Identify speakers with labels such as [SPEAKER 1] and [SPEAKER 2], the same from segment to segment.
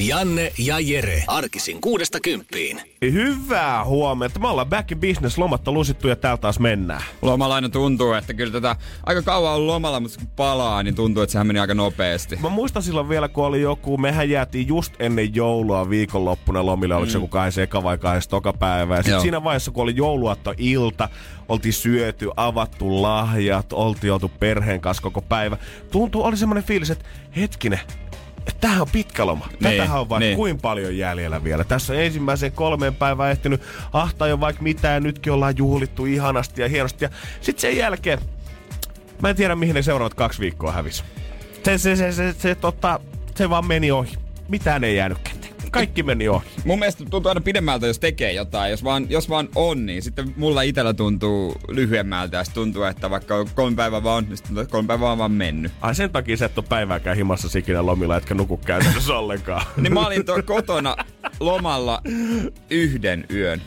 [SPEAKER 1] Janne ja Jere. Arkisin kuudesta kymppiin.
[SPEAKER 2] Hyvää huomenta. Me ollaan back in business. Lomatta lusittu ja täältä taas mennään.
[SPEAKER 3] Lomalla aina tuntuu, että kyllä tätä aika kauan on lomalla, mutta kun palaa, niin tuntuu, että sehän meni aika nopeasti.
[SPEAKER 2] Mä muistan silloin vielä, kun oli joku, mehän jäätiin just ennen joulua viikonloppuna lomille, oliko se joku kahdessa eka vai kahdessa toka päivä. Ja sit siinä vaiheessa, kun oli jouluaatto ilta, oltiin syöty, avattu lahjat, oltiin oltu perheen kanssa koko päivä. Tuntuu, oli semmoinen fiilis, että hetkinen, että tämähän on pitkä loma.
[SPEAKER 3] Niin,
[SPEAKER 2] Tätähän on vaikka
[SPEAKER 3] niin.
[SPEAKER 2] kuin paljon jäljellä vielä. Tässä on ensimmäiseen kolmeen päivään ehtinyt ahtaa jo vaikka mitään. Nytkin ollaan juhlittu ihanasti ja hienosti. Ja sitten sen jälkeen, mä en tiedä mihin ne seuraavat kaksi viikkoa hävisi. Se, se, se, se, se, tota, se vaan meni ohi. Mitään ei jäänyt käteen. Kaikki meni ohi.
[SPEAKER 3] Mun mielestä tuntuu aina pidemmältä, jos tekee jotain. Jos vaan, jos vaan on, niin sitten mulla itellä tuntuu lyhyemmältä. Ja tuntuu, että vaikka on kolme päivää vaan on, niin sitten tuntuu, että kolme päivää on vaan mennyt.
[SPEAKER 2] Ai sen takia sä et ole päivääkään himassa sikinä lomilla, etkä nuku käytännössä ollenkaan.
[SPEAKER 3] Niin mä olin kotona lomalla yhden yön.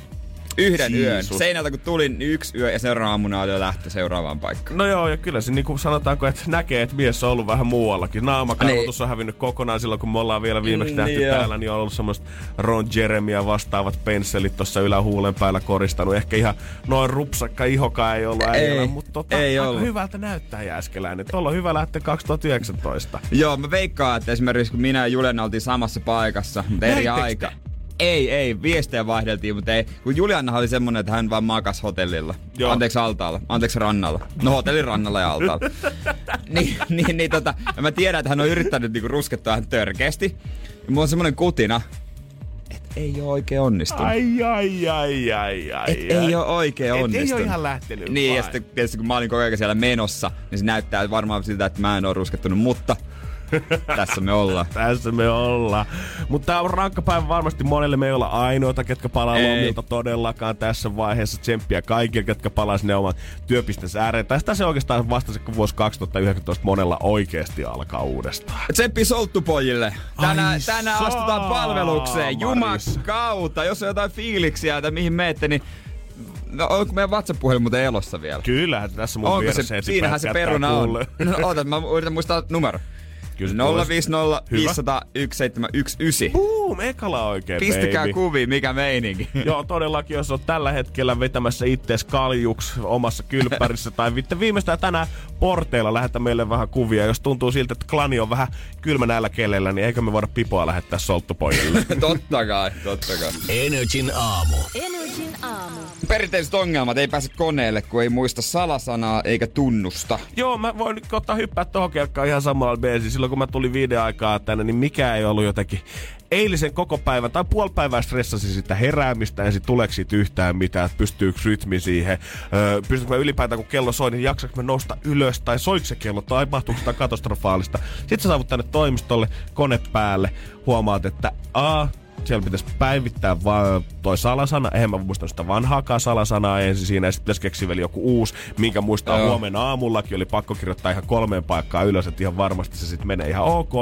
[SPEAKER 3] Yhden yön.
[SPEAKER 2] Jeesus.
[SPEAKER 3] Seinältä kun tulin, niin yksi yö ja seuraavana aamuna oli jo lähtö seuraavaan paikkaan.
[SPEAKER 2] No joo, ja kyllä se niin kuin sanotaanko, että näkee, että mies on ollut vähän muuallakin. Naamakarvoitus on hävinnyt kokonaan silloin, kun me ollaan vielä viimeksi nähty
[SPEAKER 3] Niin
[SPEAKER 2] täällä, niin on ollut semmoista Ron Jeremia vastaavat pensselit tuossa ylähuulen päällä koristanut. Ehkä ihan noin rupsakka ihokaa ei ollut äijällä,
[SPEAKER 3] Ei,
[SPEAKER 2] mutta tota,
[SPEAKER 3] ei
[SPEAKER 2] aika
[SPEAKER 3] ollut.
[SPEAKER 2] hyvältä näyttää jääskeläinen. Tuolla on hyvä lähteä 2019.
[SPEAKER 3] Joo, mä veikkaan, että esimerkiksi kun minä ja Juliana oltiin samassa paikassa, mutta eri aika.
[SPEAKER 2] te?
[SPEAKER 3] Ei, ei, viestejä vaihdeltiin, mutta ei. Kun Juliana oli semmonen, että hän vaan makas hotellilla.
[SPEAKER 2] Joo.
[SPEAKER 3] Anteeksi altaalla, anteeksi rannalla. No hotellin rannalla ja altaalla. niin, niin, niin tota, ja mä tiedän, että hän on yrittänyt niinku ruskettua hän törkeästi. Ja mulla on semmonen kutina, että ei oo oikein onnistunut.
[SPEAKER 2] Ai, ai, ai, ai, ai.
[SPEAKER 3] Et ei oo oikein
[SPEAKER 2] Et ei
[SPEAKER 3] onnistunut.
[SPEAKER 2] oo ihan lähtenyt
[SPEAKER 3] Niin,
[SPEAKER 2] vai?
[SPEAKER 3] ja sitten tietysti kun mä olin koko ajan siellä menossa, niin se näyttää varmaan siltä, että mä en oo ruskettunut, mutta tässä me ollaan.
[SPEAKER 2] Tässä me ollaan. Mutta tämä on rankka päivä varmasti monelle. Me ei olla ainoita, ketkä palaa
[SPEAKER 3] Ei.
[SPEAKER 2] lomilta todellakaan tässä vaiheessa. Tsemppiä kaikille, ketkä palaa sinne oman työpisteensä ääreen. Tästä se oikeastaan vasta se, kun vuosi 2019 monella oikeasti alkaa uudestaan.
[SPEAKER 3] Tseppi solttupojille. Tänään,
[SPEAKER 2] Ai
[SPEAKER 3] tänään astutaan palvelukseen. Jumakauta. Jos on jotain fiiliksiä, että mihin meette, niin No, onko meidän WhatsApp-puhelin muuten elossa vielä?
[SPEAKER 2] Kyllähän tässä mun
[SPEAKER 3] Onko
[SPEAKER 2] vieressä
[SPEAKER 3] se? Siinähän se peruna on. No, oota, mä yritän muistaa numero.
[SPEAKER 2] Kyllä se
[SPEAKER 3] 050
[SPEAKER 2] Hyvä.
[SPEAKER 3] 500 1719.
[SPEAKER 2] Boom, ekala oikein,
[SPEAKER 3] Pistäkää
[SPEAKER 2] baby.
[SPEAKER 3] kuviin, mikä meininki.
[SPEAKER 2] Joo, todellakin, jos on tällä hetkellä vetämässä ittees kaljuks omassa kylppärissä tai vitte viimeistään tänään porteilla lähetä meille vähän kuvia. Jos tuntuu siltä, että klani on vähän kylmä näillä keleillä, niin eikö me voida pipoa lähettää solttupojille?
[SPEAKER 3] totta kai, totta kai.
[SPEAKER 1] Energin aamu.
[SPEAKER 4] Energin aamu.
[SPEAKER 3] Perinteiset ongelmat ei pääse koneelle, kun ei muista salasanaa eikä tunnusta.
[SPEAKER 2] Joo, mä voin nyt ottaa hyppää tohon kelkkaan ihan samalla beesiin. Silloin kun mä tulin viiden aikaa tänne, niin mikä ei ollut jotenkin eilisen koko päivän tai puolipäivää stressasin sitä heräämistä, ensin tuleeko siitä yhtään mitään, että pystyykö rytmi siihen, öö, pystyykö mä ylipäätään kun kello soi, niin jaksaks mä nousta ylös, tai soiko se kello, tai tapahtuuko sitä katastrofaalista. Sitten sä saavut tänne toimistolle, kone päälle, huomaat, että a, siellä pitäisi päivittää vaan toi salasana. Eihän mä muista sitä vanhaakaan salasanaa ensin siinä. Ja sitten pitäisi keksiä vielä joku uusi, minkä muistaa
[SPEAKER 3] Joo.
[SPEAKER 2] huomenna aamullakin. Oli pakko kirjoittaa ihan kolmeen paikkaan ylös, että ihan varmasti se sitten menee ihan ok.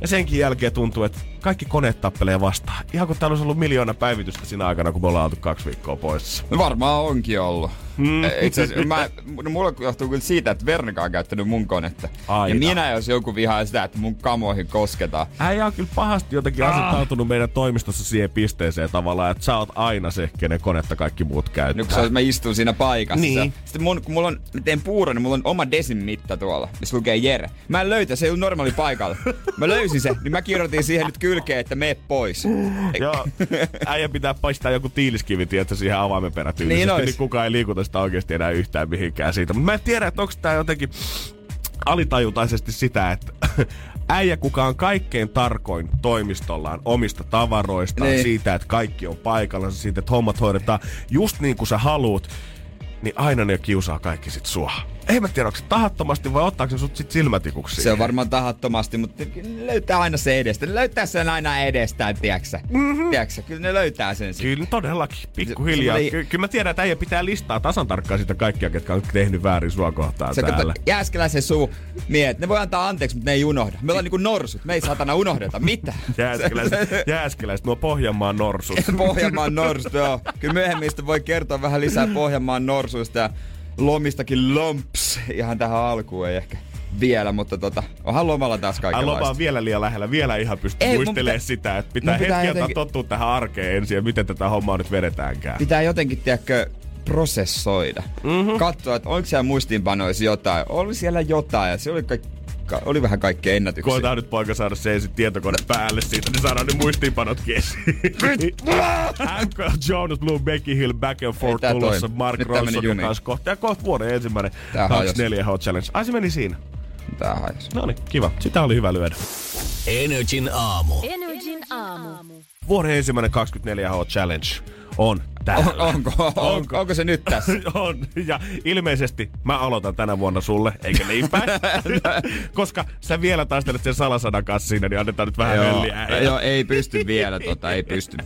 [SPEAKER 2] Ja senkin jälkeen tuntuu, että kaikki koneet tappelee vastaan. Ihan kun täällä olisi ollut miljoona päivitystä siinä aikana, kun me ollaan oltu kaksi viikkoa poissa.
[SPEAKER 3] No varmaan onkin ollut. Mm. Itse asiassa mä, no mulla johtuu kyllä siitä, että Vernika on käyttänyt mun konetta.
[SPEAKER 2] Aina.
[SPEAKER 3] Ja minä jos joku vihaa sitä, että mun kamoihin kosketaan.
[SPEAKER 2] Äijä on kyllä pahasti jotenkin asettautunut meidän toimistossa siihen pisteeseen tavallaan, että sä oot aina se, kenen konetta kaikki muut käyttää.
[SPEAKER 3] Nyt kun mä istun siinä paikassa.
[SPEAKER 2] Niin.
[SPEAKER 3] Sitten mun, kun mulla on, mä teen puuro, niin mulla on oma desin mitta tuolla, missä lukee Jere. Mä en löytä, se ei ollut normaali paikalla. Mä löysin se, niin mä kirjoitin siihen nyt kylkeen, että mene pois.
[SPEAKER 2] Joo, äijä pitää paistaa joku tiiliskivi, tietysti siihen avaimen perätyylisesti,
[SPEAKER 3] Niin
[SPEAKER 2] niin kukaan ei liikuta sitä oikeasti enää yhtään mihinkään siitä. Mutta mä en tiedä, että onko tää jotenkin alitajutaisesti sitä, että äijä, kuka on kaikkein tarkoin toimistollaan omista tavaroistaan,
[SPEAKER 3] niin.
[SPEAKER 2] siitä, että kaikki on paikallansa, siitä, että hommat hoidetaan just niin kuin sä haluut, niin aina ne kiusaa kaikki sit sua. Ei mä tiedä, onko se tahattomasti vai ottaako se sut sit silmätikuksi?
[SPEAKER 3] Se on varmaan tahattomasti, mutta löytää aina se edestä. Ne löytää sen aina edestään, tiedäksä. Mm-hmm. tiedäksä kyllä ne löytää sen sitten.
[SPEAKER 2] Kyllä todellakin, pikkuhiljaa.
[SPEAKER 3] Se-
[SPEAKER 2] Se, Ky- kyllä mä tiedän, että äijä pitää listaa tasan tarkkaan sitä kaikkia, ketkä on tehnyt väärin sua kohtaan
[SPEAKER 3] Se
[SPEAKER 2] täällä.
[SPEAKER 3] kato, jääskeläisen suvu miet, ne voi antaa anteeksi, mutta ne ei unohda. Me ollaan niinku norsut, me ei saatana unohdeta mitään.
[SPEAKER 2] Jääskeläiset, jääskeläiset, nuo Pohjanmaan norsut.
[SPEAKER 3] Pohjanmaan norsut, joo. Kyllä myöhemmin voi kertoa vähän lisää Pohjanmaan norsuista ja lomistakin lomps ihan tähän alkuun ei ehkä vielä, mutta tota, onhan lomalla taas
[SPEAKER 2] Ai loma
[SPEAKER 3] kaikenlaista.
[SPEAKER 2] on vielä liian lähellä, vielä ihan pystyy muistelemaan
[SPEAKER 3] pitää-
[SPEAKER 2] sitä, että pitää
[SPEAKER 3] pitää
[SPEAKER 2] hetki
[SPEAKER 3] jotenkin-
[SPEAKER 2] tottua tähän arkeen ensin ja miten tätä hommaa nyt vedetäänkään.
[SPEAKER 3] Pitää jotenkin, tiedätkö, prosessoida. Mm-hmm. Katsoa, että onko siellä muistiinpanoissa jotain. Oli siellä jotain ja se oli, ka- ka- oli vähän kaikkea ennätyksiä.
[SPEAKER 2] Koetaan nyt poika saada se ensin tietokone päälle siitä, niin saadaan ne muistiinpanotkin esiin. MK Jonas Blue, Becky Hill, Back and Forth tulossa. Mark
[SPEAKER 3] jumiin.
[SPEAKER 2] kanssa kohta. Ja kohta vuoden ensimmäinen
[SPEAKER 3] Tää
[SPEAKER 2] 24 Hot Challenge. Ai se meni siinä.
[SPEAKER 3] Tää hajasi.
[SPEAKER 2] No niin, kiva. Sitä oli hyvä lyödä.
[SPEAKER 1] Energin aamu.
[SPEAKER 4] Energin aamu.
[SPEAKER 2] Vuoden ensimmäinen 24 Hot Challenge on täällä.
[SPEAKER 3] On, onko, onko, onko se nyt tässä?
[SPEAKER 2] on. Ja ilmeisesti mä aloitan tänä vuonna sulle, eikä niin päin. Koska sä vielä taistelet sen salasadan kanssa siinä, niin annetaan nyt vähän
[SPEAKER 3] joo, joo, ei pysty vielä, tota, ei pysty.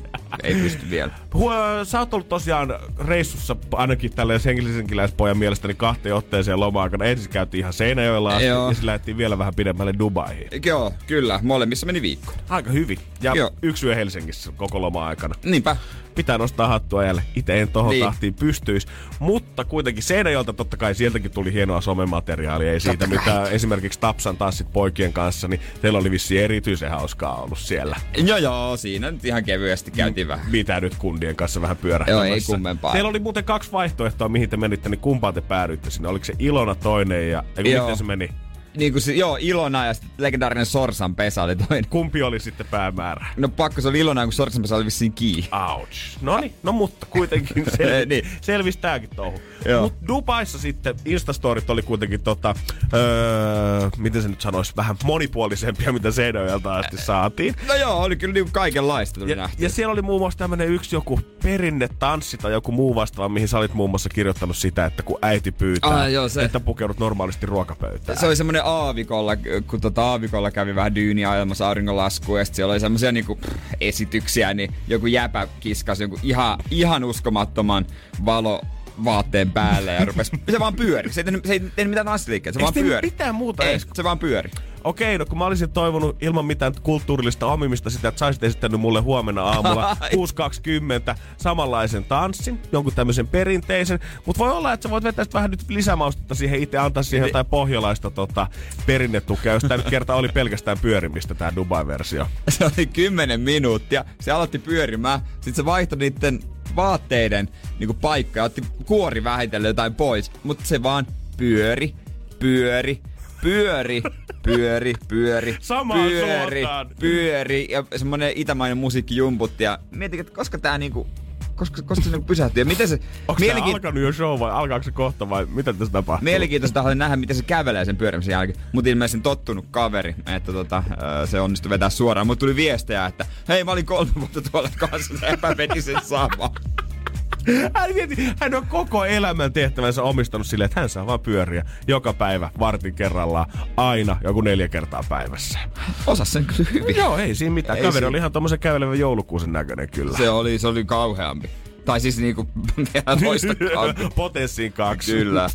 [SPEAKER 3] Ei pysty vielä.
[SPEAKER 2] Huo, sä oot ollut tosiaan reissussa ainakin tällä hengellisenkiläispojan mielestäni kahteen otteeseen loma-aikana. Ensin käytiin ihan Seinäjoella asti
[SPEAKER 3] Joo.
[SPEAKER 2] ja sitten lähdettiin vielä vähän pidemmälle Dubaihin.
[SPEAKER 3] Joo, kyllä. Molemmissa meni viikko.
[SPEAKER 2] Aika hyvin. Ja
[SPEAKER 3] Joo.
[SPEAKER 2] yksi yö Helsingissä koko loma-aikana.
[SPEAKER 3] Niinpä.
[SPEAKER 2] Pitää nostaa hattua jälleen. Itse en tohon
[SPEAKER 3] Niin.
[SPEAKER 2] tahtiin pystyis. Mutta kuitenkin Seinäjoelta totta kai sieltäkin tuli hienoa somemateriaalia. Ei siitä,
[SPEAKER 3] Totta kai.
[SPEAKER 2] mitä esimerkiksi Tapsan tanssit poikien kanssa, niin teillä oli vissiin erityisen hauskaa ollut siellä.
[SPEAKER 3] Joo, joo, siinä nyt ihan kevyesti käytiin vähän.
[SPEAKER 2] Mitä nyt kundien kanssa vähän pyörähtämässä.
[SPEAKER 3] Joo, ei kummempaa.
[SPEAKER 2] Teillä oli muuten kaksi vaihtoehtoa, mihin te menitte, niin kumpaan te päädyitte sinne. Oliko se Ilona toinen ja
[SPEAKER 3] Joo.
[SPEAKER 2] miten se meni?
[SPEAKER 3] Niin kuin se, joo, Ilona ja sitten legendaarinen Sorsan pesä oli toinen.
[SPEAKER 2] Kumpi oli sitten päämäärä?
[SPEAKER 3] No pakko se oli Ilona, kun Sorsan pesä oli vissiin kiinni.
[SPEAKER 2] Ouch. No niin, no mutta kuitenkin sel-
[SPEAKER 3] Niin.
[SPEAKER 2] selvisi tääkin touhu.
[SPEAKER 3] Joo.
[SPEAKER 2] Mut Dubaissa sitten Instastorit oli kuitenkin tota, öö, miten se nyt sanoisi, vähän monipuolisempia, mitä Seinäjoelta asti saatiin.
[SPEAKER 3] No joo, oli kyllä niinku kaikenlaista tuli
[SPEAKER 2] Ja,
[SPEAKER 3] nähty.
[SPEAKER 2] ja siellä oli muun muassa tämmönen yksi joku perinnetanssi tai joku muu vastaava, mihin sä olit muun muassa kirjoittanut sitä, että kun äiti pyytää,
[SPEAKER 3] Ah, joo, se-
[SPEAKER 2] että pukeudut normaalisti ruokapöytään.
[SPEAKER 3] Se oli semmonen aavikolla, kun tota aavikolla kävi vähän dyyniä ajamassa auringonlaskua ja sit siellä oli semmosia niinku esityksiä, niin joku jäpä kiskasi joku ihan, ihan uskomattoman valo vaatteen päälle ja rupes, se vaan pyöri. Se ei tehnyt, se ei tehnyt mitään tanssiliikkeitä, se
[SPEAKER 2] Eikö
[SPEAKER 3] vaan pyöri.
[SPEAKER 2] mitään muuta
[SPEAKER 3] Ei,
[SPEAKER 2] edes?
[SPEAKER 3] se vaan pyöri.
[SPEAKER 2] Okei, no kun mä olisin toivonut ilman mitään kulttuurillista omimista sitä, että saisit esittänyt mulle huomenna aamulla 6.20 samanlaisen tanssin, jonkun tämmöisen perinteisen. Mutta voi olla, että sä voit vetää vähän nyt lisämaustetta siihen itse, antaa siihen jotain pohjalaista tota, perinnetukea, jos tää nyt kerta oli pelkästään pyörimistä, tää Dubai-versio.
[SPEAKER 3] Se oli 10 minuuttia, se aloitti pyörimään, sit se vaihtoi niiden vaatteiden niinku paikkaa, otti kuori vähitellen jotain pois, mutta se vaan pyöri, pyöri, pyöri, pyöri, pyöri,
[SPEAKER 2] Samaan
[SPEAKER 3] pyöri,
[SPEAKER 2] suuntaan.
[SPEAKER 3] pyöri ja semmonen itämainen musiikki jumputti ja mietin, että koska tää niinku, koska, koska se niinku pysähtyy ja miten se,
[SPEAKER 2] Onko tää alkanut jo show vai alkaako se kohta vai mitä tässä tapahtuu?
[SPEAKER 3] Mielenkiintoista oli nähdä, miten se kävelee sen pyörimisen jälkeen. Mutta ilmeisesti tottunut kaveri, että tota, ö, se onnistui vetää suoraan. Mutta tuli viestejä, että hei mä olin kolme vuotta tuolla kanssa, epäveti sen sama.
[SPEAKER 2] Hän, mieti, hän on koko elämän tehtävänsä omistanut silleen, että hän saa vaan pyöriä joka päivä vartin kerrallaan aina joku neljä kertaa päivässä.
[SPEAKER 3] Osas sen kyllä hyvin.
[SPEAKER 2] Joo, ei siinä mitään.
[SPEAKER 3] Ei
[SPEAKER 2] Kaveri
[SPEAKER 3] siinä.
[SPEAKER 2] oli ihan tommosen kävelevän joulukuusen näköinen kyllä.
[SPEAKER 3] Se oli, se oli kauheampi. Tai siis niinku vielä toista.
[SPEAKER 2] Potenssiin kaksi.
[SPEAKER 3] Kyllä.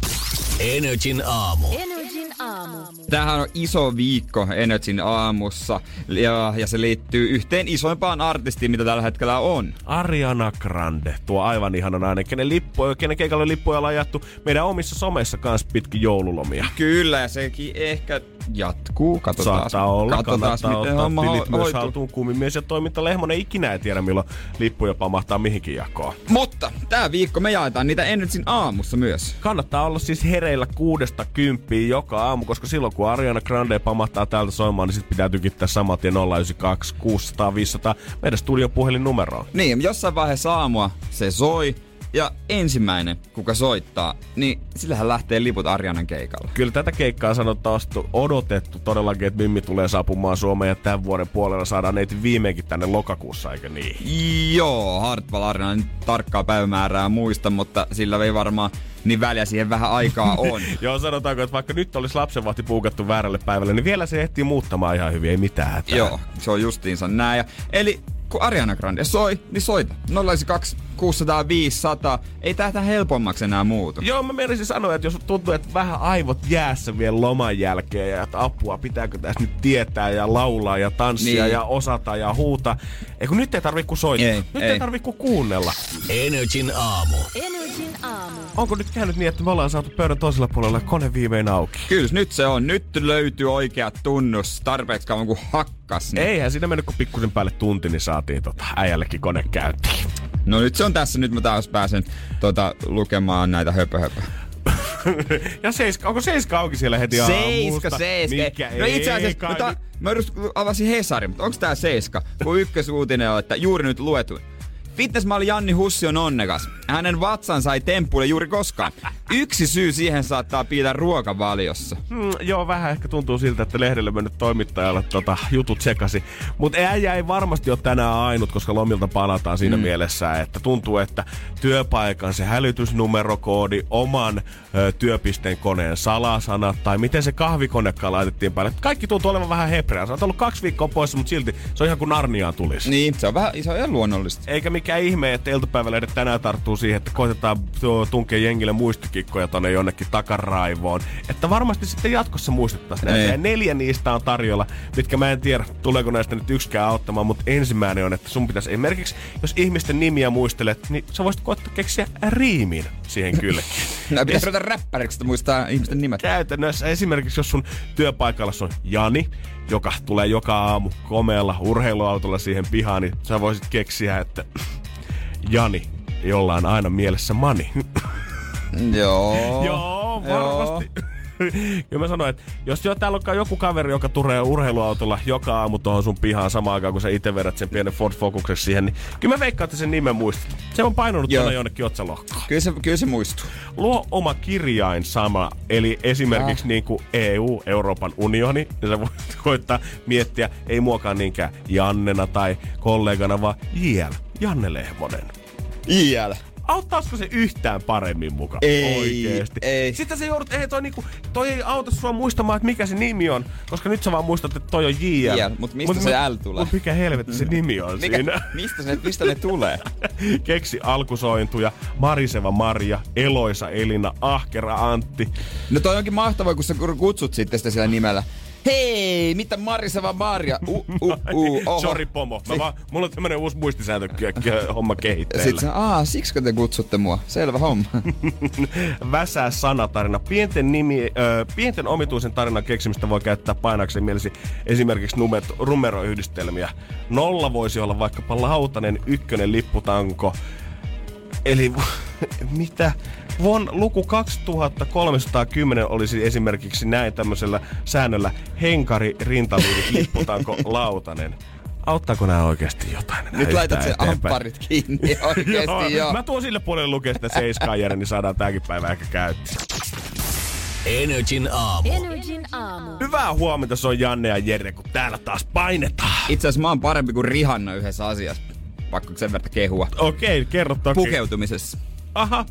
[SPEAKER 1] Energin aamu.
[SPEAKER 4] Energin aamu.
[SPEAKER 3] Tämähän on iso viikko Energyn aamussa ja, ja se liittyy yhteen isoimpaan artistiin, mitä tällä hetkellä on.
[SPEAKER 2] Ariana Grande, tuo aivan ihana nainen, kenen, lippu, kenen keikalle lippuja on lajattu meidän omissa somessa kanssa pitkin joululomia.
[SPEAKER 3] Kyllä, ja sekin ehkä jatkuu. Katsotaan.
[SPEAKER 2] Saattaa olla,
[SPEAKER 3] Katsotaan,
[SPEAKER 2] kannattaa
[SPEAKER 3] miten
[SPEAKER 2] ottaa
[SPEAKER 3] homma
[SPEAKER 2] tilit
[SPEAKER 3] ho-
[SPEAKER 2] myös haltuun. Kumimies ja toiminta Lehmonen ikinä ei tiedä, milloin lippuja pamahtaa mihinkin jakoon.
[SPEAKER 3] Mutta tää viikko me jaetaan niitä Energyn aamussa myös.
[SPEAKER 2] Kannattaa olla siis hereillä kuudesta kymppiin joka aamu, koska silloin kun Ariana Grande pamahtaa täältä soimaan, niin sit pitää tykittää saman tien 092 600 500 meidän studion puhelinnumeroon.
[SPEAKER 3] Niin, jossain vaiheessa aamua se soi, Ja ensimmäinen, kuka soittaa, niin sillähän lähtee liput Arianan keikalla.
[SPEAKER 2] Kyllä tätä keikkaa sanotaan odotettu todellakin, että Mimmi tulee saapumaan Suomeen ja tämän vuoden puolella saadaan neiti viimeinkin tänne lokakuussa, eikö niin?
[SPEAKER 3] Joo, Hartwall Arena, en tarkkaa päivämäärää muista, mutta sillä ei varmaan niin väliä siihen vähän aikaa on.
[SPEAKER 2] Joo, sanotaanko, että vaikka nyt olisi lapsenvahti puukattu väärälle päivälle, niin vielä se ehtii muuttamaan ihan hyvin, ei mitään hätää.
[SPEAKER 3] Joo, se on justiinsa näin. Ja, eli kun Ariana Grande soi, niin soita. 092 600 500. Ei tätä helpommaksi enää muutu.
[SPEAKER 2] Joo, mä menisin sanoa, että jos tuntuu, että vähän aivot jäässä vielä loman jälkeen ja että apua, pitääkö tässä nyt tietää ja laulaa ja tanssia niin. ja osata ja huuta. Ei kun nyt ei tarvi kuin soittaa. Ei, nyt ei, ei tarvi kuin kuunnella.
[SPEAKER 1] Energin aamu.
[SPEAKER 4] Energin aamu.
[SPEAKER 2] Onko nyt käynyt niin, että me ollaan saatu pöydän toisella puolella kone viimein auki?
[SPEAKER 3] Kyllä, nyt se on. Nyt löytyy oikea tunnus. Tarpeeksi kauan kuin hakkas.
[SPEAKER 2] Niin. Eihän siinä mennyt kuin pikkusen päälle tunti, niin saatiin tota äijällekin kone käyntiin.
[SPEAKER 3] No nyt se on tässä. Nyt mä taas pääsen tota, lukemaan näitä höpö, höpö.
[SPEAKER 2] ja seiska, onko seiska auki siellä heti
[SPEAKER 3] Seiska,
[SPEAKER 2] aamusta?
[SPEAKER 3] seiska.
[SPEAKER 2] Mikä
[SPEAKER 3] no itse asiassa,
[SPEAKER 2] kai...
[SPEAKER 3] mä, ta- mä avasin Hesarin, mutta onko tää seiska? Kun ykkösuutinen on, että juuri nyt luetuin. Fitnessmalli Janni Hussi on onnekas. Hänen vatsansa ei temppuile juuri koskaan. Yksi syy siihen saattaa piillä ruokavaliossa.
[SPEAKER 2] Hmm, joo, vähän ehkä tuntuu siltä, että lehdelle mennyt toimittajalle tota, jutut sekasi. Mutta äijä ei varmasti ole tänään ainut, koska lomilta palataan siinä mm. mielessä, että tuntuu, että työpaikan se hälytysnumerokoodi, oman ö, työpisteen koneen salasanat tai miten se kahvikonekaan laitettiin päälle. Kaikki tuntuu olevan vähän hebreaa. Sä oot ollut kaksi viikkoa poissa, mutta silti se on ihan kuin Narniaan tulisi.
[SPEAKER 3] Niin, se on vähän se on ihan luonnollista.
[SPEAKER 2] Eikä mikä ihme, että iltapäivälehdet tänään tarttuu siihen, että koitetaan tunkea jengille muistikikkoja tonne jonnekin takaraivoon. Että varmasti sitten jatkossa muistettaisiin näitä. Ja neljä niistä on tarjolla, mitkä mä en tiedä, tuleeko näistä nyt yksikään auttamaan, mutta ensimmäinen on, että sun pitäisi esimerkiksi, jos ihmisten nimiä muistelet, niin sä voisit koettaa keksiä riimin siihen kylkeen.
[SPEAKER 3] no, pitäisi ruveta räppäriksi, että muistaa ihmisten nimet.
[SPEAKER 2] Käytännössä esimerkiksi, jos sun työpaikalla on Jani, joka tulee joka aamu komealla urheiluautolla siihen pihaan, niin sä voisit keksiä, että Jani, jolla on aina mielessä mani.
[SPEAKER 3] Joo.
[SPEAKER 2] Joo, varmasti. Kyllä mä sanoin, että jos jo täällä onkaan joku kaveri, joka tulee urheiluautolla joka aamu tuohon sun pihaan samaan aikaan, kun sä itse vedät sen pienen Ford Focuseksi siihen, niin kyllä mä veikkaan, että sen nimen muistat. Se on painunut tuonne jonnekin otsalohkoon.
[SPEAKER 3] Kyllä se, kyllä se muistuu.
[SPEAKER 2] Luo oma kirjain sama, eli esimerkiksi ah. niin kuin EU, Euroopan unioni, ja sä voit koittaa miettiä, ei muokaan niinkään Jannena tai kollegana, vaan JL, Janne Lehmonen.
[SPEAKER 3] JL
[SPEAKER 2] auttaisiko se yhtään paremmin mukaan?
[SPEAKER 3] Ei,
[SPEAKER 2] Oikeesti.
[SPEAKER 3] ei.
[SPEAKER 2] Sitten se joudut, ei toi, niinku, toi ei auta sua muistamaan, että mikä se nimi on, koska nyt sä vaan muistat, että toi on JL.
[SPEAKER 3] JL, mutta mistä mut, se L tulee?
[SPEAKER 2] Mut mikä helvetti se nimi on mikä, siinä?
[SPEAKER 3] Mistä, se, mistä ne tulee?
[SPEAKER 2] Keksi alkusointuja, Mariseva Maria, Eloisa Elina, Ahkera Antti.
[SPEAKER 3] No toi onkin mahtavaa, kun sä kutsut sitten sitä sillä nimellä hei, mitä Mariseva Marja? Uh, uh, uh,
[SPEAKER 2] Sorry pomo. Mä vaan, mulla on tämmönen uusi muistisääntö homma kehitteillä.
[SPEAKER 3] Sitten sä, aa, siksi te kutsutte mua? Selvä homma.
[SPEAKER 2] Väsää sanatarina. Pienten, nimi, ö, pienten omituisen tarinan keksimistä voi käyttää painakseen mielesi esimerkiksi numet, numeroyhdistelmiä. Nolla voisi olla vaikkapa lautanen, ykkönen, lipputanko. Eli mitä? Vuonna luku 2310 olisi esimerkiksi näin tämmöisellä säännöllä henkari, rintaliivit, lipputanko, lautanen. Auttaako nämä oikeasti jotain?
[SPEAKER 3] Nyt laitat sen ampparit kiinni oikeasti joo, joo.
[SPEAKER 2] Mä tuon sille puolelle lukea sitä seiskaa Jere, niin saadaan tääkin päivä ehkä käytti.
[SPEAKER 1] Energin aamu.
[SPEAKER 4] Energin aamu.
[SPEAKER 2] Hyvää huomenta, se on Janne ja Jere, kun täällä taas painetaan.
[SPEAKER 3] Itse asiassa mä oon parempi kuin Rihanna yhdessä asiassa. Pakko sen verran kehua.
[SPEAKER 2] Okei, okay, kerro toki.
[SPEAKER 3] Pukeutumisessa.
[SPEAKER 2] Aha,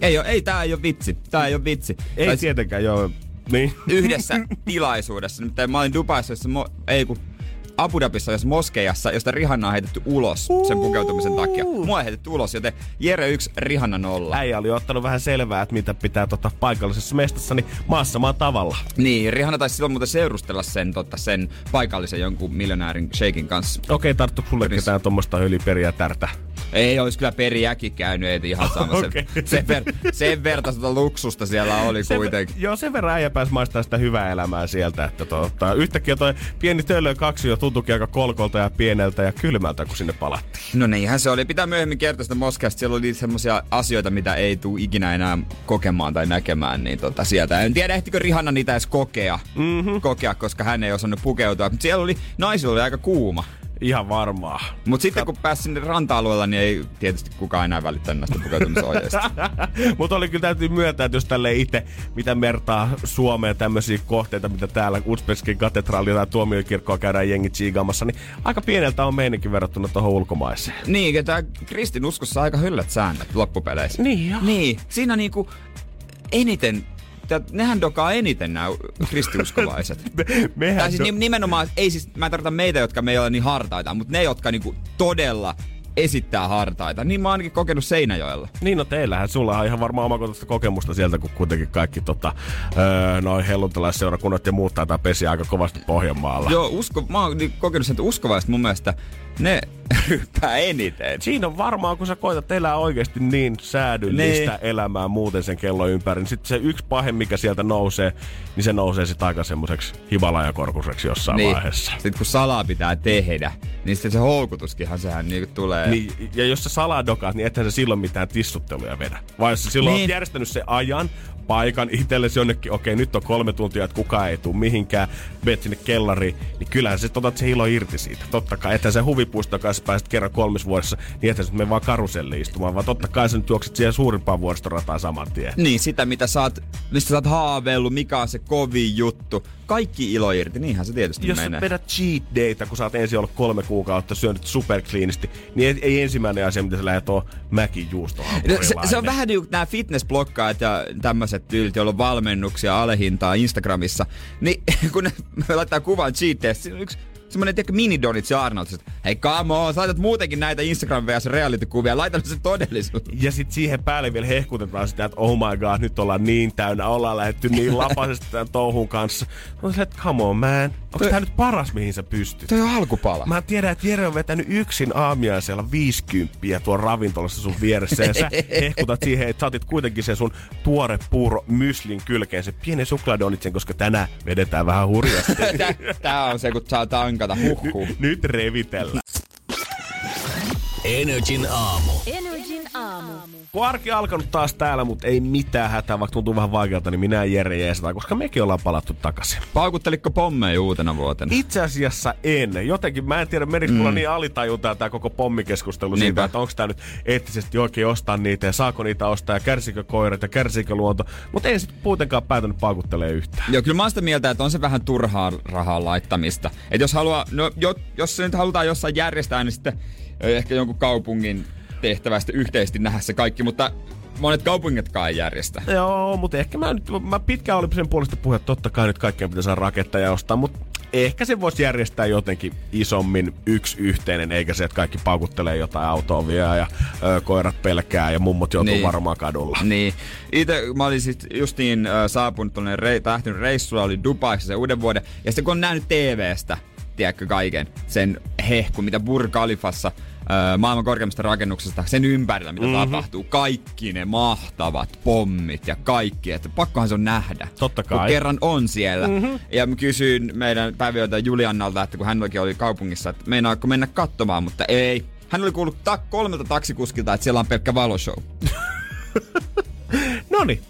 [SPEAKER 3] ei, ole, ei tää ei ole vitsi. Tää ei ole vitsi.
[SPEAKER 2] Ei Tais... tietenkään, joo. Niin.
[SPEAKER 3] Yhdessä tilaisuudessa. Nimittäin mä olin Dubaissa, jossa mo- ei kun Abu Dhabissa jos moskeijassa, josta Rihanna on heitetty ulos sen pukeutumisen takia. Mua on heitetty ulos, joten Jere 1, Rihanna 0.
[SPEAKER 2] Äijä oli ottanut vähän selvää, että mitä pitää tota paikallisessa mestassa, niin maassa maan tavalla.
[SPEAKER 3] Niin, Rihanna taisi silloin muuten seurustella sen, tota, sen paikallisen jonkun miljonäärin shakein kanssa.
[SPEAKER 2] Okei, okay, tarttu sulle ketään tuommoista yliperiä tärtä.
[SPEAKER 3] Ei olisi kyllä periäkin käynyt, ei ihan sama. okay. sen, sen, ver, sen vertaista luksusta siellä oli
[SPEAKER 2] sen,
[SPEAKER 3] kuitenkin.
[SPEAKER 2] Joo, sen verran äijä pääsi maistaa sitä hyvää elämää sieltä, että tota, yhtäkkiä toi pieni töllö kaksi jo tuntuikin aika kolkolta ja pieneltä ja kylmältä, kun sinne palattiin.
[SPEAKER 3] No niinhän se oli. Pitää myöhemmin kertoa sitä Moskeasta. Siellä oli semmoisia asioita, mitä ei tule ikinä enää kokemaan tai näkemään. Niin tota, sieltä. En tiedä, ehtikö Rihanna niitä edes kokea, mm-hmm. kokea koska hän ei osannut pukeutua. Mutta siellä oli, naisilla oli aika kuuma.
[SPEAKER 2] Ihan varmaa.
[SPEAKER 3] Mutta sitten kun pääsi sinne ranta-alueella, niin ei tietysti kukaan enää välittänyt näistä pukeutumisohjeista.
[SPEAKER 2] Mutta oli kyllä täytyy myöntää, että jos tälle itse, mitä mertaa Suomeen tämmöisiä kohteita, mitä täällä Uzbekiskin katedraali tai tuomiokirkkoa käydään jengi tsiigaamassa, niin aika pieneltä on meininkin verrattuna tuohon ulkomaiseen.
[SPEAKER 3] niin, että kristin uskossa aika hyllät säännöt loppupeleissä.
[SPEAKER 2] Niin joo.
[SPEAKER 3] Niin, siinä niinku eniten, tää- nehän dokaa eniten nämä kristiuskovaiset.
[SPEAKER 2] Me, mehän
[SPEAKER 3] tai siis
[SPEAKER 2] do-
[SPEAKER 3] ni- nimenomaan, ei siis, mä en tarkoita meitä, jotka me ei ole niin hartaita, mutta ne, jotka niinku todella esittää hartaita. Niin mä oon ainakin kokenut Seinäjoella.
[SPEAKER 2] Niin no teillähän, sulla on ihan varmaan omakohtaista kokemusta sieltä, kun kuitenkin kaikki tota, öö, noin helluntalaisseurakunnat ja muut taitaa pesiä aika kovasti Pohjanmaalla.
[SPEAKER 3] Joo, usko, mä oon niin kokenut sen, että uskovaiset mun mielestä ne ryppää eniten.
[SPEAKER 2] Siinä on varmaan, kun sä koetat elää oikeasti niin säädyllistä
[SPEAKER 3] Niin.
[SPEAKER 2] elämää muuten sen kello ympäri, niin sitten se yksi pahe, mikä sieltä nousee, niin se nousee sitten aika semmoiseksi himalajakorkuseksi jossain
[SPEAKER 3] Niin.
[SPEAKER 2] vaiheessa.
[SPEAKER 3] Sitten kun salaa pitää tehdä, niin sitten se houkutuskinhan sehän niinku tulee.
[SPEAKER 2] Niin, ja jos sä saladokaat, niin ethän sä silloin mitään tissutteluja vedä. Vai jos sä silloin niin.
[SPEAKER 3] Niin.
[SPEAKER 2] oot järjestänyt sen ajan, paikan itsellesi jonnekin, okei nyt on kolme tuntia, että kukaan ei tule mihinkään, meet sinne kellariin, niin kyllähän sä otat se ilo irti siitä. Totta kai, että se huvipuisto, sä pääset kerran kolmes vuodessa, niin sä me vaan karuselli istumaan, vaan totta kai sä nyt juokset siihen suurimpaan vuoristorataan saman tien.
[SPEAKER 3] Niin, sitä mitä sä oot, mistä sä oot haaveillut, mikä on se kovin juttu. Kaikki ilo irti, niinhän se tietysti
[SPEAKER 2] Jos
[SPEAKER 3] menee.
[SPEAKER 2] vedät cheat dayta, kun sä oot ensin ollut kolme kuukautta syönyt superkliinisti, niin ei, ei ensimmäinen asia, mitä sä lähdet on mäkin
[SPEAKER 3] No, se, se, on vähän niin kuin nämä fitnessblokkaajat ja tämmöiset tyylit, joilla on valmennuksia alehintaa Instagramissa. Niin kun ne laittaa kuvan cheat yksi semmonen tiedätkö, mini Donitsi Arnold, hei come on, sä laitat muutenkin näitä Instagram vs reality-kuvia, laita se todellisuus.
[SPEAKER 2] Ja sitten siihen päälle vielä hehkutetaan sitä, että oh my god, nyt ollaan niin täynnä, ollaan lähdetty niin lapasesti tämän touhun kanssa. Mä silleen, että come on man, onko tää nyt paras mihin sä pystyt?
[SPEAKER 3] Toi on alkupala.
[SPEAKER 2] Mä tiedän, että Jere on vetänyt yksin aamiaisella 50 tuon ravintolassa sun vieressä. Ja sä hehkutat siihen, että sä otit kuitenkin sen sun tuore puuro myslin kylkeen, se pienen suklaadonitsen, koska tänään vedetään vähän hurjasti.
[SPEAKER 3] Tää, tää on se, kun saa tankata, huhhuh.
[SPEAKER 2] Nyt revitellä.
[SPEAKER 1] Energin aamu.
[SPEAKER 4] Energin aamu.
[SPEAKER 2] Kun arki alkanut taas täällä, mutta ei mitään hätää, vaikka tuntuu vähän vaikealta, niin minä Jere jeesataan, koska mekin ollaan palattu takaisin.
[SPEAKER 3] Paukutteliko pommeja uutena vuotena?
[SPEAKER 2] Itse asiassa en. Jotenkin mä en tiedä, menikö mulla niin alitajuntaa tämä koko pommikeskustelu siitä,
[SPEAKER 3] Niinpä.
[SPEAKER 2] että onko tämä nyt eettisesti oikein ostaa niitä ja saako niitä ostaa ja kärsikö koirat ja kärsikö luonto. Mutta en sitten kuitenkaan päätänyt paukuttelee yhtään.
[SPEAKER 3] Joo, kyllä mä oon sitä mieltä, että on se vähän turhaa rahaa laittamista. Et jos haluaa, no jo, jos se nyt halutaan jossain järjestää, niin sitten ehkä jonkun kaupungin tehtävästä yhteisesti nähdä se kaikki, mutta monet kaupungitkaan ei järjestä.
[SPEAKER 2] Joo, mutta ehkä mä nyt, mä pitkään olin sen puolesta puhe, että totta kai nyt kaikkea pitäisi saada rakettaa ja ostaa, mutta ehkä se voisi järjestää jotenkin isommin yksi yhteinen, eikä se, että kaikki paukuttelee jotain autoa vielä ja ö, koirat pelkää ja mummot joutuu niin.
[SPEAKER 3] Niin.
[SPEAKER 2] varmaan kadulla.
[SPEAKER 3] Niin. Itse mä olin sit justiin äh, saapunut tuonne rei, lähtenyt reissulla, oli Dubaissa se uuden vuoden. Ja sitten kun on nähnyt TVstä, tiedätkö kaiken, sen hehku, mitä Burj Khalifassa maailman korkeimmasta rakennuksesta, sen ympärillä, mitä mm-hmm. tapahtuu. Kaikki ne mahtavat pommit ja kaikki, että pakkohan se on nähdä.
[SPEAKER 2] Totta
[SPEAKER 3] Kun
[SPEAKER 2] kai.
[SPEAKER 3] kerran on siellä. Mm-hmm. Ja mä kysyin meidän päiviöitä Juliannalta, että kun hänelläkin oli kaupungissa, että meinaako mennä katsomaan, mutta ei. Hän oli kuullut ta- kolmelta taksikuskilta, että siellä on pelkkä valoshow.
[SPEAKER 2] Noni,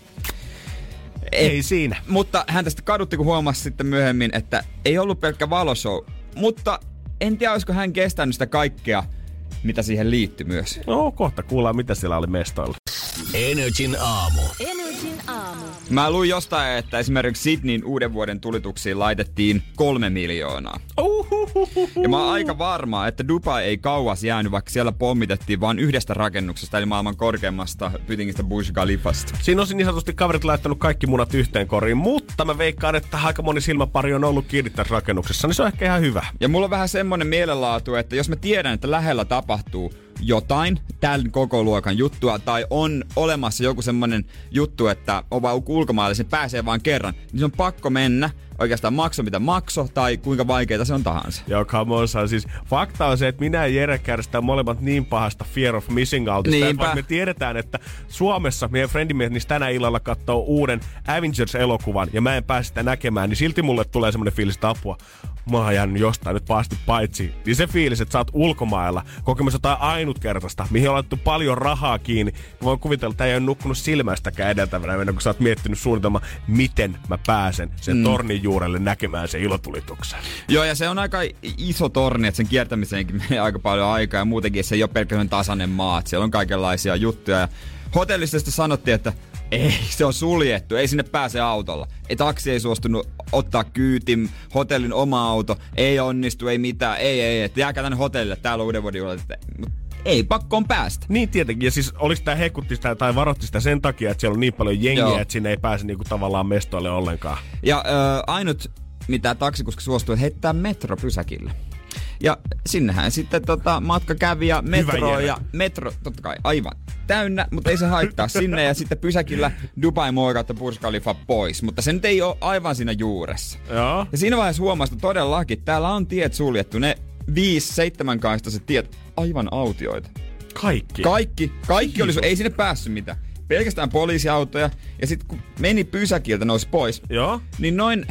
[SPEAKER 2] ei siinä.
[SPEAKER 3] Mutta hän tästä kadutti, kun huomasi sitten myöhemmin, että ei ollut pelkkä valoshow. Mutta en tiedä, olisiko hän kestänyt sitä kaikkea, mitä siihen liittyy myös.
[SPEAKER 2] No kohta kuullaan, mitä siellä oli mestoilla.
[SPEAKER 1] Energin aamu.
[SPEAKER 4] Energin aamu.
[SPEAKER 3] Mä luin jostain, että esimerkiksi Sydneyn uuden vuoden tulituksiin laitettiin kolme miljoonaa. Ja mä oon aika varma, että Dubai ei kauas jäänyt, vaikka siellä pommitettiin vain yhdestä rakennuksesta, eli maailman korkeimmasta pytingistä Burj Khalifasta.
[SPEAKER 2] Siinä on niin sanotusti kaverit laittanut kaikki munat yhteen koriin, mutta mä veikkaan, että aika moni silmäpari on ollut kiinni tässä rakennuksessa, niin se on ehkä ihan hyvä.
[SPEAKER 3] Ja mulla on vähän semmonen mielenlaatu, että jos mä tiedän, että lähellä tapahtuu jotain, tämän koko luokan juttua, tai on olemassa joku semmonen juttu, että on vaan ulkomaille, se pääsee vain kerran, niin se on pakko mennä, oikeastaan makso mitä makso, tai kuinka vaikeaa se on tahansa.
[SPEAKER 2] Joo, come on, son. siis fakta on se, että minä ja Jere kärsitään molemmat niin pahasta fear of missing outista.
[SPEAKER 3] Niinpä.
[SPEAKER 2] että Vaikka me tiedetään, että Suomessa meidän friendimies niin tänä illalla katsoo uuden Avengers-elokuvan ja mä en pääse sitä näkemään, niin silti mulle tulee semmoinen fiilis, että apua, mä oon jäänyt jostain nyt pahasti paitsi. Niin se fiilis, että sä oot ulkomailla kokemassa jotain ainutkertaista, mihin on laittu paljon rahaa kiinni. Mä voin kuvitella, että ei ole nukkunut silmästäkään edeltävänä, kuin sä oot miettinyt suunnitelma, miten mä pääsen sen mm. tornin juurelle näkemään se ilotulituksen.
[SPEAKER 3] Joo, ja se on aika iso torni, että sen kiertämiseenkin menee aika paljon aikaa. Ja muutenkin se ei ole pelkästään tasainen maa, että siellä on kaikenlaisia juttuja. Ja hotellista sanottiin, että ei, se on suljettu, ei sinne pääse autolla. Ei taksi ei suostunut ottaa kyytin, hotellin oma auto, ei onnistu, ei mitään, ei, ei, että jääkää tänne hotellille, täällä on uuden vuoden juhlat. Mut ei, pakko on päästä.
[SPEAKER 2] Niin tietenkin, ja siis oliko tämä hekutti sitä tai varoitti sitä sen takia, että siellä on niin paljon jengiä,
[SPEAKER 3] Joo.
[SPEAKER 2] että sinne ei pääse niinku tavallaan mestoille ollenkaan.
[SPEAKER 3] Ja ö, ainut, mitä taksikuski suostui, heittää metro pysäkille. Ja sinnehän sitten tota, matka kävi ja metro ja metro, totta kai aivan täynnä, mutta ei se haittaa sinne ja sitten pysäkillä Dubai Mall kautta Burj Khalifa pois, mutta se nyt ei ole aivan siinä juuressa.
[SPEAKER 2] Joo.
[SPEAKER 3] Ja siinä vaiheessa huomasi, että todellakin täällä on tiet suljettu, ne viisi, seitsemän kaistaiset tiet aivan autioita.
[SPEAKER 2] Kaikki.
[SPEAKER 3] Kaikki, kaikki oli, ei sinne päässyt mitään. Pelkästään poliisiautoja ja sitten kun meni pysäkiltä nousi pois,
[SPEAKER 2] Joo.
[SPEAKER 3] niin noin,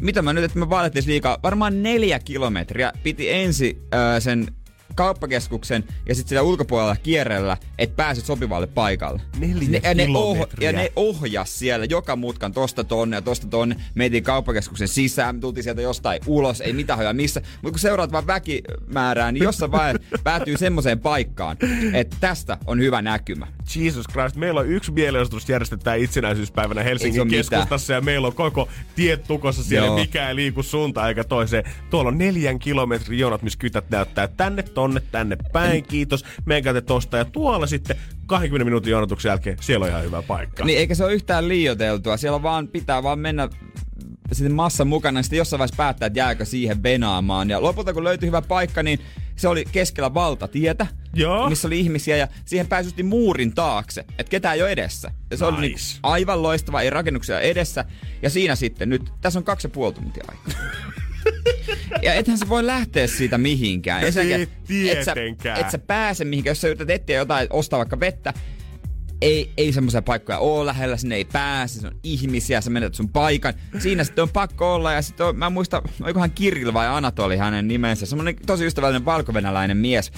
[SPEAKER 3] mitä mä nyt, että me vaadittiin liikaa, varmaan neljä kilometriä piti ensin öö, sen kauppakeskuksen ja sitten siellä ulkopuolella kierrellä, että pääsit sopivalle paikalle.
[SPEAKER 2] Neljä
[SPEAKER 3] ne, ja, ne
[SPEAKER 2] kilometriä.
[SPEAKER 3] ja ne ohjas siellä joka mutkan tosta tonne ja tosta tonne. Mentiin kauppakeskuksen sisään, me tultiin sieltä jostain ulos, ei mitään hajaa missä. Mutta kun seuraat vaan väkimäärää, niin jossain vaiheessa päätyy semmoiseen paikkaan, että tästä on hyvä näkymä.
[SPEAKER 2] Jesus Christ, meillä on yksi mielenosoitus järjestetään itsenäisyyspäivänä Helsingin keskustassa ja meillä on koko tiet tukossa siellä,
[SPEAKER 3] Joo.
[SPEAKER 2] mikä ei liiku suuntaan eikä toiseen. Tuolla on neljän kilometrin jonot, missä kytät näyttää tänne, tonne, tänne päin, kiitos, menkää te tosta. Ja tuolla sitten 20 minuutin jonotuksen jälkeen, siellä on ihan hyvä paikka.
[SPEAKER 3] Niin eikä se ole yhtään liioteltua. Siellä vaan pitää vaan mennä sitten massan mukana ja sitten jossain vaiheessa päättää, että jääkö siihen venaamaan. Ja lopulta kun löytyi hyvä paikka, niin se oli keskellä valtatietä,
[SPEAKER 2] Joo.
[SPEAKER 3] missä oli ihmisiä ja siihen pääsysti muurin taakse, että ketään ei ole edessä. Ja se oli niin
[SPEAKER 2] Nice.
[SPEAKER 3] aivan loistava, ei rakennuksia edessä. Ja siinä sitten nyt, tässä on kaksi ja puoli tuntia aikaa. Ja ethän se voi lähteä siitä mihinkään.
[SPEAKER 2] Ei
[SPEAKER 3] et sä,
[SPEAKER 2] tietenkään.
[SPEAKER 3] et sä pääse mihinkään, jos sä yrität etsiä jotain, ostaa vaikka vettä, ei, ei semmoisia paikkoja ole lähellä, sinne ei pääse, se on ihmisiä, sä menetät sun paikan. Siinä sitten on pakko olla ja sitten on, mä en muista, oikohan Kirill vai Anatoli hänen nimensä, semmoinen tosi ystävällinen valkovenäläinen mies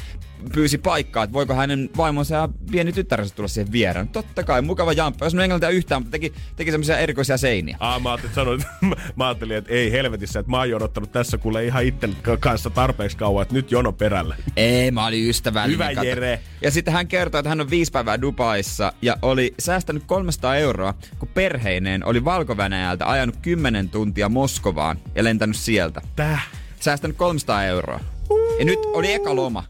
[SPEAKER 3] pyysi paikkaa, että voiko hänen vaimonsa ja pieni tyttärensä tulla siihen vieraan. Totta kai, mukava jamppa, jos mä englantia yhtään, mutta teki, teki semmoisia erikoisia seiniä.
[SPEAKER 2] Aa, mä ajattelin, sanoin, mä ajattelin, että ei helvetissä, että mä oon jonottanut tässä kuule ihan itse kanssa tarpeeksi kauan, että nyt jono perällä.
[SPEAKER 3] Ei, mä olin ystävällinen.
[SPEAKER 2] Hyvä,
[SPEAKER 3] kato.
[SPEAKER 2] Jere.
[SPEAKER 3] Ja sitten hän kertoi, että hän on viisi päivää Dubaissa ja oli säästänyt 300 euroa, kun perheineen oli valko ajanut 10 tuntia Moskovaan ja lentänyt sieltä.
[SPEAKER 2] Täh.
[SPEAKER 3] Säästänyt 300 euroa. Ja nyt oli eka loma.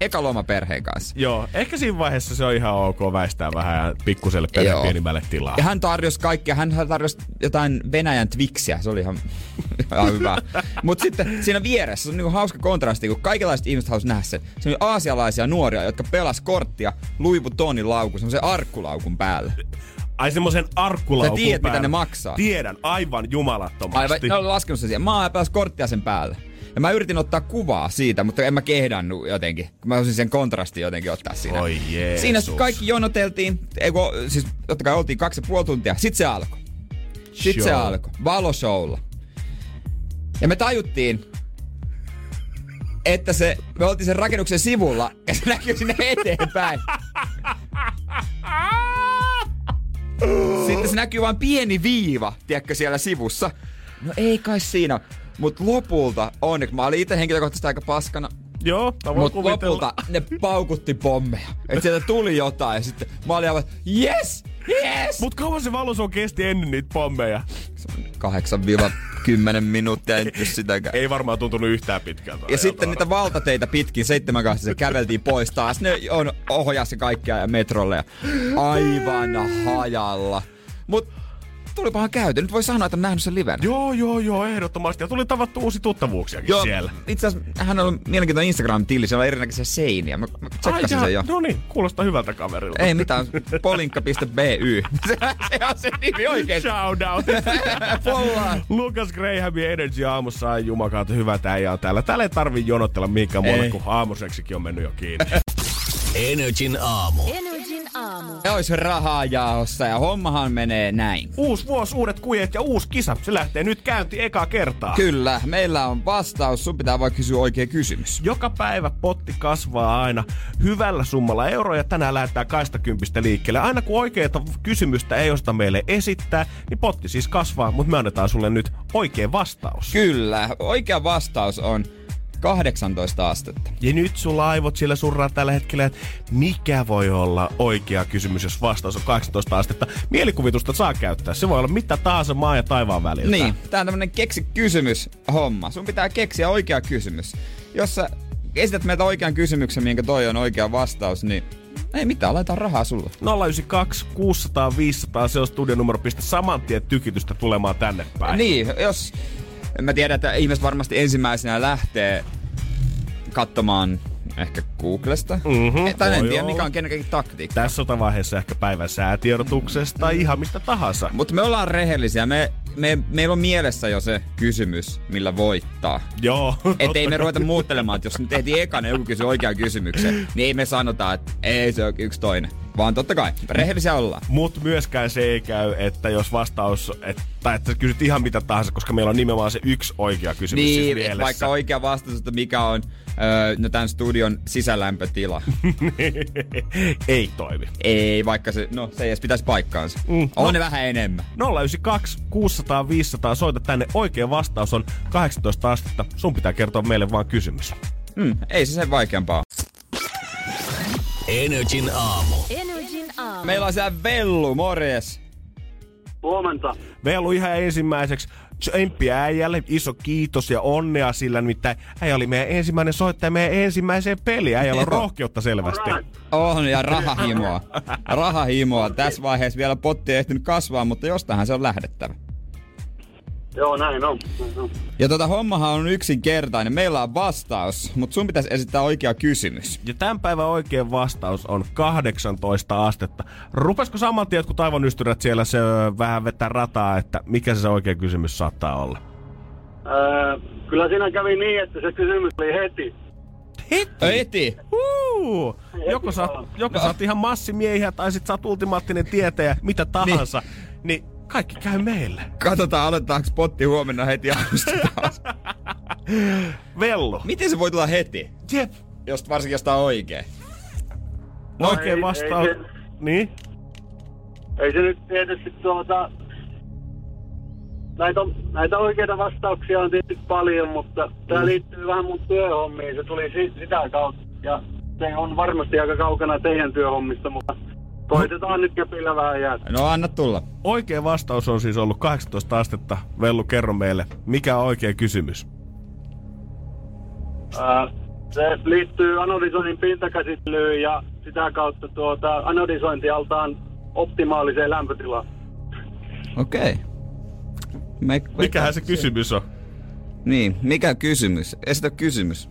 [SPEAKER 3] Eka loma perheen kanssa.
[SPEAKER 2] Joo, ehkä siinä vaiheessa se on ihan ok väistää vähän ja pikkuselle perheen
[SPEAKER 3] Joo.
[SPEAKER 2] pienimmälle tilaa.
[SPEAKER 3] Ja hän tarjosi kaikkea. Hän tarjosi jotain Venäjän Twixiä. Se oli ihan, ihan hyvä. Mutta sitten siinä vieressä se on niinku hauska kontrasti, kun kaikenlaiset ihmiset halusi nähdä sen. Se oli aasialaisia nuoria, jotka pelas korttia Louis Vuittonin laukun, semmoisen arkkulaukun päällä.
[SPEAKER 2] Ai semmoisen arkkulaukun
[SPEAKER 3] Sä tiedät, mitä
[SPEAKER 2] päällä.
[SPEAKER 3] ne maksaa.
[SPEAKER 2] Tiedän, aivan jumalattomasti.
[SPEAKER 3] Aivan, ne oli laskenut sen siihen. Mä oon korttia sen päälle. Ja mä yritin ottaa kuvaa siitä, mutta en mä kehdannut jotenkin. Kun mä olisin sen kontrastin jotenkin ottaa siinä.
[SPEAKER 2] Oi Jeesus.
[SPEAKER 3] Siinä kaikki jonoteltiin. Ei, kun, siis totta kai oltiin kaksi ja puoli tuntia. Sitten se alkoi. Sitten se
[SPEAKER 2] Show.
[SPEAKER 3] alkoi. Valoshowlla. Ja me tajuttiin, että se, me oltiin sen rakennuksen sivulla ja se näkyy sinne eteenpäin. Sitten se näkyy vain pieni viiva, tiedätkö, siellä sivussa. No ei kai siinä. Mut lopulta onneksi, mä olin itse henkilökohtaisesti aika paskana,
[SPEAKER 2] Joo, mä voin
[SPEAKER 3] Mut
[SPEAKER 2] kuvitella.
[SPEAKER 3] lopulta ne paukutti pommeja. Et sieltä tuli jotain ja sitten mä olin aivan, yes, yes!
[SPEAKER 2] Mut kauan se valoso kesti ennen niitä pommeja?
[SPEAKER 3] 8-10 minuuttia, en sitäkään.
[SPEAKER 2] Ei varmaan tuntunut yhtään pitkältä.
[SPEAKER 3] Ja sitten niitä valtateitä pitkin seitsemän kanssa se käveltiin pois taas. Ne on ohjassa kaikkea ja metrolle ja aivan hajalla. Mut tulipahan käyty. Nyt voi sanoa, että on nähnyt sen liven.
[SPEAKER 2] Joo, joo, joo, ehdottomasti. Ja tuli tavattu uusi tuttavuuksiakin
[SPEAKER 3] Joo,
[SPEAKER 2] siellä.
[SPEAKER 3] itse asiassa hän on mielenkiintoinen Instagram-tilli, siellä on erinäköisiä seiniä. Mä mä tsekkasin sen jo.
[SPEAKER 2] No niin, kuulostaa hyvältä kaverilta.
[SPEAKER 3] Ei mitään, polinkka.by. se, se on se nimi oikein.
[SPEAKER 2] Shout out. Lukas Grahamin Energy aamussa ai jumakaata hyvä on täällä. Täällä ei tarvii jonottella mihinkään muualle, kun aamuseksikin on mennyt jo kiinni.
[SPEAKER 1] Energin aamu.
[SPEAKER 4] Energin aamu.
[SPEAKER 3] olisi rahaa jaossa ja hommahan menee näin.
[SPEAKER 2] Uusi vuosi, uudet kujet ja uusi kisa. Se lähtee nyt käyntiin eka kertaa.
[SPEAKER 3] Kyllä, meillä on vastaus. Sun pitää vaan kysyä oikea kysymys.
[SPEAKER 2] Joka päivä potti kasvaa aina hyvällä summalla euroja. Tänään lähdetään kaistakympistä liikkeelle. Aina kun oikeita kysymystä ei osata meille esittää, niin potti siis kasvaa, mutta me annetaan sulle nyt oikea vastaus.
[SPEAKER 3] Kyllä, oikea vastaus on 18 astetta.
[SPEAKER 2] Ja nyt sulla aivot siellä surraa tällä hetkellä, että mikä voi olla oikea kysymys, jos vastaus on 18 astetta. Mielikuvitusta saa käyttää. Se voi olla mitä tahansa maa ja taivaan välillä.
[SPEAKER 3] Niin, tää on tämmönen keksi kysymys homma. Sun pitää keksiä oikea kysymys. Jos sä esität meiltä oikean kysymyksen, minkä toi on oikea vastaus, niin ei mitään, laitetaan rahaa sulle.
[SPEAKER 2] 092 600 500, se on studionumero, pistä saman tien tykitystä tulemaan tänne päin.
[SPEAKER 3] Niin, jos... Mä tiedän, että ihmiset varmasti ensimmäisenä lähtee katsomaan ehkä Googlesta.
[SPEAKER 2] Mhm,
[SPEAKER 3] tai en tiedä, mikä on kenenkin taktiikka.
[SPEAKER 2] Tässä vaiheessa ehkä päivän säätiedotuksesta tai ihan mistä tahansa.
[SPEAKER 3] Mutta me ollaan rehellisiä. Me, me, meillä on mielessä jo se kysymys, millä voittaa.
[SPEAKER 2] Joo.
[SPEAKER 3] Et ei me ruveta muuttelemaan, että jos nyt tehtiin ekana joku kysy oikean kysymyksen, niin ei me sanota, että ei se ole yksi toinen. Vaan totta kai, rehellisiä ollaan.
[SPEAKER 2] Mut myöskään se ei käy, että jos vastaus, et, tai että kysyt ihan mitä tahansa, koska meillä on nimenomaan se yksi oikea kysymys siis
[SPEAKER 3] Niin,
[SPEAKER 2] mielessä.
[SPEAKER 3] et vaikka oikea vastaus, että mikä on öö, no tämän studion sisälämpötila.
[SPEAKER 2] ei toimi.
[SPEAKER 3] ei, vaikka se, no se ei edes pitäisi paikkaansa.
[SPEAKER 2] Mm,
[SPEAKER 3] on
[SPEAKER 2] no.
[SPEAKER 3] ne vähän enemmän.
[SPEAKER 2] 092 600 500, soita tänne. Oikea vastaus on 18 astetta. Sun pitää kertoa meille vaan kysymys.
[SPEAKER 3] Mm, ei se sen vaikeampaa.
[SPEAKER 1] Energin aamu.
[SPEAKER 4] Energin aamu.
[SPEAKER 3] Meillä on siellä Vellu, morjes.
[SPEAKER 5] Huomenta.
[SPEAKER 2] Veilu ihan ensimmäiseksi tsemppiä äijälle, iso kiitos ja onnea sillä, nimittäin äijä oli meidän ensimmäinen soittaja meidän ensimmäiseen peliin. Äijällä on rohkeutta selvästi.
[SPEAKER 3] On, ja rahahimoa. rahahimoa. Tässä vaiheessa vielä potti ei ehtinyt kasvaa, mutta jostainhan se on lähdettävä.
[SPEAKER 5] Joo, näin on. Näin on.
[SPEAKER 3] Ja tota hommahan on yksinkertainen. Meillä on vastaus, mutta sun pitäisi esittää oikea kysymys.
[SPEAKER 2] Ja tämän päivän oikea vastaus on 18 astetta. Rupesko saman tien kun taivanystyret siellä se vähän vetää rataa, että mikä se, se oikea kysymys saattaa olla?
[SPEAKER 5] Öö, kyllä siinä kävi niin, että se kysymys oli heti.
[SPEAKER 3] Eti!
[SPEAKER 2] Huu! Joko sä, joko sä oot ihan massimiehiä tai sit sä oot ultimaattinen tietäjä, mitä tahansa. Niin, niin kaikki käy meille.
[SPEAKER 3] Katsotaan, aloitetaanko potti huomenna heti alusta taas.
[SPEAKER 2] Vello.
[SPEAKER 3] Miten se voi tulla heti?
[SPEAKER 2] Jep.
[SPEAKER 3] Jos, varsinkin jos tää on oikein.
[SPEAKER 2] Oikein
[SPEAKER 5] ei-
[SPEAKER 2] vastaus.
[SPEAKER 5] ei se-
[SPEAKER 2] Niin?
[SPEAKER 5] Ei se nyt tietysti tuota... Näitä, on, näitä oikeita vastauksia on tietysti paljon, mutta tämä liittyy vähän mun työhommiin. Se tuli si, sitä kautta. Ja se on varmasti aika kaukana teidän työhommista, mutta koitetaan nyt käpillä vähän jäätä.
[SPEAKER 3] No anna tulla.
[SPEAKER 2] Oikea vastaus on siis ollut 18 astetta. Vellu, kerro meille, mikä on oikea kysymys?
[SPEAKER 5] Ää, se liittyy anodisoinnin pintakäsittelyyn ja sitä kautta tuota anodisointialtaan optimaaliseen lämpötilaan.
[SPEAKER 3] Okei. Me,
[SPEAKER 2] Mikähän se kysymys on?
[SPEAKER 3] Niin, mikä kysymys? Esitä kysymys.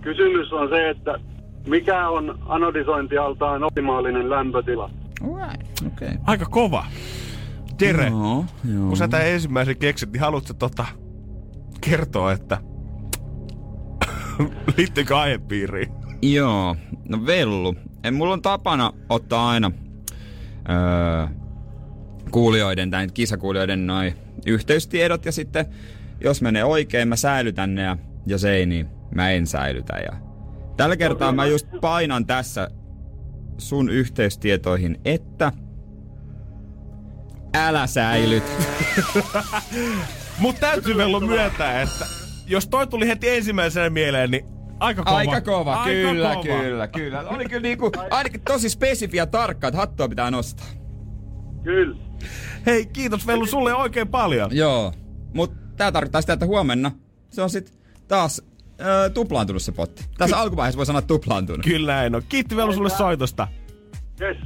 [SPEAKER 5] Kysymys on se, että mikä on anodisointialtaan optimaalinen lämpötila?
[SPEAKER 3] Alright, okei. Okay.
[SPEAKER 2] Aika kova. Jere,
[SPEAKER 3] Joo, joo.
[SPEAKER 2] kun sä tämän ensimmäisen keksit, niin haluatko tota kertoa, että liittyykö aihepiiriin?
[SPEAKER 3] Joo, no vellu. En, mulla on tapana ottaa aina öö, kuulijoiden, tai kisakuulijoiden noin yhteystiedot ja sitten jos menee oikein, mä säilytän ne ja jos ei, niin mä en säilytä. Ja tällä kertaa mä just painan tässä sun yhteystietoihin, että älä säilyt.
[SPEAKER 2] Mut täytyy Vellu myöntää, että jos toi tuli heti ensimmäisenä mieleen, niin aika kova.
[SPEAKER 3] Aika kova,
[SPEAKER 2] Aika
[SPEAKER 3] kyllä,
[SPEAKER 2] kova.
[SPEAKER 3] kyllä, kyllä. Oli kyllä niinku, ainakin tosi spesifiä tarkka, että hattua pitää nostaa.
[SPEAKER 5] Kyllä.
[SPEAKER 2] Hei, kiitos Vellu sulle oikein paljon.
[SPEAKER 3] Joo, mutta tää tarkoittaa sitä, että huomenna se on sit taas öö, tuplaantunut se potti. Tässä alkuvaiheessa voi sanoa tuplaantunut.
[SPEAKER 2] Kyllä näin on. Kiitti Vellu sulle soitosta.
[SPEAKER 5] Yes.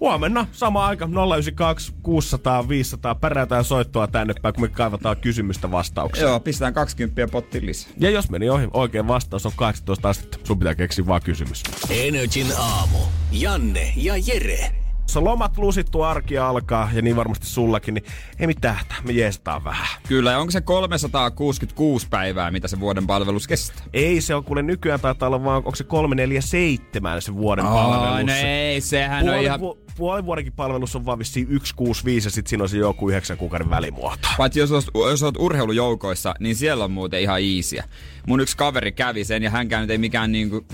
[SPEAKER 2] Huomenna sama aika 092 600 500 pärätään soittoa tänne päin, kun me kaivataan kysymystä vastauksia.
[SPEAKER 3] Joo, pistetään 20 pottiin lisää.
[SPEAKER 2] Ja jos meni ohi, oikein vastaus on 18 astetta. Sun pitää keksiä vaan kysymys.
[SPEAKER 1] Energin aamu. Janne ja Jere.
[SPEAKER 2] Jos lomat lusittu arki alkaa, ja niin varmasti sullakin, niin ei mitään, me jeestaan vähän.
[SPEAKER 3] Kyllä, ja onko se 366 päivää, mitä se vuoden palvelus kestää?
[SPEAKER 2] Ei se on, kuule nykyään taitaa olla vaan, onko se 347 se vuoden palvelus.
[SPEAKER 3] no ei, sehän
[SPEAKER 2] Puoli,
[SPEAKER 3] on ihan...
[SPEAKER 2] vu- puolen vuodenkin palvelus on vaan vissiin 165 ja sitten siinä on se joku 9 kuukauden välimuoto.
[SPEAKER 3] Paitsi jos, olet- jos olet urheilujoukoissa, niin siellä on muuten ihan iisiä. Mun yksi kaveri kävi sen ja hänkään nyt ei mikään niinku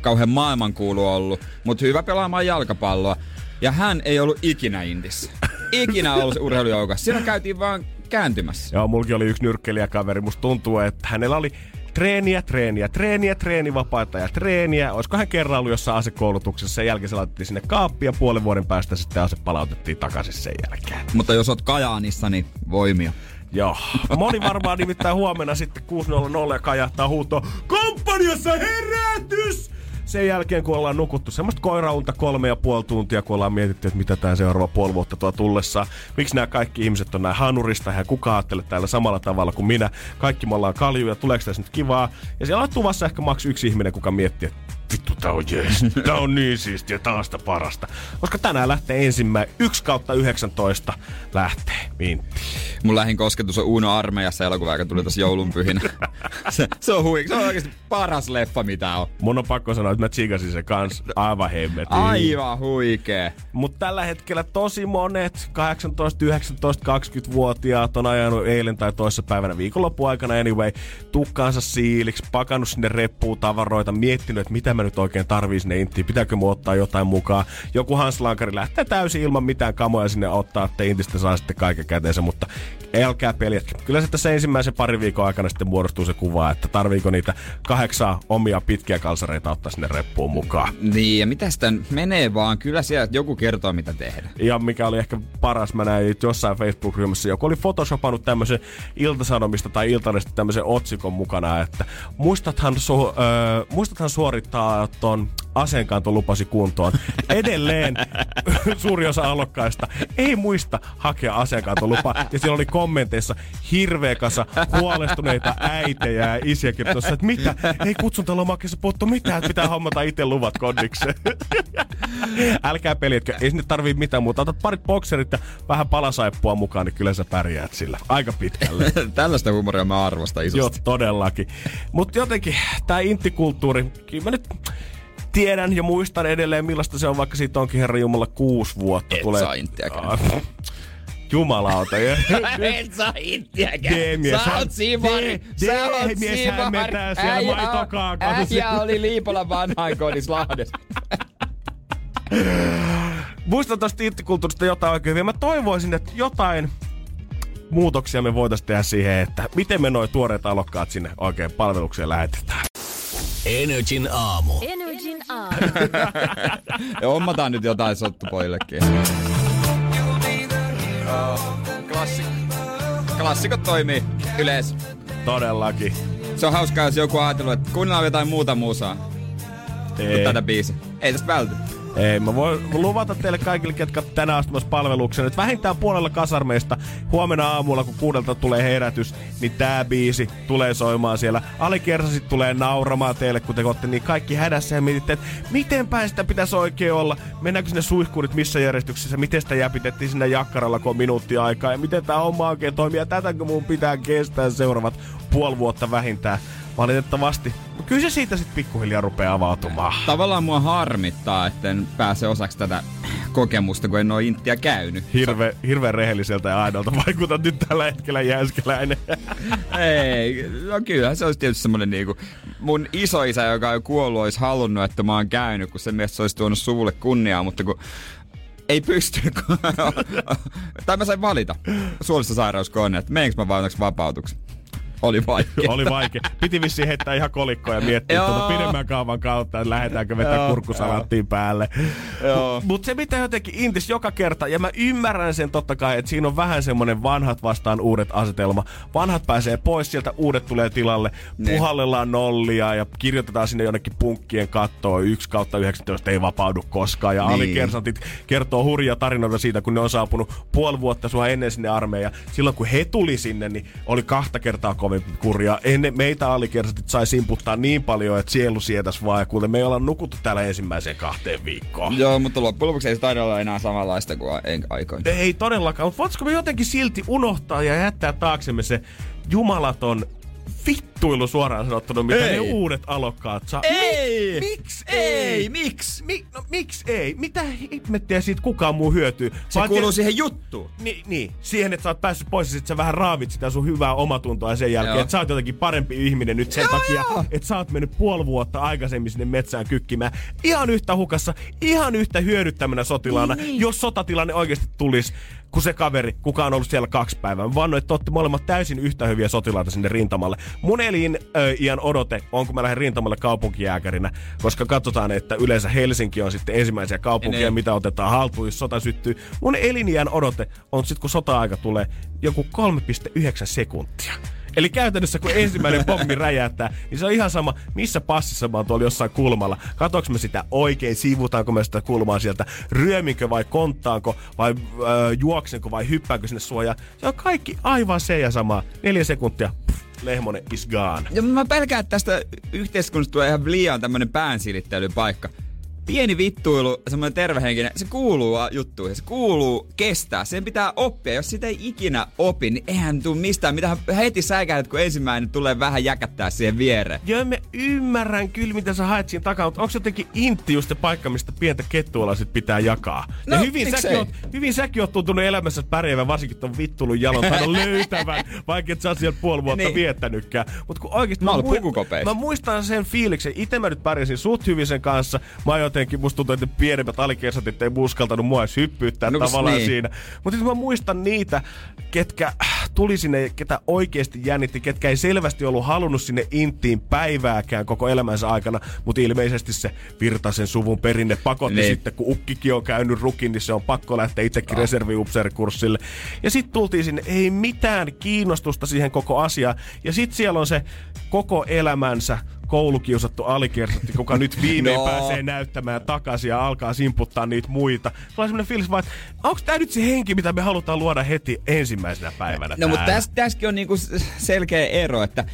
[SPEAKER 3] kauhean maailmankuulu ollut, mutta hyvä pelaamaan jalkapalloa. Ja hän ei ollut ikinä Indissä. Ikinä ollut urheilujoukossa. Siinä käytiin vaan kääntymässä.
[SPEAKER 2] Joo, mulki oli yksi nyrkkeilijäkaveri. Musta tuntuu, että hänellä oli treeniä, treeniä, treeniä, treenivapaita ja treeniä. Olisiko hän kerran ollut jossain asekoulutuksessa. Sen jälkeen se laitettiin sinne kaappia. Puolen vuoden päästä sitten ase palautettiin takaisin sen jälkeen.
[SPEAKER 3] Mutta jos oot Kajaanissa, niin voimia.
[SPEAKER 2] Joo. Moni varmaan nimittäin huomenna sitten 6.00 ja kajahtaa huutoon Komppaniassa herätys! Sen jälkeen, kun ollaan nukuttu semmoista koiraunta kolme ja puoli tuntia, kun ollaan mietitty, että mitä tämä seuraava puoli vuotta tuo tullessa. Miksi nämä kaikki ihmiset on näin hanurista ja kuka ajattelee täällä samalla tavalla kuin minä. Kaikki me ollaan kaljuja, tuleeko tässä nyt kivaa? Ja siellä on tuvassa ehkä maks yksi ihminen, kuka miettii, että vittu tää on jees. Tää on niin siistiä, tää on sitä parasta. Koska tänään lähtee ensimmäinen 1 kautta 19 lähtee Mintti.
[SPEAKER 3] Mun lähin kosketus on Uno Armeijassa elokuva, joka tuli tässä joulunpyhinä. se, se, on huik, se on oikeasti paras leffa, mitä on.
[SPEAKER 2] Mun on pakko sanoa, että mä tsiikasin sen kans aivan hemmetin.
[SPEAKER 3] Aivan huikee.
[SPEAKER 2] Mutta tällä hetkellä tosi monet 18, 19, 20-vuotiaat on ajanut eilen tai toissa päivänä viikonloppuaikana anyway tukkaansa siiliksi, pakannut sinne reppuun tavaroita, miettinyt, että mitä mä nyt oikein tarvii sinne inttiin, pitääkö mu ottaa jotain mukaan. Joku Hans Lankari lähtee täysin ilman mitään kamoja sinne ottaa, että intistä saa sitten kaiken käteensä, mutta älkää peljätkö. Kyllä se tässä ensimmäisen parin viikon aikana sitten muodostuu se kuva, että tarviiko niitä kahdeksaa omia pitkiä kalsareita ottaa sinne reppuun mukaan.
[SPEAKER 3] Niin, ja mitä sitä menee vaan? Kyllä siellä joku kertoo, mitä tehdä.
[SPEAKER 2] Ja mikä oli ehkä paras, mä näin jossain Facebook-ryhmässä, joku oli photoshopannut tämmöisen iltasanomista tai iltalesta tämmöisen otsikon mukana, että muistathan, su- öö, muistathan suorittaa ton aseenkantolupasi kuntoon. Edelleen suuri osa alokkaista ei muista hakea aseenkantolupaa. Ja siellä oli kommenteissa hirveä kasa huolestuneita äitejä ja isiä kirjoittaa, että mitä, ei kutsuntalomakkeessa puuttu mitään, että pitää hommata itse luvat kondikseen. Älkää pelietkö, ei sinne tarvii mitään muuta. Otat parit bokserit ja vähän palasaippua mukaan, niin kyllä sä pärjäät sillä aika pitkälle.
[SPEAKER 3] Tällaista huumoria mä arvostan isosti.
[SPEAKER 2] Joo, todellakin. Mutta jotenkin tämä intikulttuuri, kyllä mä nyt tiedän ja muistan edelleen millaista se on, vaikka siitä onkin Herra Jumala kuusi vuotta.
[SPEAKER 3] Et
[SPEAKER 2] tulee...
[SPEAKER 3] saa inttiäkään.
[SPEAKER 2] Ah, Jumalauta. ja-
[SPEAKER 3] Et saa ittiäkään.
[SPEAKER 2] D-mies,
[SPEAKER 3] Sä oot Simari.
[SPEAKER 2] D-
[SPEAKER 3] Sä oot Simari.
[SPEAKER 2] siellä
[SPEAKER 3] Äijä-. Äijä oli Liipolan vanhainkodissa Lahdessa.
[SPEAKER 2] Muistan tosta intikulttuurista jotain oikein hyvin. Mä toivoisin, että jotain muutoksia me voitaisiin tehdä siihen, että miten me noin tuoreet alokkaat sinne oikein palvelukseen lähetetään.
[SPEAKER 1] Energin aamu.
[SPEAKER 4] Energin aamu.
[SPEAKER 3] Ja hommataan nyt jotain sottupojillekin. Klassik. Klassikot toimii yleensä.
[SPEAKER 2] Todellakin.
[SPEAKER 3] Se on hauskaa, jos joku ajatellut, että kuunnellaan jotain muuta musaa
[SPEAKER 2] Ei.
[SPEAKER 3] tätä biisiä. Ei tästä välty.
[SPEAKER 2] Ei, mä voin luvata teille kaikille, ketkä tänään astumassa palvelukseen, että vähintään puolella kasarmeista huomenna aamulla, kun kuudelta tulee herätys, niin tää biisi tulee soimaan siellä. Alikersasit tulee nauramaan teille, kun te olette niin kaikki hädässä ja mietitte, että miten päin sitä pitäisi oikein olla. Mennäänkö sinne suihkurit missä järjestyksessä, miten sitä jäpitettiin sinne jakkaralla, kun on minuutti aikaa ja miten tämä homma oikein toimii ja tätäkö mun pitää kestää seuraavat puoli vuotta vähintään. Valitettavasti. No kyllä se siitä sitten pikkuhiljaa rupeaa avautumaan.
[SPEAKER 3] Tavallaan mua harmittaa, että en pääse osaksi tätä kokemusta, kun en ole inttiä käynyt.
[SPEAKER 2] Hirve, hirveän rehelliseltä ja aidolta vaikutat nyt tällä hetkellä jääskeläinen.
[SPEAKER 3] Ei, no kyllä se olisi tietysti semmonen niinku, mun isoisä, joka on kuollut, olisi halunnut, että mä oon käynyt, kun se mies olisi tuonut suvulle kunniaa, mutta kun ei pysty, kun... tai mä sain valita suolista sairauskone, että meneekö mä onneksi vapautuksen. Oli vaikea.
[SPEAKER 2] Oli vaikea. Piti vissiin heittää ihan kolikkoja ja miettiä tuota pidemmän kaavan kautta, että lähdetäänkö vetää
[SPEAKER 3] Joo.
[SPEAKER 2] kurkkusalattiin päälle. Mutta se mitä jotenkin intis joka kerta, ja mä ymmärrän sen totta kai, että siinä on vähän semmonen vanhat vastaan uudet asetelma. Vanhat pääsee pois sieltä, uudet tulee tilalle,
[SPEAKER 3] Ne.
[SPEAKER 2] puhallellaan nollia ja kirjoitetaan sinne jonnekin punkkien kattoon. 1 kautta 19 ei vapaudu koskaan. Ja
[SPEAKER 3] Niin.
[SPEAKER 2] alikersantit kertoo hurjia tarinoita siitä, kun ne on saapunut puoli vuotta sua ennen sinne armeijaan. Silloin kun he tuli sinne, niin oli kahta kertaa kovempi kurja. Ennen meitä alikersatit sai simputtaa niin paljon, että sielu sietäisi vaan. Ja kuten me ei olla nukuttu täällä ensimmäiseen kahteen viikkoon.
[SPEAKER 3] Joo, mutta loppujen lopuksi ei se taida olla enää samanlaista kuin en- aikoina.
[SPEAKER 2] Ei todellakaan, mutta voisiko me jotenkin silti unohtaa ja jättää taaksemme se jumalaton vittuilu suoraan sanottuna, mitä
[SPEAKER 3] Ei.
[SPEAKER 2] ne uudet alokkaat saa.
[SPEAKER 3] Ei!
[SPEAKER 2] Mi- miksi
[SPEAKER 3] Ei, miksi?
[SPEAKER 2] Mi- no, miksi ei? Mitä ihmettiä siitä kukaan muu hyötyy?
[SPEAKER 3] Se
[SPEAKER 2] Vaan
[SPEAKER 3] kuuluu
[SPEAKER 2] te-
[SPEAKER 3] siihen juttuun.
[SPEAKER 2] Niin, niin, siihen, että sä oot päässyt pois ja sit sä vähän raavit sitä sun hyvää omatuntoa sen jälkeen, että sä oot jotenkin parempi ihminen nyt sen
[SPEAKER 3] Joo,
[SPEAKER 2] takia,
[SPEAKER 3] joo.
[SPEAKER 2] että sä oot mennyt puoli vuotta aikaisemmin sinne metsään kykkimään. Ihan yhtä hukassa, ihan yhtä hyödyttämänä sotilaana, niin, niin. jos sotatilanne oikeasti tulisi kuin se kaveri, kuka on ollut siellä kaksi päivää. Mä vannoin, että te ootte molemmat täysin yhtä hyviä sotilaita sinne rintamalle. Mun elin ö, iän odote on, kun mä lähden rintamalle kaupunkijääkärinä, koska katsotaan, että yleensä Helsinki on sitten ensimmäisiä kaupunkeja,
[SPEAKER 3] Niin.
[SPEAKER 2] mitä otetaan haltuun, jos sota syttyy. Mun eliniän odote on sitten, kun sota-aika tulee, joku 3,9 sekuntia. Eli käytännössä, kun ensimmäinen pommi räjähtää, niin se on ihan sama, missä passissa mä oon tuolla jossain kulmalla. Katoks mä sitä oikein, siivutaanko mä sitä kulmaa sieltä, ryöminkö vai konttaanko, vai öö, juoksenko vai hyppäänkö sinne suojaan. Se on kaikki aivan se ja sama. Neljä sekuntia, lehmonen is gone.
[SPEAKER 3] Ja mä pelkään, että tästä yhteiskunnasta tulee ihan liian tämmönen päänsilittelypaikka. Pieni vittuilu, semmoinen tervehenkinen, se kuuluu juttuihin, se kuuluu kestää, sen pitää oppia. Jos sitä ei ikinä opi, niin eihän tuu mistään. Mitä heti säikähdet, kun ensimmäinen tulee vähän jäkättää siihen viereen.
[SPEAKER 2] Joo, mä ymmärrän kyllä, mitä sä haet siinä takaa, mutta onko jotenkin intti just se paikka, mistä pientä kettuolla sit pitää jakaa?
[SPEAKER 3] No,
[SPEAKER 2] ja hyvin
[SPEAKER 3] miksei?
[SPEAKER 2] säkin, oot, hyvin säkin oot tuntunut elämässä pärjäävän, varsinkin ton vittulun jalon tainnut löytävän, vaikka et sä oot siellä puoli vuotta
[SPEAKER 3] Niin.
[SPEAKER 2] viettänytkään. Mutta kun oikeesti
[SPEAKER 3] Mä pukukopeissa.
[SPEAKER 2] mä muistan sen fiiliksen, itse mä nyt pärjäsin suht hyvin sen kanssa. Mä jotenkin, musta tuntuu, että ne pienemmät alikersatit ei uskaltanut mua edes hyppyyttää
[SPEAKER 3] No,
[SPEAKER 2] tavallaan
[SPEAKER 3] niin.
[SPEAKER 2] siinä. Mutta mä muistan niitä, ketkä äh, tuli sinne, ketä oikeasti jännitti, ketkä ei selvästi ollut halunnut sinne inttiin päivääkään koko elämänsä aikana, mutta ilmeisesti se Virtasen suvun perinne pakotti
[SPEAKER 3] Niin.
[SPEAKER 2] sitten, kun ukkikin on käynyt rukin, niin se on pakko lähteä itsekin reserviupseerikurssille. Ja sitten tultiin sinne, ei mitään kiinnostusta siihen koko asiaan. Ja sitten siellä on se koko elämänsä koulukiusattu alikersatti, kuka nyt viimein
[SPEAKER 3] No.
[SPEAKER 2] pääsee näyttämään takaisin ja alkaa simputtaa niitä muita. Tulee semmoinen fiilis vaan, että onko tämä nyt se henki, mitä me halutaan luoda heti ensimmäisenä päivänä
[SPEAKER 3] No mutta
[SPEAKER 2] täällä?
[SPEAKER 3] täs, tässäkin on niinku selkeä ero, että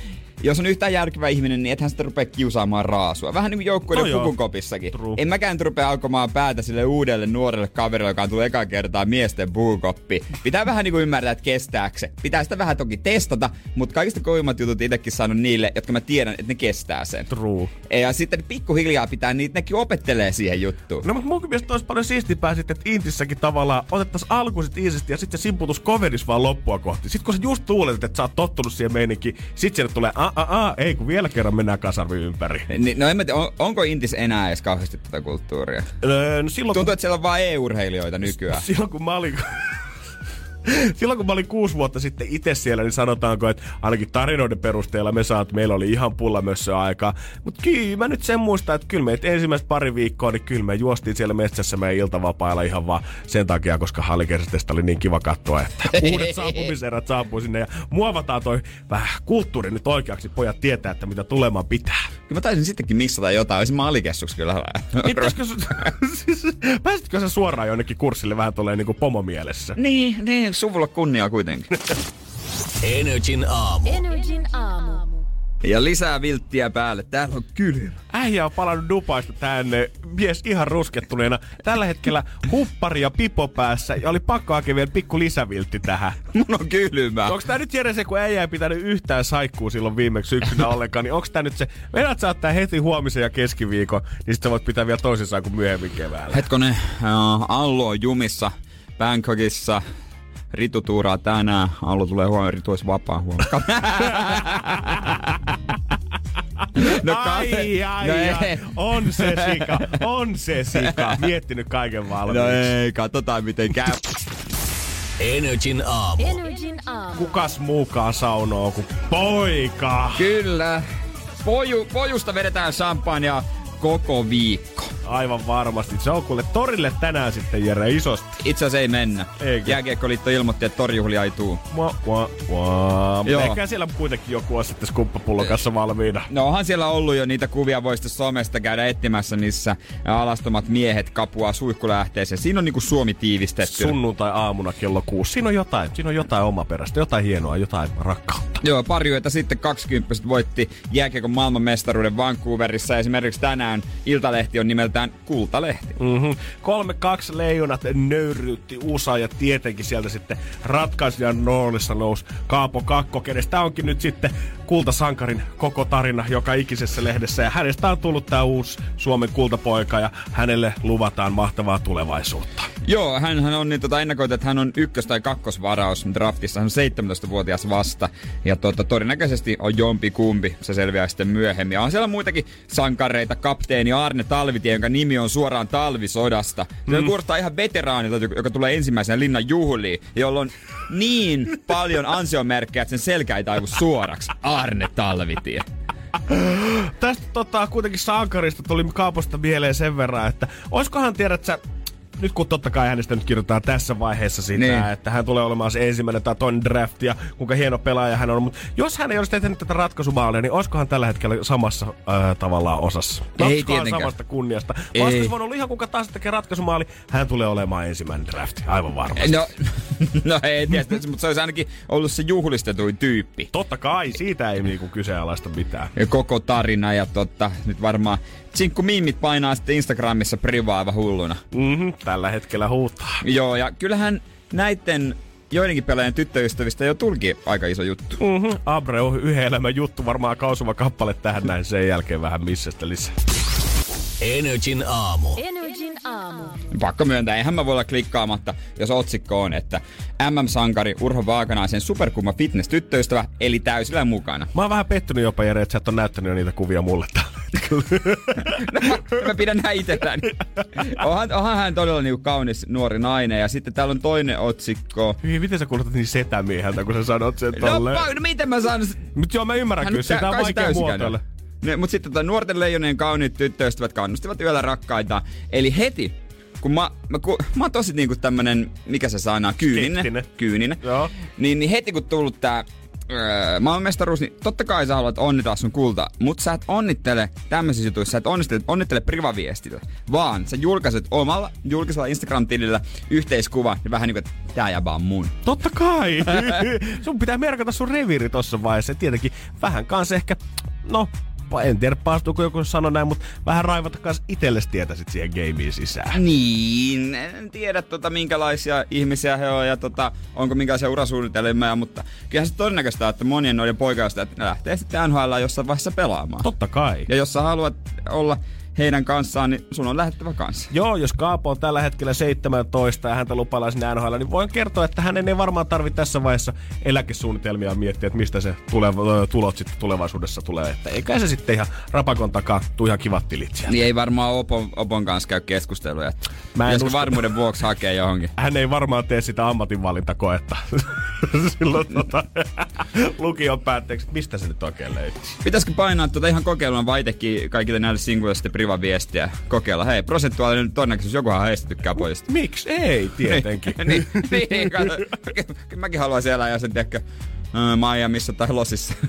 [SPEAKER 3] jos on yhtään järkevä ihminen, niin ethän sitä rupea kiusaamaan raasua. Vähän niin kuin joukkueiden
[SPEAKER 2] No
[SPEAKER 3] pukukopissakin.
[SPEAKER 2] True.
[SPEAKER 3] En mäkään rupea aukomaan päätä sille uudelle nuorelle kaverille, joka on tullut eka kertaa miesten puukoppi. Pitää vähän niin kuin ymmärtää, että kestääkö se. Pitää sitä vähän toki testata, mutta kaikista kovimmat jutut itsekin sanon niille, jotka mä tiedän, että ne kestää sen.
[SPEAKER 2] True.
[SPEAKER 3] Ja sitten pikkuhiljaa pitää niitä, nekin opettelee siihen juttuun.
[SPEAKER 2] No mutta mun mielestä olisi paljon siistimpää sitten, että Intissäkin tavallaan otettaisiin alku sit iisisti ja sitten se simputus vaan loppua kohti. Sitten kun sä just tuulet, että sä oot tottunut siihen meininkiin, sit sieltä tulee a a a ei kun vielä kerran mennään kasarvi ympäri.
[SPEAKER 3] Ni- No en mä tiedä, on, onko Intis enää edes kauheasti tätä kulttuuria?
[SPEAKER 2] Öö, no silloin,
[SPEAKER 3] Tuntuu, että siellä on vain e-urheilijoita nykyään.
[SPEAKER 2] silloin kun mä olin... Silloin kun mä olin kuusi vuotta sitten itse siellä, niin sanotaanko, että ainakin tarinoiden perusteella me saat, meillä oli ihan pullamössö aikaa. Mutta kyllä mä nyt sen muistan, että kyllä meitä ensimmäistä pari viikkoa, niin kyllä me juostiin siellä metsässä meidän iltavapailla ihan vaan sen takia, koska hallikersasteesta oli niin kiva katsoa, että uudet saapumiserät saapuu sinne ja muovataan toi vähän kulttuuri nyt oikeaksi. Pojat tietää, että mitä tulemaan pitää.
[SPEAKER 3] Kyllä mä taisin sittenkin missata jotain, olisin maalikessuksi kyllä.
[SPEAKER 2] Pitäisikö, siis, pääsitkö sä suoraan jonnekin kurssille vähän tulee niinku pomomielessä?
[SPEAKER 3] niin, niin, suvulla kunnia kuitenkin.
[SPEAKER 1] Energin aamu.
[SPEAKER 4] Energin aamu.
[SPEAKER 3] ja lisää vilttiä päälle, täällä on kylmä.
[SPEAKER 2] Äijä on palannut Dubaista tänne, mies ihan ruskettuneena. Tällä hetkellä huppari ja pipo päässä ja oli pakko hakea vielä pikku lisäviltti tähän.
[SPEAKER 3] Mun on kylmä.
[SPEAKER 2] Onks tää nyt Jere se, kun äijä ei pitänyt yhtään saikkuu silloin viimeksi syksynä ollenkaan, niin onks tää nyt se, vedät sä ottaa heti huomisen ja keskiviikon, niin sit sä voit pitää vielä toisissaan kuin myöhemmin keväällä.
[SPEAKER 3] Hetkonen, äh, Allu on jumissa Bangkokissa. Ritu tuuraa tänään. Allu tulee huomenna, Ritu olisi vapaa huomenna. No,
[SPEAKER 2] ai, ai,
[SPEAKER 3] no
[SPEAKER 2] ai,
[SPEAKER 3] ei.
[SPEAKER 2] on se sika, on se sika. Miettinyt kaiken valmiiksi.
[SPEAKER 3] No ei, katsotaan miten käy.
[SPEAKER 1] Energin aamu.
[SPEAKER 4] Energin aamu.
[SPEAKER 2] Kukas muukaan saunoo kuin poika?
[SPEAKER 3] Kyllä. Poju, pojusta vedetään champagnea koko viikko.
[SPEAKER 2] Aivan varmasti. Se on kuule torille tänään sitten Jere isosti.
[SPEAKER 3] Itse asiassa ei mennä.
[SPEAKER 2] Eikö?
[SPEAKER 3] Jääkiekkoliitto ilmoitti, että torjuhlia ei tuu.
[SPEAKER 2] Mua, mua, mua.
[SPEAKER 3] Joo.
[SPEAKER 2] Ehkä siellä kuitenkin joku on sitten skumppapullon kanssa valmiina.
[SPEAKER 3] No onhan siellä ollut jo niitä kuvia, voi somesta käydä etsimässä, missä alastomat miehet kapuaa suihkulähteeseen. Siinä on niinku Suomi tiivistetty.
[SPEAKER 2] Sunnuntai-aamuna kello kuusi. Siinä on jotain, siinä on jotain omaperäistä, jotain hienoa, jotain rakkautta.
[SPEAKER 3] Joo, pari yötä sitten 20 voitti jääkiekon maailmanmestaruuden Vancouverissa. Esimerkiksi tänään Iltalehti on nimeltään Kultalehti.
[SPEAKER 2] Mm-hmm. 3-2 leijonat nöyryytti USA ja tietenkin sieltä sitten ratkaisijan roolissa nousi Kaapo Kakko, kenestä onkin nyt sitten kultasankarin koko tarina joka ikisessä lehdessä. Ja hänestä on tullut tämä uusi Suomen kultapoika ja hänelle luvataan mahtavaa tulevaisuutta.
[SPEAKER 3] Joo, hän on niin tota ennakoitu, että hän on ykkös- tai kakkosvaraus draftissa. Hän on 17-vuotias vasta. Ja tota, todennäköisesti on jompi kumpi. Se selviää sitten myöhemmin. Ja on siellä muitakin sankareita. Kapteeni Arne Talvitie, jonka nimi on suoraan talvisodasta. Se mm. kuulostaa ihan veteraanilta, joka tulee ensimmäisenä linnan juhliin, jolla on niin paljon ansiomerkkejä, että sen selkä ei taivu suoraksi. Arne Talvitie.
[SPEAKER 2] Tästä tota, kuitenkin sankarista tuli kaaposta mieleen sen verran, että oiskohan tiedät sä, nyt kun totta kai hänestä nyt kirjoitetaan tässä vaiheessa sitä,
[SPEAKER 3] Niin.
[SPEAKER 2] että hän tulee olemaan se ensimmäinen tai toinen draft ja kuinka hieno pelaaja hän on. Mutta jos hän ei olisi tehnyt tätä ratkaisumaalia, niin olisikohan tällä hetkellä samassa äh, tavallaan osassa? Nauttisikohan
[SPEAKER 3] tietenkään.
[SPEAKER 2] samasta kunniasta.
[SPEAKER 3] Ei.
[SPEAKER 2] Ei. voinut olla ihan kuka taas tekee ratkaisumaali, hän tulee olemaan ensimmäinen draft. Aivan varmasti.
[SPEAKER 3] No, no ei tietysti, mutta se olisi ainakin ollut se juhlistetuin tyyppi.
[SPEAKER 2] Totta kai, siitä ei niinku kyseenalaista mitään.
[SPEAKER 3] Ja koko tarina ja totta, nyt varmaan Sinkku Mimmit painaa sitten Instagramissa privaa aivan hulluna.
[SPEAKER 2] Mm-hmm, tällä hetkellä huutaa.
[SPEAKER 3] Joo, ja kyllähän näiden joidenkin pelaajien tyttöystävistä jo tulki aika iso juttu.
[SPEAKER 2] Mm-hmm. Abreu, yhden elämän juttu, varmaan kausuma kappale tähän näin, sen jälkeen vähän missästä lisää.
[SPEAKER 1] Energin aamu.
[SPEAKER 4] Energin aamu.
[SPEAKER 3] Pakko myöntää, eihän mä voi olla klikkaamatta, jos otsikko on, että MM-sankari Urho Vaakanaisen superkumma fitness-tyttöystävä, eli täysillä mukana.
[SPEAKER 2] Mä oon vähän pettynyt jopa, Jere, että sä et ole näyttänyt jo niitä kuvia mulle tällä hetkellä.
[SPEAKER 3] No, mä pidän näin itselläni. Onhan, onhan hän todella niinku kaunis nuori nainen, ja sitten täällä on toinen otsikko.
[SPEAKER 2] Hyi, miten sä kuulotat niin setämieheltä, kun sä sanot sen
[SPEAKER 3] No,
[SPEAKER 2] tolleen?
[SPEAKER 3] pa- no miten mä saan...
[SPEAKER 2] Mut joo, mä ymmärrän
[SPEAKER 3] Hän
[SPEAKER 2] kyllä, sitä on vaikea muotoilla.
[SPEAKER 3] Ne, mut sitten tota, nuorten leijonien kauniit tyttöystävät kannustivat yöllä rakkaita. Eli heti, kun mä, mä, kun, mä oon tosi niinku tämmönen, mikä se sana, kyyninen.
[SPEAKER 2] Skeptinen.
[SPEAKER 3] kyyninen.
[SPEAKER 2] Joo.
[SPEAKER 3] Niin, niin heti kun tullut tää öö, maailmanmestaruus, niin totta kai sä haluat onnitella sun kulta, mutta sä et onnittele tämmöisissä jutuissa, sä et onnittele, onnittele privaviestillä, vaan sä julkaiset omalla julkisella Instagram-tilillä yhteiskuva ja vähän niin kuin, että tää jäbä on mun.
[SPEAKER 2] Totta kai. sun pitää merkata sun reviiri tossa vaiheessa. Tietenkin vähän kanssa ehkä, no, en tiedä paastuuko joku sano näin, mutta vähän raivata kanssa itsellesi tietä sit siihen gameen sisään.
[SPEAKER 3] Niin, en tiedä tota, minkälaisia ihmisiä he on ja tota, onko minkälaisia urasuunnitelmia, mutta kyllähän se todennäköistä, että monien noiden poikaista, että ne lähtee sitten NHL jossain vaiheessa pelaamaan.
[SPEAKER 2] Totta kai.
[SPEAKER 3] Ja jos sä haluat olla heidän kanssaan, niin sun on lähettävä kanssa.
[SPEAKER 2] Joo, jos Kaapo on tällä hetkellä 17 ja häntä lupaillaan sinne NHL, niin voin kertoa, että hänen ei varmaan tarvitse tässä vaiheessa eläkesuunnitelmia miettiä, että mistä se tuleva, tulot sitten tulevaisuudessa tulee. Että eikä se sitten ihan rapakon takaa tuu ihan kivat tilit sieltä.
[SPEAKER 3] Niin ei varmaan Opon, Opon kanssa käy keskusteluja.
[SPEAKER 2] Mä en usko.
[SPEAKER 3] varmuuden vuoksi hakea johonkin.
[SPEAKER 2] Hän ei varmaan tee sitä ammatinvalintakoetta silloin tota, lukion päätteeksi, mistä se nyt oikein löytyy.
[SPEAKER 3] Pitäisikö painaa tuota ihan kokeiluna vai itsekin kaikille näille singuille sitten privaviestiä kokeilla? Hei, prosentuaalinen todennäköisyys, jokuhan heistä tykkää pojista.
[SPEAKER 2] Miksi ei, tietenkin.
[SPEAKER 3] niin, niin, kato. Mäkin haluaisin elää ja sen tiedäkö, ö, Miamiissa tai Losissa.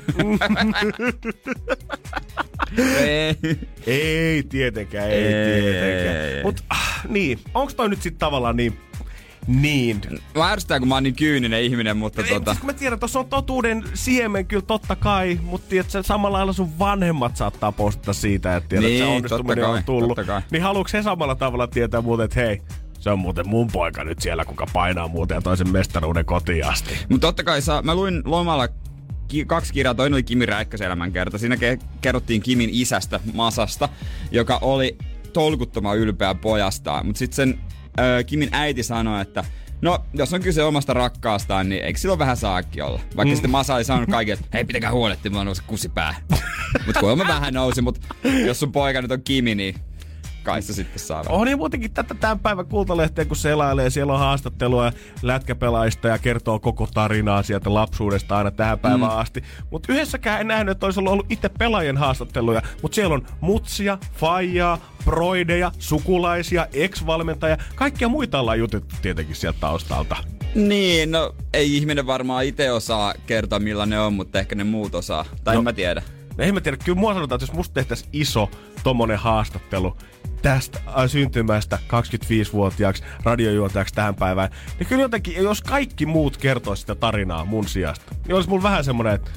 [SPEAKER 3] Ei.
[SPEAKER 2] ei tietenkään, ei,
[SPEAKER 3] Ei,
[SPEAKER 2] tietenkään.
[SPEAKER 3] ei, ei.
[SPEAKER 2] Mut ah, niin, onks toi nyt sitten tavallaan niin, niin
[SPEAKER 3] Mä ärsytän, kun mä oon niin kyyninen ihminen, mutta
[SPEAKER 2] Ei,
[SPEAKER 3] tota...
[SPEAKER 2] siis kun mä tiedän, tuossa on totuuden siemen kyllä totta kai, mutta tiedätkö, samalla lailla sun vanhemmat saattaa postata siitä, että tiedät,
[SPEAKER 3] Niin,
[SPEAKER 2] että se onnistuminen
[SPEAKER 3] totta kai,
[SPEAKER 2] on tullut.
[SPEAKER 3] totta kai.
[SPEAKER 2] Niin haluatko he samalla tavalla tietää muuten, että hei, se on muuten mun poika nyt siellä, kuka painaa muuten ja toisen mestaruuden kotiin asti.
[SPEAKER 3] Mutta totta kai saa, mä luin lomalla ki- kaksi kirjaa, toinen oli Kimi Räikkösen elämänkerta. Siinä ke- kerrottiin Kimin isästä, Masasta, joka oli tolkuttoman ylpeä pojastaan. Mutta sitten sen ö, Kimin äiti sanoi, että No, jos on kyse omasta rakkaastaan, niin eikö silloin vähän saakki olla? Vaikka mm. sitten Masa oli sanonut kaikille, että hei, pitäkää huolehtia, mulla nousi kusipää. mutta kuulemma vähän nousi, mutta jos sun poika nyt on Kimi, niin Kai se sitten saa.
[SPEAKER 2] On ja muutenkin tätä tämän päivän kultalehteen, kun selailee, siellä on haastattelua lätkäpelaista ja kertoo koko tarinaa sieltä lapsuudesta aina tähän päivään mm. asti. Mutta yhdessäkään en nähnyt, että olisi ollut itse pelaajien haastatteluja, mutta siellä on mutsia, faijaa, broideja, sukulaisia, ex-valmentajia, kaikkia muita ollaan jutettu tietenkin sieltä taustalta.
[SPEAKER 3] Niin, no ei ihminen varmaan itse osaa kertoa millainen on, mutta ehkä ne muut osaa. Tai no, en mä tiedä.
[SPEAKER 2] No en mä tiedä, kyllä mua sanotaan, että jos musta tehtäisiin iso tommonen haastattelu tästä äh, syntymästä 25-vuotiaaksi radiojuontajaksi tähän päivään, niin kyllä jotenkin, jos kaikki muut kertoisi sitä tarinaa mun sijasta, niin olisi mulla vähän semmonen, että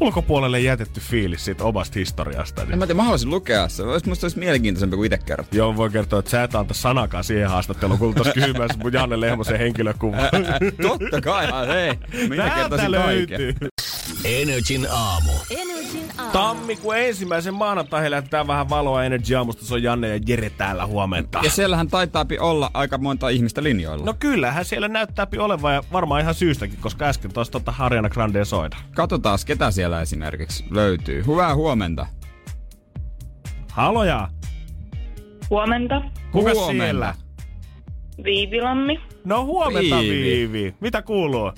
[SPEAKER 2] ulkopuolelle jätetty fiilis siitä omasta historiasta. Niin.
[SPEAKER 3] En mä tiedä, mä haluaisin lukea se. Olisi musta olisi mielenkiintoisempi kuin itse kerrot.
[SPEAKER 2] Joo, voi kertoa, että sä et anta sanakaan siihen haastatteluun, kun tuossa kysymässä mun Janne Lehmosen henkilökuva.
[SPEAKER 3] Totta kai, hei. Minä kertoisin
[SPEAKER 2] löytyy.
[SPEAKER 1] Energin aamu.
[SPEAKER 4] Energin aamu.
[SPEAKER 2] Tammikuun ensimmäisen maanantaihin lähetetään vähän valoa Energy Aamusta. Se on Janne ja Jere täällä huomenta.
[SPEAKER 3] Ja siellähän taitaa olla aika monta ihmistä linjoilla.
[SPEAKER 2] No kyllähän siellä näyttää olevan ja varmaan ihan syystäkin, koska äsken tuossa tota Harjana Grande soida.
[SPEAKER 3] Katsotaan, ketä siellä esimerkiksi löytyy. Hyvää huomenta.
[SPEAKER 2] Haloja!
[SPEAKER 6] Huomenta.
[SPEAKER 2] Kuka
[SPEAKER 3] Huomenta.
[SPEAKER 2] siellä?
[SPEAKER 6] Viivilammi.
[SPEAKER 2] No huomenta
[SPEAKER 3] Viivi.
[SPEAKER 2] Viivi. Mitä kuuluu?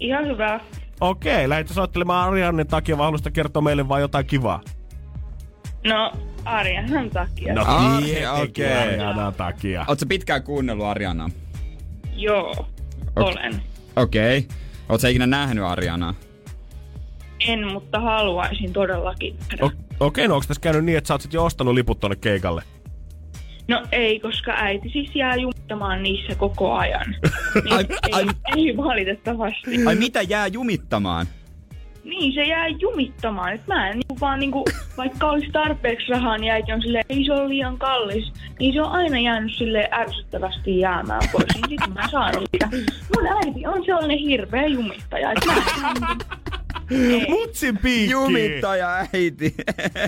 [SPEAKER 6] Ihan hyvä.
[SPEAKER 2] Okei, lähditte soittelemaan Ariannen takia, vaan haluaisitte kertoa meille vaan jotain kivaa.
[SPEAKER 6] No, Arjanhan takia.
[SPEAKER 2] No
[SPEAKER 3] Ai,
[SPEAKER 2] tietenkin
[SPEAKER 3] okei.
[SPEAKER 2] Arianan takia.
[SPEAKER 3] Oletko pitkään kuunnellut Arianaa?
[SPEAKER 6] Joo, olen.
[SPEAKER 3] Okei. Okay. Oletko ikinä nähnyt Arianaa?
[SPEAKER 6] En, mutta haluaisin todellakin.
[SPEAKER 2] O- Okei, no onko tässä käynyt niin, että sä oot sit jo ostanut liput tonne keikalle?
[SPEAKER 6] No ei, koska äiti siis jää jumittamaan niissä koko ajan. Niin
[SPEAKER 3] Ai-
[SPEAKER 6] ei,
[SPEAKER 3] ai-
[SPEAKER 6] ei valitettavasti.
[SPEAKER 3] Ai mitä jää jumittamaan?
[SPEAKER 6] Niin, se jää jumittamaan. Et mä en niinku vaan niinku, vaikka olisi tarpeeksi rahaa, niin äiti on silleen, ei se ole liian kallis. Niin se on aina jäänyt sille ärsyttävästi jäämään pois. Niin sit mä saan sitä. Mun äiti on sellainen hirveä jumittaja. Et mä en.
[SPEAKER 2] Mutsin piikki!
[SPEAKER 3] Jumittaja äiti.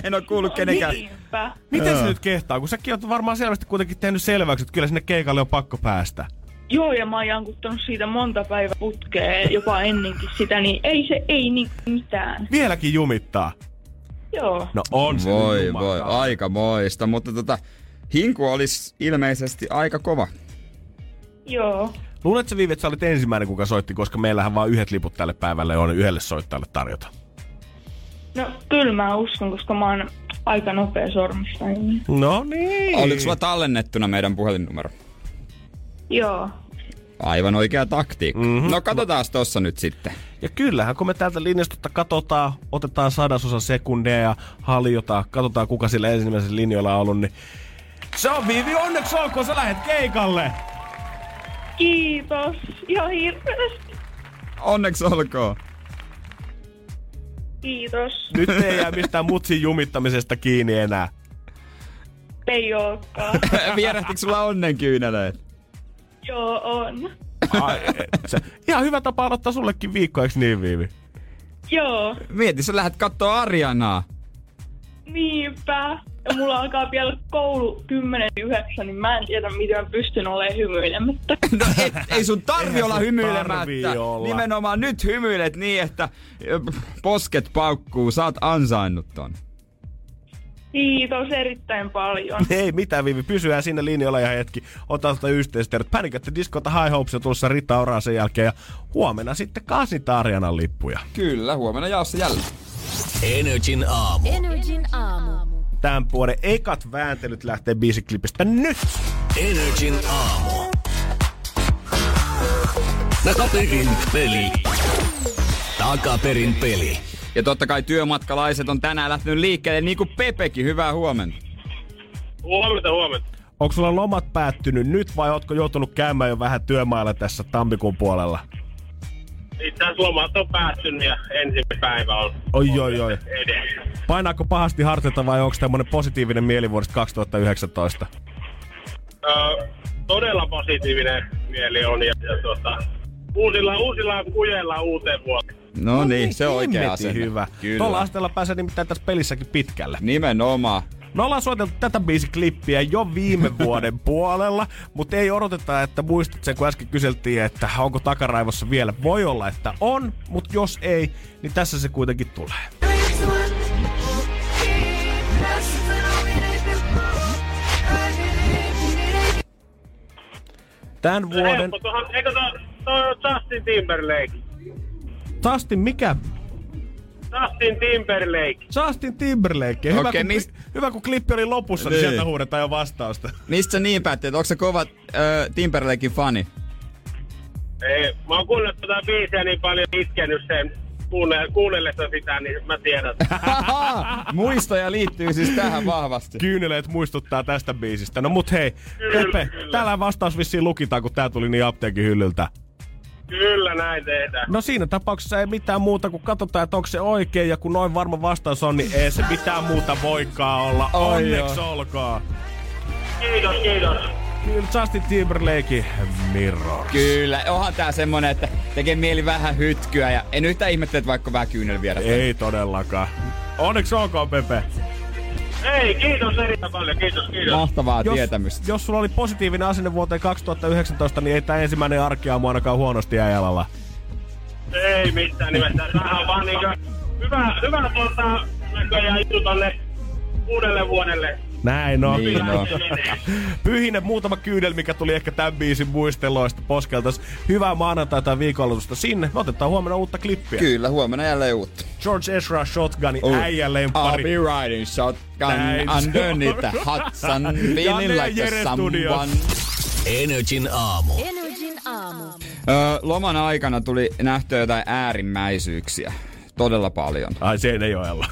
[SPEAKER 3] en oo kuullut kenenkään.
[SPEAKER 6] Niinpä.
[SPEAKER 2] Miten se nyt kehtaa? Kun säkin oot varmaan selvästi kuitenkin tehnyt selväksi, että kyllä sinne keikalle on pakko päästä.
[SPEAKER 6] Joo, ja mä oon jankuttanut siitä monta päivää putkeen, jopa ennenkin sitä, niin ei se ei niin mitään.
[SPEAKER 2] Vieläkin jumittaa.
[SPEAKER 6] Joo.
[SPEAKER 2] No on se
[SPEAKER 3] Voi voi, aika moista, mutta tota, hinku olisi ilmeisesti aika kova.
[SPEAKER 6] Joo.
[SPEAKER 2] Luuletko Viivi, että sä olit ensimmäinen, kuka soitti, koska meillähän vaan yhdet liput tälle päivälle on yhdelle soittajalle tarjota.
[SPEAKER 6] No kyllä mä uskon, koska mä oon aika nopea sormista. Niin.
[SPEAKER 2] No niin.
[SPEAKER 3] Oliko sulla tallennettuna meidän puhelinnumero?
[SPEAKER 6] Joo.
[SPEAKER 3] Aivan oikea taktiikka.
[SPEAKER 2] Mhm.
[SPEAKER 3] Mm-hmm. No katsotaan tossa nyt sitten.
[SPEAKER 2] Ja kyllähän, kun me täältä linjastolta katsotaan, otetaan sadasosa sekundia ja haljotaan, katsotaan kuka sillä ensimmäisellä linjoilla on ollut, niin se on Viivi, onneksi olkoon, sä lähet keikalle!
[SPEAKER 6] Kiitos. Ihan hirveästi.
[SPEAKER 3] Onneksi olkoon.
[SPEAKER 6] Kiitos.
[SPEAKER 2] Nyt ei jää mistään mutsin jumittamisesta kiinni enää.
[SPEAKER 6] Ei ookaan.
[SPEAKER 3] Vierähtikö sulla onnenkyyneleet?
[SPEAKER 6] Joo, on.
[SPEAKER 2] Ai, se, ihan hyvä tapa aloittaa sullekin viikko, eikö niin Viivi?
[SPEAKER 6] Joo.
[SPEAKER 3] Mieti, sä lähdet kattoo Arianaa.
[SPEAKER 6] Niinpä. Ja mulla alkaa vielä koulu 10.9, niin mä en tiedä, miten mä pystyn olemaan hymyilemättä.
[SPEAKER 3] No et, ei sun tarvi
[SPEAKER 2] Eihän
[SPEAKER 3] olla hymyilemättä.
[SPEAKER 2] tarvii olla.
[SPEAKER 3] Nimenomaan nyt hymyilet niin, että posket paukkuu. Sä oot ansainnut ton.
[SPEAKER 6] Kiitos erittäin paljon.
[SPEAKER 2] Ei mitään, Viivi. Pysyään sinne linjoilla ja hetki. Ota sitä yhteistyötä. Panic at Discota High Hopes ja tulossa Rita Oraa sen jälkeen. Ja huomenna sitten Kasin Tarjanan lippuja.
[SPEAKER 3] Kyllä, huomenna jaossa jälleen.
[SPEAKER 1] Energin aamu.
[SPEAKER 4] Energin aamu.
[SPEAKER 2] Tämän vuoden ekat vääntelyt lähtee biisiklipistä nyt.
[SPEAKER 1] Energin aamu. Takaperin peli. Takaperin peli.
[SPEAKER 3] Ja totta kai työmatkalaiset on tänään lähtenyt liikkeelle niin kuin Pepekin. Hyvää huomenta.
[SPEAKER 5] Huomenta, huomenta.
[SPEAKER 2] Onko sulla lomat päättynyt nyt vai ootko joutunut käymään jo vähän työmailla tässä tammikuun puolella?
[SPEAKER 5] Itse asiassa lomat on päättynyt ja ensimmäinen päivä on
[SPEAKER 2] Oi, oi, oi.
[SPEAKER 5] edessä.
[SPEAKER 2] Painaako pahasti harteita vai onko tämmönen positiivinen mieli vuodesta 2019?
[SPEAKER 5] Öö, todella positiivinen mieli on ja, ja tuota, uusilla, uusilla kujeilla uuteen vuoteen.
[SPEAKER 3] No niin, se on oikea
[SPEAKER 2] hyvä.
[SPEAKER 3] Kyllä.
[SPEAKER 2] Tuolla asteella pääsee nimittäin tässä pelissäkin pitkälle.
[SPEAKER 3] Nimenomaan.
[SPEAKER 2] Me ollaan suoteltu tätä biisiklippiä jo viime vuoden puolella, mutta ei odoteta, että muistat sen, kun äsken kyseltiin, että onko takaraivossa vielä. Voi olla, että on, mutta jos ei, niin tässä se kuitenkin tulee. Tämän vuoden...
[SPEAKER 5] Eikö Justin Timberlake?
[SPEAKER 2] Justin mikä?
[SPEAKER 5] Justin Timberlake.
[SPEAKER 2] Justin Timberlake. Hyvä,
[SPEAKER 3] Okei,
[SPEAKER 2] kun,
[SPEAKER 3] mist-
[SPEAKER 2] hyvä kun klippi oli lopussa, niin,
[SPEAKER 3] Niin.
[SPEAKER 2] sieltä huudetaan jo vastausta.
[SPEAKER 3] Mistä sä niin päätti, että onko se kova äh, Timberlakein fani?
[SPEAKER 5] Ei, mä oon kuunnellut tätä biisiä niin paljon itkenyt sen kuunnell- kuunnellessa sitä, niin mä tiedän.
[SPEAKER 3] Muistoja liittyy siis tähän vahvasti.
[SPEAKER 2] Kyyneleet muistuttaa tästä biisistä. No mut hei,
[SPEAKER 5] Kyllä,
[SPEAKER 2] Pepe,
[SPEAKER 5] kyllä.
[SPEAKER 2] täällä vastaus vissiin lukitaan, kun tää tuli niin apteekin hyllyltä.
[SPEAKER 5] Kyllä näin tehdään.
[SPEAKER 2] No siinä tapauksessa ei mitään muuta kuin katsotaan, että onko se oikein. Ja kun noin varma vastaus on, niin ei se mitään muuta voikaan olla.
[SPEAKER 3] Oi
[SPEAKER 2] Onneksi
[SPEAKER 3] joo.
[SPEAKER 2] olkoon.
[SPEAKER 5] Kiitos, kiitos.
[SPEAKER 2] Kyllä Justin Timberlake Mirror.
[SPEAKER 3] Kyllä, onhan tää semmonen, että tekee mieli vähän hytkyä ja en yhtään ihmettele, että vaikka vähän kyynel viedä.
[SPEAKER 2] Ei todellakaan. Onneksi olkoon, Pepe.
[SPEAKER 5] Ei, kiitos erittäin paljon. Kiitos, kiitos.
[SPEAKER 3] Mahtavaa
[SPEAKER 2] Jos,
[SPEAKER 3] tietämystä.
[SPEAKER 2] jos sulla oli positiivinen asenne vuoteen 2019, niin ei tämä ensimmäinen arkiaamu ainakaan huonosti jäljellä.
[SPEAKER 5] Ei mitään nimessä. Tämähän on vaan niinkö hyvä, hyvä tuota, näköjään juttu tonne uudelle vuodelle.
[SPEAKER 2] Näin on.
[SPEAKER 3] Niin on.
[SPEAKER 2] Pyhine muutama kyydel, mikä tuli ehkä tämän biisin muisteloista poskeltas. Hyvää maanantaita ja viikonlopusta sinne. Me otetaan huomenna uutta klippiä.
[SPEAKER 3] Kyllä, huomenna jälleen uutta.
[SPEAKER 2] George Ezra Shotgun,
[SPEAKER 3] Oh.
[SPEAKER 2] äijän
[SPEAKER 3] I'll
[SPEAKER 2] lemppari.
[SPEAKER 3] be riding shotgun
[SPEAKER 2] Näin se
[SPEAKER 3] underneath the hot sun, feeling
[SPEAKER 2] ja
[SPEAKER 3] like
[SPEAKER 2] Jere
[SPEAKER 3] a someone.
[SPEAKER 1] Energin aamu.
[SPEAKER 4] Energin aamu.
[SPEAKER 3] Öö, loman aikana tuli nähtyä jotain äärimmäisyyksiä. Todella paljon.
[SPEAKER 2] Ai Seinäjoella.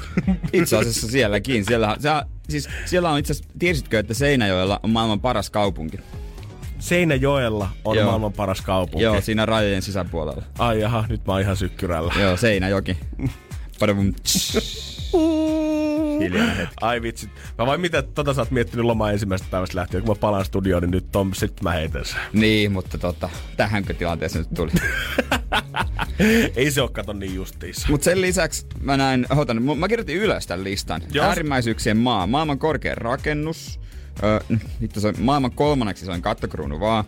[SPEAKER 3] Itse asiassa sielläkin. Siellä, se, siis, siellä on itse asiassa, tiesitkö, että Seinäjoella on maailman paras kaupunki?
[SPEAKER 2] Seinäjoella on
[SPEAKER 3] Joo.
[SPEAKER 2] maailman paras kaupunki.
[SPEAKER 3] Joo, siinä rajojen sisäpuolella.
[SPEAKER 2] Ai jaha, nyt mä oon ihan sykkyrällä.
[SPEAKER 3] Joo, Seinäjoki. Padavum. Hiljainen hetki.
[SPEAKER 2] Ai vitsit. Mä vain mitä tota sä oot miettinyt loma ensimmäisestä päivästä lähtien, kun mä palaan studioon, niin nyt Tom, sit mä heitän sen.
[SPEAKER 3] Niin, mutta tota, tähänkö tilanteeseen nyt tuli?
[SPEAKER 2] Ei se oo kato niin justiissa.
[SPEAKER 3] Mutta sen lisäksi mä näin, otan, mä kirjoitin ylös tämän listan.
[SPEAKER 2] Jos.
[SPEAKER 3] Äärimmäisyyksien maa, maailman korkein rakennus, öö, vittu se on maailman kolmanneksi se on kattokruunu vaan.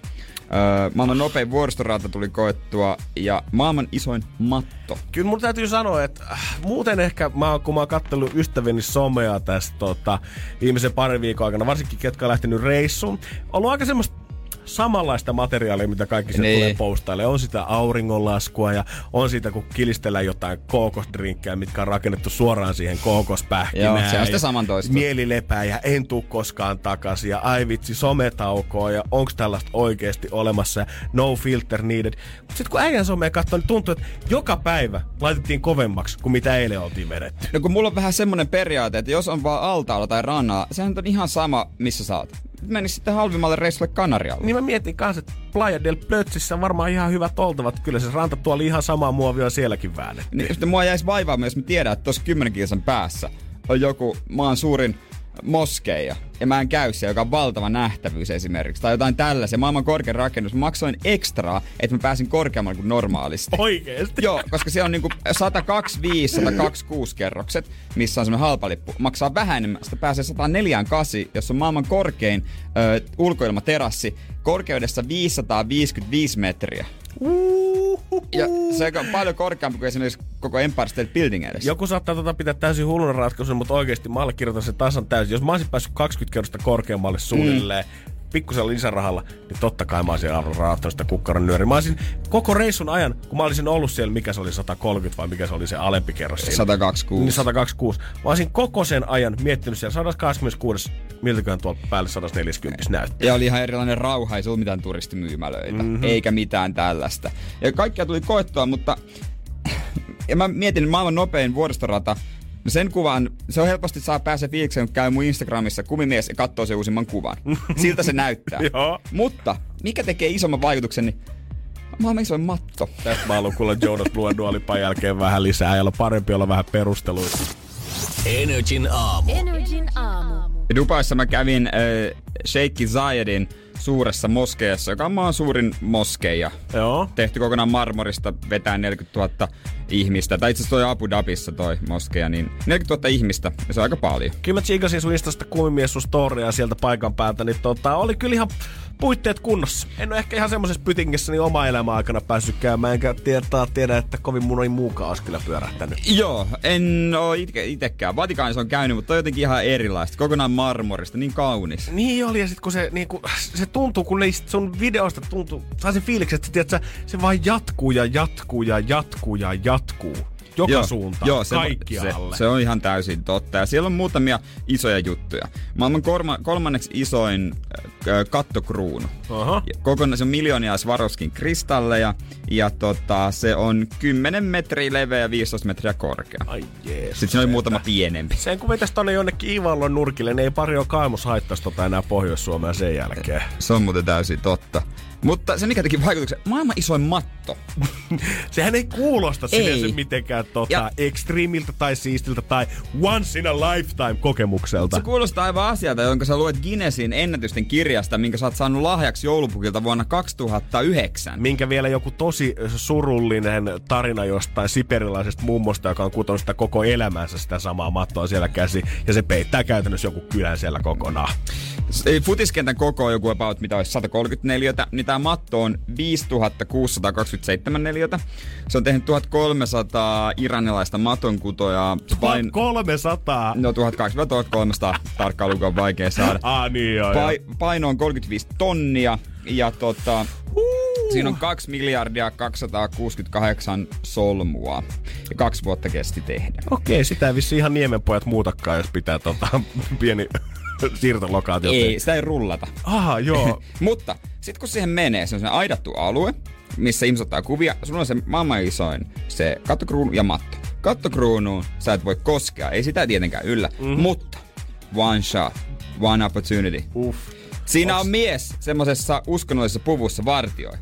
[SPEAKER 3] Öö, maailman nopein vuoristorata tuli koettua ja maailman isoin matto.
[SPEAKER 2] Kyllä mun täytyy sanoa, että äh, muuten ehkä mä, kun mä oon kattellut ystävieni somea tästä tota, viimeisen parin viikon aikana, varsinkin ketkä on lähtenyt reissuun, ollut aika semmoista samanlaista materiaalia, mitä kaikki se
[SPEAKER 3] Niin.
[SPEAKER 2] tulee postaille. On sitä auringonlaskua ja on siitä, kun kilistellään jotain kookosdrinkkejä, mitkä on rakennettu suoraan siihen kookospähkinään.
[SPEAKER 3] Joo, se on sitä
[SPEAKER 2] ja
[SPEAKER 3] samantoista.
[SPEAKER 2] Mieli lepää ja en tuu koskaan takaisin ja ai vitsi, sometaukoa ja onks tällaista oikeasti olemassa ja no filter needed. Mutta sitten kun äijän somea katsoo, niin tuntuu, että joka päivä laitettiin kovemmaksi kuin mitä eilen oltiin vedetty.
[SPEAKER 3] No kun mulla on vähän semmonen periaate, että jos on vaan altaalla tai rannalla, sehän on ihan sama, missä sä oot. Menis sitten halvimmalle reissulle Kanarialle.
[SPEAKER 2] Niin mä mietin kanssa, että Playa del Plötsissä on varmaan ihan hyvät oltavat. Kyllä se rantatuoli ihan samaa muovia sielläkin väännetty.
[SPEAKER 3] Niin sitten mua jäisi vaivaamaan, jos mä tiedän, että tuossa 10 kilsan päässä on joku maan suurin moskeija, ja mä en käy siellä, joka on valtava nähtävyys esimerkiksi, tai jotain tällaisia, maailman korkein rakennus. Mä maksoin ekstraa, että mä pääsin korkeammalle kuin normaalisti.
[SPEAKER 2] Oikeesti?
[SPEAKER 3] Joo, koska siellä on niinku 125, 126 kerrokset, missä on semmoinen halpalippu. Maksaa vähän enemmän, sitä pääsee 148, jos on maailman korkein ö, ulkoilmaterassi, korkeudessa 555 metriä. Ja se on paljon korkeampi kuin esimerkiksi koko Empire State Building edes.
[SPEAKER 2] Joku saattaa tota pitää täysin hulluna ratkaisuna, mutta oikeasti mä allekirjoitan sen tasan täysin. Jos mä olisin päässyt 20 kerrosta korkeammalle suunnilleen, mm. Pikkusen lisärahalla, niin totta kai mä olisin rahoittanut sitä kukkaron nyöri. Mä olisin koko reissun ajan, kun mä olisin ollut siellä, mikä se oli 130 vai mikä se oli se alempi kerros siinä.
[SPEAKER 3] 126.
[SPEAKER 2] Niin 126. Mä olisin koko sen ajan miettinyt siellä 126, miltäköhän tuolta päälle 140 näyttää.
[SPEAKER 3] Ja oli ihan erilainen rauha, ei se ollut mitään turistimyymälöitä, mm-hmm. eikä mitään tällaista. Ja kaikkia tuli koettua, mutta ja mä mietin maailman nopein vuoristorata, No sen kuvan, se on helposti saa pääse fiilikseen, kun käy mun Instagramissa kumimies ja katsoo sen uusimman kuvan. Siltä se näyttää.
[SPEAKER 2] Joo.
[SPEAKER 3] Mutta mikä tekee isomman vaikutuksen, niin maailman isoin matto.
[SPEAKER 2] Tästä mä haluan kuulla Jonas Blue Dualipan jälkeen vähän lisää. Ja on parempi olla vähän perusteluita.
[SPEAKER 1] Energin aamu.
[SPEAKER 4] Energin aamu.
[SPEAKER 3] Ja Dubaissa mä kävin äh, Sheikh Zayedin suuressa moskeijassa, joka on maan suurin moskeija.
[SPEAKER 2] Joo.
[SPEAKER 3] Tehty kokonaan marmorista, vetää 40 000 ihmistä. Tai itse asiassa toi Abu Dhabissa toi moskeija, niin 40 000 ihmistä. Ja se on aika paljon.
[SPEAKER 2] Kyllä mä tsiikasin sun Instasta kumimies sun sieltä paikan päältä, niin tota, oli kyllä ihan puitteet kunnossa. En ole ehkä ihan semmoisessa pytingissä niin oma elämä aikana päässyt käymään, enkä tiedä, tiedä että kovin moni muukaan olisi kyllä pyörähtänyt.
[SPEAKER 3] Joo, en oo itke, itekään. Vatikaanissa on käynyt, mutta on jotenkin ihan erilaista. Kokonaan marmorista, niin kaunis.
[SPEAKER 2] Niin oli, ja sitten kun se, niin kun, se tuntuu, kun ne sun videosta tuntuu, saa sen fiiliksen, että tiedät, sä, se vaan jatkuu ja jatkuu ja jatkuu ja jatkuu. Joka
[SPEAKER 3] Joo,
[SPEAKER 2] suuntaan,
[SPEAKER 3] joo, se,
[SPEAKER 2] kaikkialle.
[SPEAKER 3] Se, se on ihan täysin totta. Ja siellä on muutamia isoja juttuja. Maailman kolma, kolmanneksi isoin äh, kattokruunu.
[SPEAKER 2] Aha.
[SPEAKER 3] Kokonaan se on miljoonia Swarovskin kristalleja. Ja tota, se on 10 metriä leveä ja 15 metriä korkea.
[SPEAKER 2] Ai jeesus.
[SPEAKER 3] Sitten siinä oli muutama pienempi.
[SPEAKER 2] Sen kun vetäisi tonne jonnekin Ivallon nurkille, niin ei pari ole kaimus haittaisi tota enää Pohjois-Suomea sen jälkeen.
[SPEAKER 3] Se on muuten täysin totta. Mutta se mikä teki vaikutuksen, maailman isoin matto.
[SPEAKER 2] Sehän ei kuulosta
[SPEAKER 3] Ei.
[SPEAKER 2] sinänsä mitenkään tota,
[SPEAKER 3] Ja-
[SPEAKER 2] ekstriimiltä tai siistiltä tai once in a lifetime kokemukselta.
[SPEAKER 3] Se kuulostaa aivan asialta, jonka sä luet Guinnessin ennätysten kirjasta, minkä sä oot saanut lahjaksi joulupukilta vuonna 2009.
[SPEAKER 2] minkä vielä joku tosi surullinen tarina jostain siperilaisesta mummosta, joka on kutonut sitä koko elämänsä sitä samaa mattoa siellä käsi, ja se peittää käytännössä joku kylän siellä kokonaan.
[SPEAKER 3] Futiskentän koko on joku about, mitä olisi 130 neliötä, niin tämä matto on 5627 neliötä. Se on tehnyt 1300 iranilaista matonkutojaa. Pain...
[SPEAKER 2] 300!
[SPEAKER 3] No 1200-1300 tarkkaan lukua on vaikea saada.
[SPEAKER 2] Ah niin joo,
[SPEAKER 3] Pai- paino on 35 tonnia ja tota, siinä on 2 miljardia 268 solmua ja kaksi vuotta kesti tehdä.
[SPEAKER 2] Okei, sitä ei vissi ihan niemenpojat muutakaan, jos pitää tota pieni siirtolokaatio.
[SPEAKER 3] Ei, sitä ei rullata.
[SPEAKER 2] Aha, joo.
[SPEAKER 3] Mutta sitten kun siihen menee, se on se aidattu alue, missä ihmiset ottaa kuvia. Sulla on se maailman isoin se kattokruunu ja matto. Kattokruunuun sä et voi koskea, ei sitä tietenkään yllä, mm-hmm. mutta one shot, one opportunity.
[SPEAKER 2] Uff.
[SPEAKER 3] Siinä on mies semmoisessa uskonnollisessa puvussa vartioi.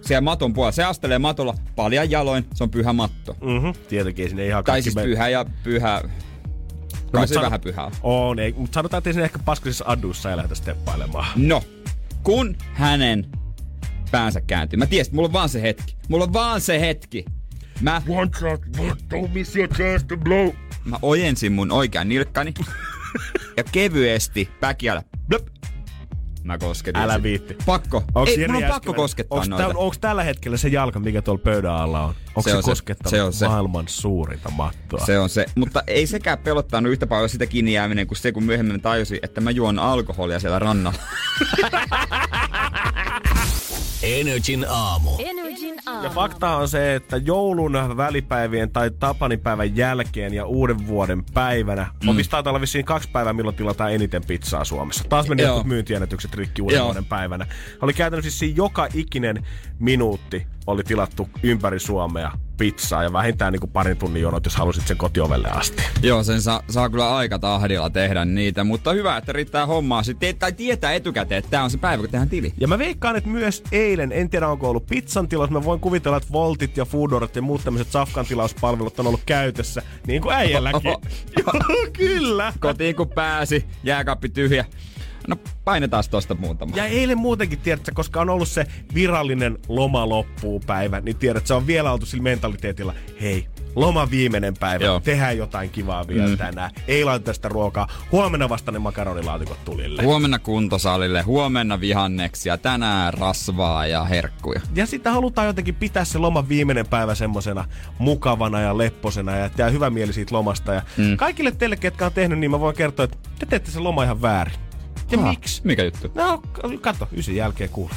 [SPEAKER 3] Siellä maton puolella. Se astelee matolla paljon jaloin, se on pyhä matto.
[SPEAKER 2] Mhm, tietenkin sinne ihan
[SPEAKER 3] Tai siis
[SPEAKER 2] me-
[SPEAKER 3] pyhä ja pyhä... Kyllä
[SPEAKER 2] Mut
[SPEAKER 3] se
[SPEAKER 2] sano-
[SPEAKER 3] vähän pyhä on.
[SPEAKER 2] On, ei, mutta sanotaan, että sinne ehkä paskasissa aduissa ei lähdetä steppailemaan.
[SPEAKER 3] No, kun hänen päänsä kääntyy. Mä tiesin, mulla on vaan se hetki. Mulla on vaan se hetki. Mä,
[SPEAKER 2] One shot, don't miss your chance to blow.
[SPEAKER 3] mä ojensin mun oikean nilkkani ja kevyesti päkiällä. Blöp, mä kosketin
[SPEAKER 2] Älä viitti.
[SPEAKER 3] Pakko.
[SPEAKER 2] Onks
[SPEAKER 3] Ei, mun on pakko koskettaa
[SPEAKER 2] onks
[SPEAKER 3] noita.
[SPEAKER 2] Täl, onks tällä hetkellä se jalka, mikä tuolla pöydän alla on? Onko
[SPEAKER 3] Se
[SPEAKER 2] se,
[SPEAKER 3] on se-
[SPEAKER 2] koskettanut
[SPEAKER 3] se on se.
[SPEAKER 2] maailman suurinta mattoa?
[SPEAKER 3] Se on se. Mutta ei sekään pelottanut yhtä paljon sitä kiinni jääminen kuin se, kun myöhemmin tajusin, että mä juon alkoholia siellä rannalla.
[SPEAKER 1] Energin aamu.
[SPEAKER 4] Energin aamu.
[SPEAKER 2] Ja fakta on se, että joulun välipäivien tai Tapanipäivän jälkeen ja uuden vuoden päivänä mm. on taitaa olla vissiin kaksi päivää, milloin tilataan eniten pizzaa Suomessa. Taas meni jotkut myyntiennätykset rikki uuden
[SPEAKER 3] Joo.
[SPEAKER 2] vuoden päivänä. Oli käytännössä siis siinä joka ikinen minuutti oli tilattu ympäri Suomea pizzaa ja vähintään niin kuin parin tunnin jonot, jos halusit sen kotiovelle asti.
[SPEAKER 3] Joo, sen saa, saa kyllä aika tahdilla tehdä niitä, mutta hyvä, että riittää hommaa. Sitten, tai tietää etukäteen, että tämä on se päivä, kun tehdään tili.
[SPEAKER 2] Ja mä veikkaan, että myös eilen, en tiedä onko ollut pizzan tilaus, mä voin kuvitella, että Voltit ja Foodorat ja muut tämmöiset Safkan tilauspalvelut on ollut käytössä, niin kuin äijälläkin. Joo, kyllä.
[SPEAKER 3] Kotiin kun pääsi, jääkaappi tyhjä. No painetaan tosta muutama.
[SPEAKER 2] Ja eilen muutenkin, tiedätkö, koska on ollut se virallinen loma loppuu päivä, niin tiedät, että se on vielä oltu sillä mentaliteetilla, hei, loma viimeinen päivä,
[SPEAKER 3] Joo.
[SPEAKER 2] Tehdään jotain kivaa vielä mm. tänään. Ei laiteta sitä ruokaa. Huomenna vasta ne makaronilaatikot tulille.
[SPEAKER 3] Huomenna kuntosalille, huomenna vihanneksia, tänään rasvaa ja herkkuja.
[SPEAKER 2] Ja sitten halutaan jotenkin pitää se loman viimeinen päivä semmosena mukavana ja lepposena ja jää hyvä mieli siitä lomasta. Ja mm. kaikille teille, ketkä on tehnyt, niin mä voin kertoa, että te teette sen loma ihan väärin. Ja
[SPEAKER 3] Ah,
[SPEAKER 2] miksi?
[SPEAKER 3] Mikä juttu?
[SPEAKER 2] No, katso, ysin jälkeen kuulet.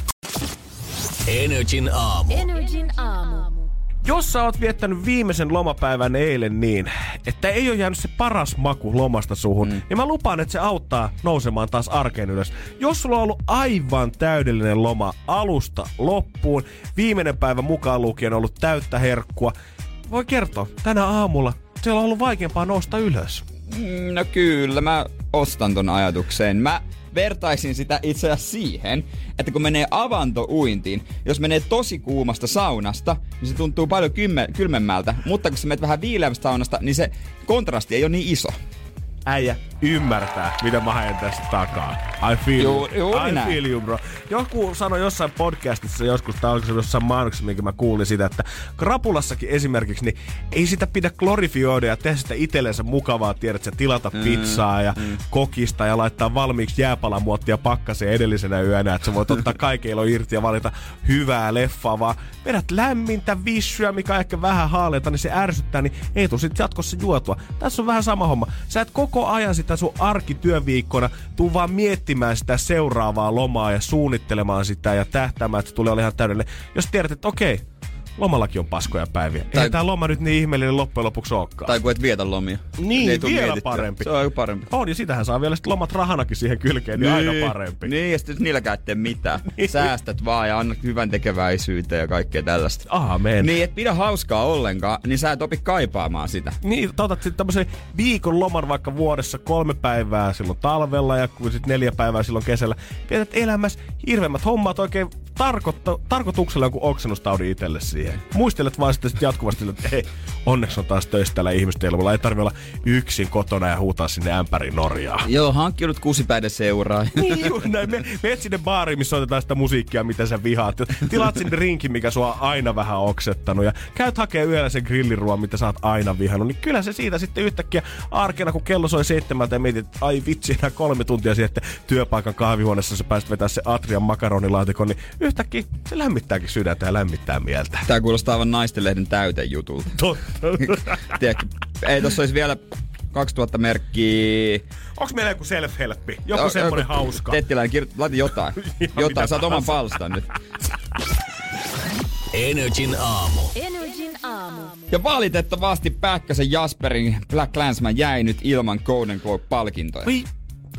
[SPEAKER 1] Energin aamu.
[SPEAKER 4] Energin aamu.
[SPEAKER 2] Jos sä oot viettänyt viimeisen lomapäivän eilen niin, että ei ole jäänyt se paras maku lomasta suhun, mm. niin mä lupaan, että se auttaa nousemaan taas arkeen ylös. Jos sulla on ollut aivan täydellinen loma alusta loppuun, viimeinen päivä mukaan lukien ollut täyttä herkkua, voi kertoa, tänä aamulla siellä on ollut vaikeampaa nousta ylös.
[SPEAKER 3] Mm, No kyllä, mä ostan ton ajatukseen. Mä vertaisin sitä itse asiassa siihen, että kun menee avantouintiin, jos menee tosi kuumasta saunasta, niin se tuntuu paljon kymme, kylmemmältä, mutta kun sä menet vähän viileämmästä saunasta, niin se kontrasti ei ole niin iso.
[SPEAKER 2] Äijä ymmärtää, mitä mä haen tästä takaa. I feel you.
[SPEAKER 3] juuri
[SPEAKER 2] I
[SPEAKER 3] näin.
[SPEAKER 2] feel you, bro. Joku sanoi jossain podcastissa joskus, tai oliko se jossain mainoksessa, minkä mä kuulin sitä, että krapulassakin esimerkiksi, niin ei sitä pidä glorifioida ja tehdä sitä itsellensä mukavaa, tiedät sä, tilata mm, pizzaa ja mm. kokista ja laittaa valmiiksi jääpalamuottia pakkaseen edellisenä yönä, että sä voit ottaa kaiken ilo irti ja valita hyvää leffaa, vaan vedät lämmintä vissyä, mikä on ehkä vähän haaleita, niin se ärsyttää, niin ei tuu sit jatkossa juotua. Tässä on vähän sama homma. Sä et koko ajan sit tämän sun arkityöviikkona. Tuu vaan miettimään sitä seuraavaa lomaa ja suunnittelemaan sitä ja se tulee ihan täydellinen. Jos tiedät, että okei, lomallakin on paskoja päiviä. Tai... Ei tämä loma nyt niin ihmeellinen loppujen lopuksi olekaan.
[SPEAKER 3] Tai kun et vietä lomia.
[SPEAKER 2] Niin,
[SPEAKER 3] tuu
[SPEAKER 2] vielä
[SPEAKER 3] mietittyä.
[SPEAKER 2] parempi.
[SPEAKER 3] Se on aika parempi.
[SPEAKER 2] On, ja sitähän saa vielä sitten lomat rahanakin siihen kylkeen, niin, aina parempi.
[SPEAKER 3] Niin, ja sitten niilläkään et tee mitään. Säästät vaan ja annat hyvän tekeväisyyteen ja kaikkea tällaista.
[SPEAKER 2] Aamen.
[SPEAKER 3] Niin, et pidä hauskaa ollenkaan, niin sä et opi kaipaamaan sitä.
[SPEAKER 2] Niin, otat sitten tämmöisen viikon loman vaikka vuodessa kolme päivää silloin talvella ja sitten neljä päivää silloin kesällä. Vietät elämässä hirveimmät hommat oikein tarkoitto, tarkoituksella jonkun oksennustaudin itselle siihen. Muistelet vaan sitten sit jatkuvasti, että hei, onneksi on taas töissä tällä ihmisten ilmalla. Ei tarvi olla yksin kotona ja huutaa sinne ämpäri Norjaa.
[SPEAKER 3] Joo, hankkiudut kusipäiden seuraa.
[SPEAKER 2] Niin, näin. Me, meet sinne baariin, missä soitetaan sitä musiikkia, mitä sä vihaat. Tilaat sinne rinkin, mikä sua on aina vähän oksettanut. Ja käyt hakee yöllä sen grilliruoan, mitä sä oot aina vihannut. Niin kyllä se siitä sitten yhtäkkiä arkena, kun kello soi seitsemältä ja mietit, että ai vitsi, enää kolme tuntia että työpaikan kahvihuoneessa sä pääset vetää se Atrian makaronilaatikon, niin yhtäkkiä se lämmittääkin sydäntä ja lämmittää mieltä.
[SPEAKER 3] Tää kuulostaa aivan naistenlehden täytejutulta.
[SPEAKER 2] Totta.
[SPEAKER 3] Tiedätkö, ei tossa olisi vielä 2000 merkkiä.
[SPEAKER 2] Onks meillä joku self-helppi? Joku semmonen hauska.
[SPEAKER 3] Tettiläinen kirjoit, laita jotain. jotain, saat oman palstan nyt.
[SPEAKER 1] Energin aamu.
[SPEAKER 4] Energin aamu.
[SPEAKER 3] Ja valitettavasti Päkkäsen Jasperin Black Clansman jäi nyt ilman Golden Globe-palkintoja.
[SPEAKER 2] Oi,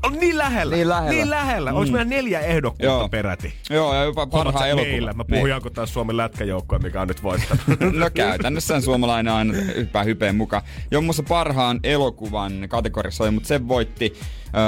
[SPEAKER 2] on niin lähellä.
[SPEAKER 3] Niin lähellä.
[SPEAKER 2] Niin lähellä. Mm. Onko meillä neljä ehdokkuutta
[SPEAKER 3] Joo.
[SPEAKER 2] peräti?
[SPEAKER 3] Joo, ja jopa parhaan
[SPEAKER 2] sä
[SPEAKER 3] elokuva.
[SPEAKER 2] meillä? Mä puhun jonkun taas Suomen lätkäjoukkoja, mikä on nyt voittanut.
[SPEAKER 3] No käytännössä suomalainen aina hyppää hypeen mukaan. Jo muassa parhaan elokuvan kategoriassa oli, mutta se voitti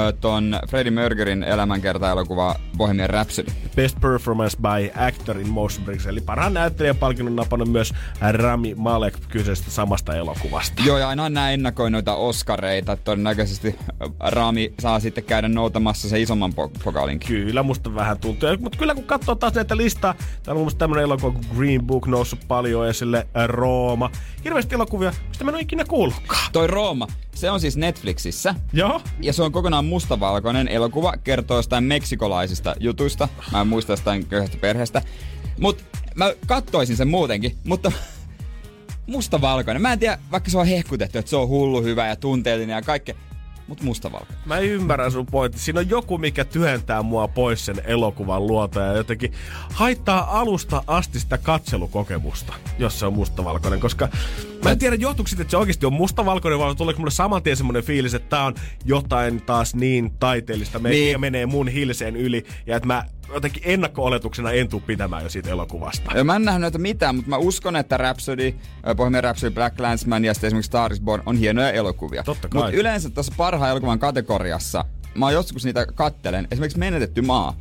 [SPEAKER 3] ö, ton Freddie Mercuryn elämänkerta-elokuva Bohemian Rhapsody.
[SPEAKER 2] Best Performance by Actor in Motion Picture, eli parhaan näyttelijän palkinnon napannut myös Rami Malek kyseisestä samasta elokuvasta.
[SPEAKER 3] Joo, ja aina nämä ennakoi noita Oscareita. Todennäköisesti Rami saa sitten käydä noutamassa se isomman po- pokaalinkin.
[SPEAKER 2] Kyllä, musta vähän tuntuu. Mutta kyllä kun katsoo taas näitä listaa, täällä on muun muassa tämmönen elokuva kuin Green Book noussut paljon esille, Rooma. Hirveästi elokuvia, mistä mä en ole ikinä kuullutkaan.
[SPEAKER 3] Toi Rooma, se on siis Netflixissä.
[SPEAKER 2] Joo.
[SPEAKER 3] Ja se on kokonaan mustavalkoinen elokuva, kertoo jostain meksikolaisista jutuista. Mä en muista jostain köyhästä perheestä. Mut mä kattoisin sen muutenkin, mutta mustavalkoinen. Mä en tiedä, vaikka se on hehkutettu, että se on hullu hyvä ja tunteellinen ja kaikki. Mut mustavalkoinen.
[SPEAKER 2] Mä ymmärrän sun pointti. Siinä on joku, mikä työntää mua pois sen elokuvan luota ja jotenkin haittaa alusta asti sitä katselukokemusta, jos se on mustavalkoinen. Koska mä en tiedä, johtuuko siitä, että se oikeasti on mustavalkoinen, vai tuleeko mulle saman tien semmoinen fiilis, että tää on jotain taas niin taiteellista me-
[SPEAKER 3] Niin.
[SPEAKER 2] menee mun hilseen yli. Ja että mä jotenkin ennakko-oletuksena en tuu pitämään jo siitä elokuvasta.
[SPEAKER 3] Ja Mä en nähnyt näitä mitään, mutta mä uskon, että Rhapsody, äh, Bohemian Rhapsody, Black Landsman ja sitten esimerkiksi Star is Born on hienoja elokuvia.
[SPEAKER 2] Totta kai.
[SPEAKER 3] Mutta yleensä tuossa parhaan elokuvan kategoriassa, mä joskus niitä kattelen, esimerkiksi Menetetty maa.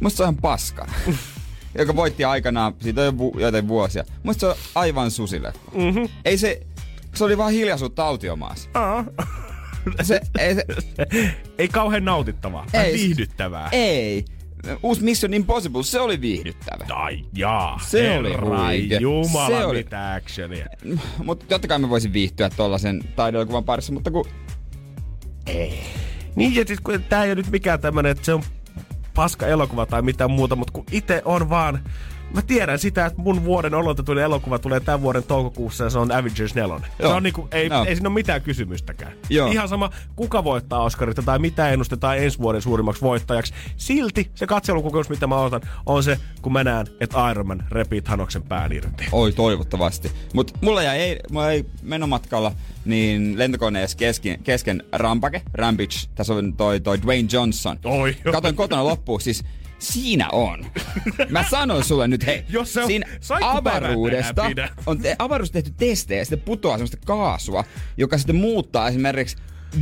[SPEAKER 3] Musta se on ihan paska. joka voitti aikanaan, siitä on jo vu- joitain vuosia. Musta se on aivan susille. Mm-hmm. Ei se, se oli vaan hiljaisuutta autiomaassa.
[SPEAKER 2] Aa.
[SPEAKER 3] Se, ei, se,
[SPEAKER 2] Ei kauhean nautittavaa.
[SPEAKER 3] Ei.
[SPEAKER 2] viihdyttävää.
[SPEAKER 3] ei. Uusi Mission Impossible, se oli viihdyttävä.
[SPEAKER 2] Ai jaa.
[SPEAKER 3] Se oli huikea.
[SPEAKER 2] Jumala,
[SPEAKER 3] Se oli-
[SPEAKER 2] mitä actionia.
[SPEAKER 3] Mutta totta kai mä voisin viihtyä tollasen taideelokuvan parissa, mutta kun
[SPEAKER 2] Niin, ja sit kun tää ei ole nyt mikään tämmönen, että se on paska elokuva tai mitään muuta, mutta kun itse on vaan... Mä tiedän sitä, että mun vuoden olotetuin elokuva tulee tämän vuoden toukokuussa ja se on Avengers 4.
[SPEAKER 3] Joo.
[SPEAKER 2] Se on niinku, ei,
[SPEAKER 3] Joo.
[SPEAKER 2] ei siinä ole mitään kysymystäkään.
[SPEAKER 3] Joo.
[SPEAKER 2] Ihan sama, kuka voittaa Oscarita tai mitä ennustetaan ensi vuoden suurimmaksi voittajaksi. Silti se katselukokemus, mitä mä otan, on se, kun mä näen, että Iron Man repii Thanoksen pään irti.
[SPEAKER 3] Oi, toivottavasti. Mutta mulla jäi, ei, mulla ei menomatkalla niin lentokoneessa kesken, kesken rampake, Rampage, tässä on toi, toi Dwayne Johnson.
[SPEAKER 2] Oi.
[SPEAKER 3] Katoin kotona loppuun, siis siinä on. Mä sanon sulle nyt, hei,
[SPEAKER 2] Jos se on
[SPEAKER 3] siinä avaruudesta on te, avaruudesta tehty testejä ja sitten putoaa semmoista kaasua, joka sitten muuttaa esimerkiksi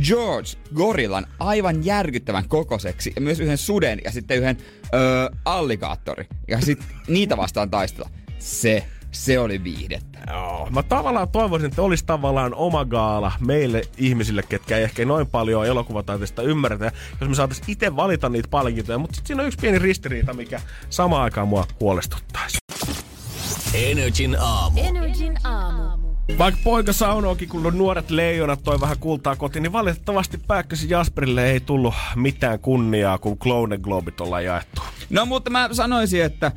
[SPEAKER 3] George Gorillan aivan järkyttävän kokoseksi ja myös yhden suden ja sitten yhden öö, alligaattori. Ja sitten niitä vastaan taistella. Se, se oli viihdettä.
[SPEAKER 2] Joo. Mä tavallaan toivoisin, että olisi tavallaan oma gaala meille ihmisille, ketkä ei ehkä noin paljon elokuvataiteesta ymmärretä, jos me saatais itse valita niitä palkintoja, mutta sit siinä on yksi pieni ristiriita, mikä samaan aikaan mua huolestuttaisi.
[SPEAKER 1] Energin aamu.
[SPEAKER 4] Energin aamu.
[SPEAKER 2] Vaikka poika saunoakin, kun nuoret leijonat toi vähän kultaa kotiin, niin valitettavasti Pääkkösi Jasperille ei tullut mitään kunniaa, kun Clone Globit ollaan jaettu.
[SPEAKER 3] No mutta mä sanoisin, että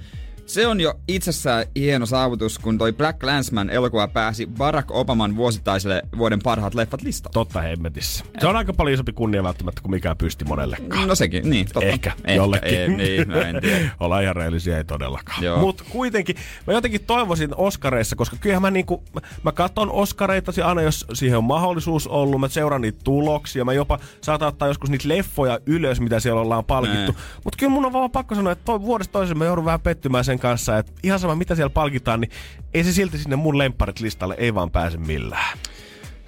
[SPEAKER 3] Se on jo itsessään hieno saavutus, kun toi Black Landsman elokuva pääsi Barack Obaman vuosittaiselle vuoden parhaat leffat listalle.
[SPEAKER 2] Totta hemmetissä. Se on aika paljon isompi kunnia välttämättä kuin mikään pysti monellekaan.
[SPEAKER 3] No sekin, niin, totta.
[SPEAKER 2] Ehkä, jollekin.
[SPEAKER 3] Ei, niin, no en tiedä.
[SPEAKER 2] Ollaan ihan reellisiä, ei todellakaan. Mutta kuitenkin, mä jotenkin toivoisin Oscareissa, koska kyllähän mä niinku, mä, katson Oscareita se aina, jos siihen on mahdollisuus ollut, mä seuraan niitä tuloksia, mä jopa saatan ottaa joskus niitä leffoja ylös, mitä siellä ollaan palkittu. Mutta kyllä mun on vaan pakko sanoa, että toi, vuodesta toiseen mä joudun vähän pettymään sen kanssa, että ihan sama mitä siellä palkitaan, niin ei se silti sinne mun lemparit listalle ei vaan pääse millään.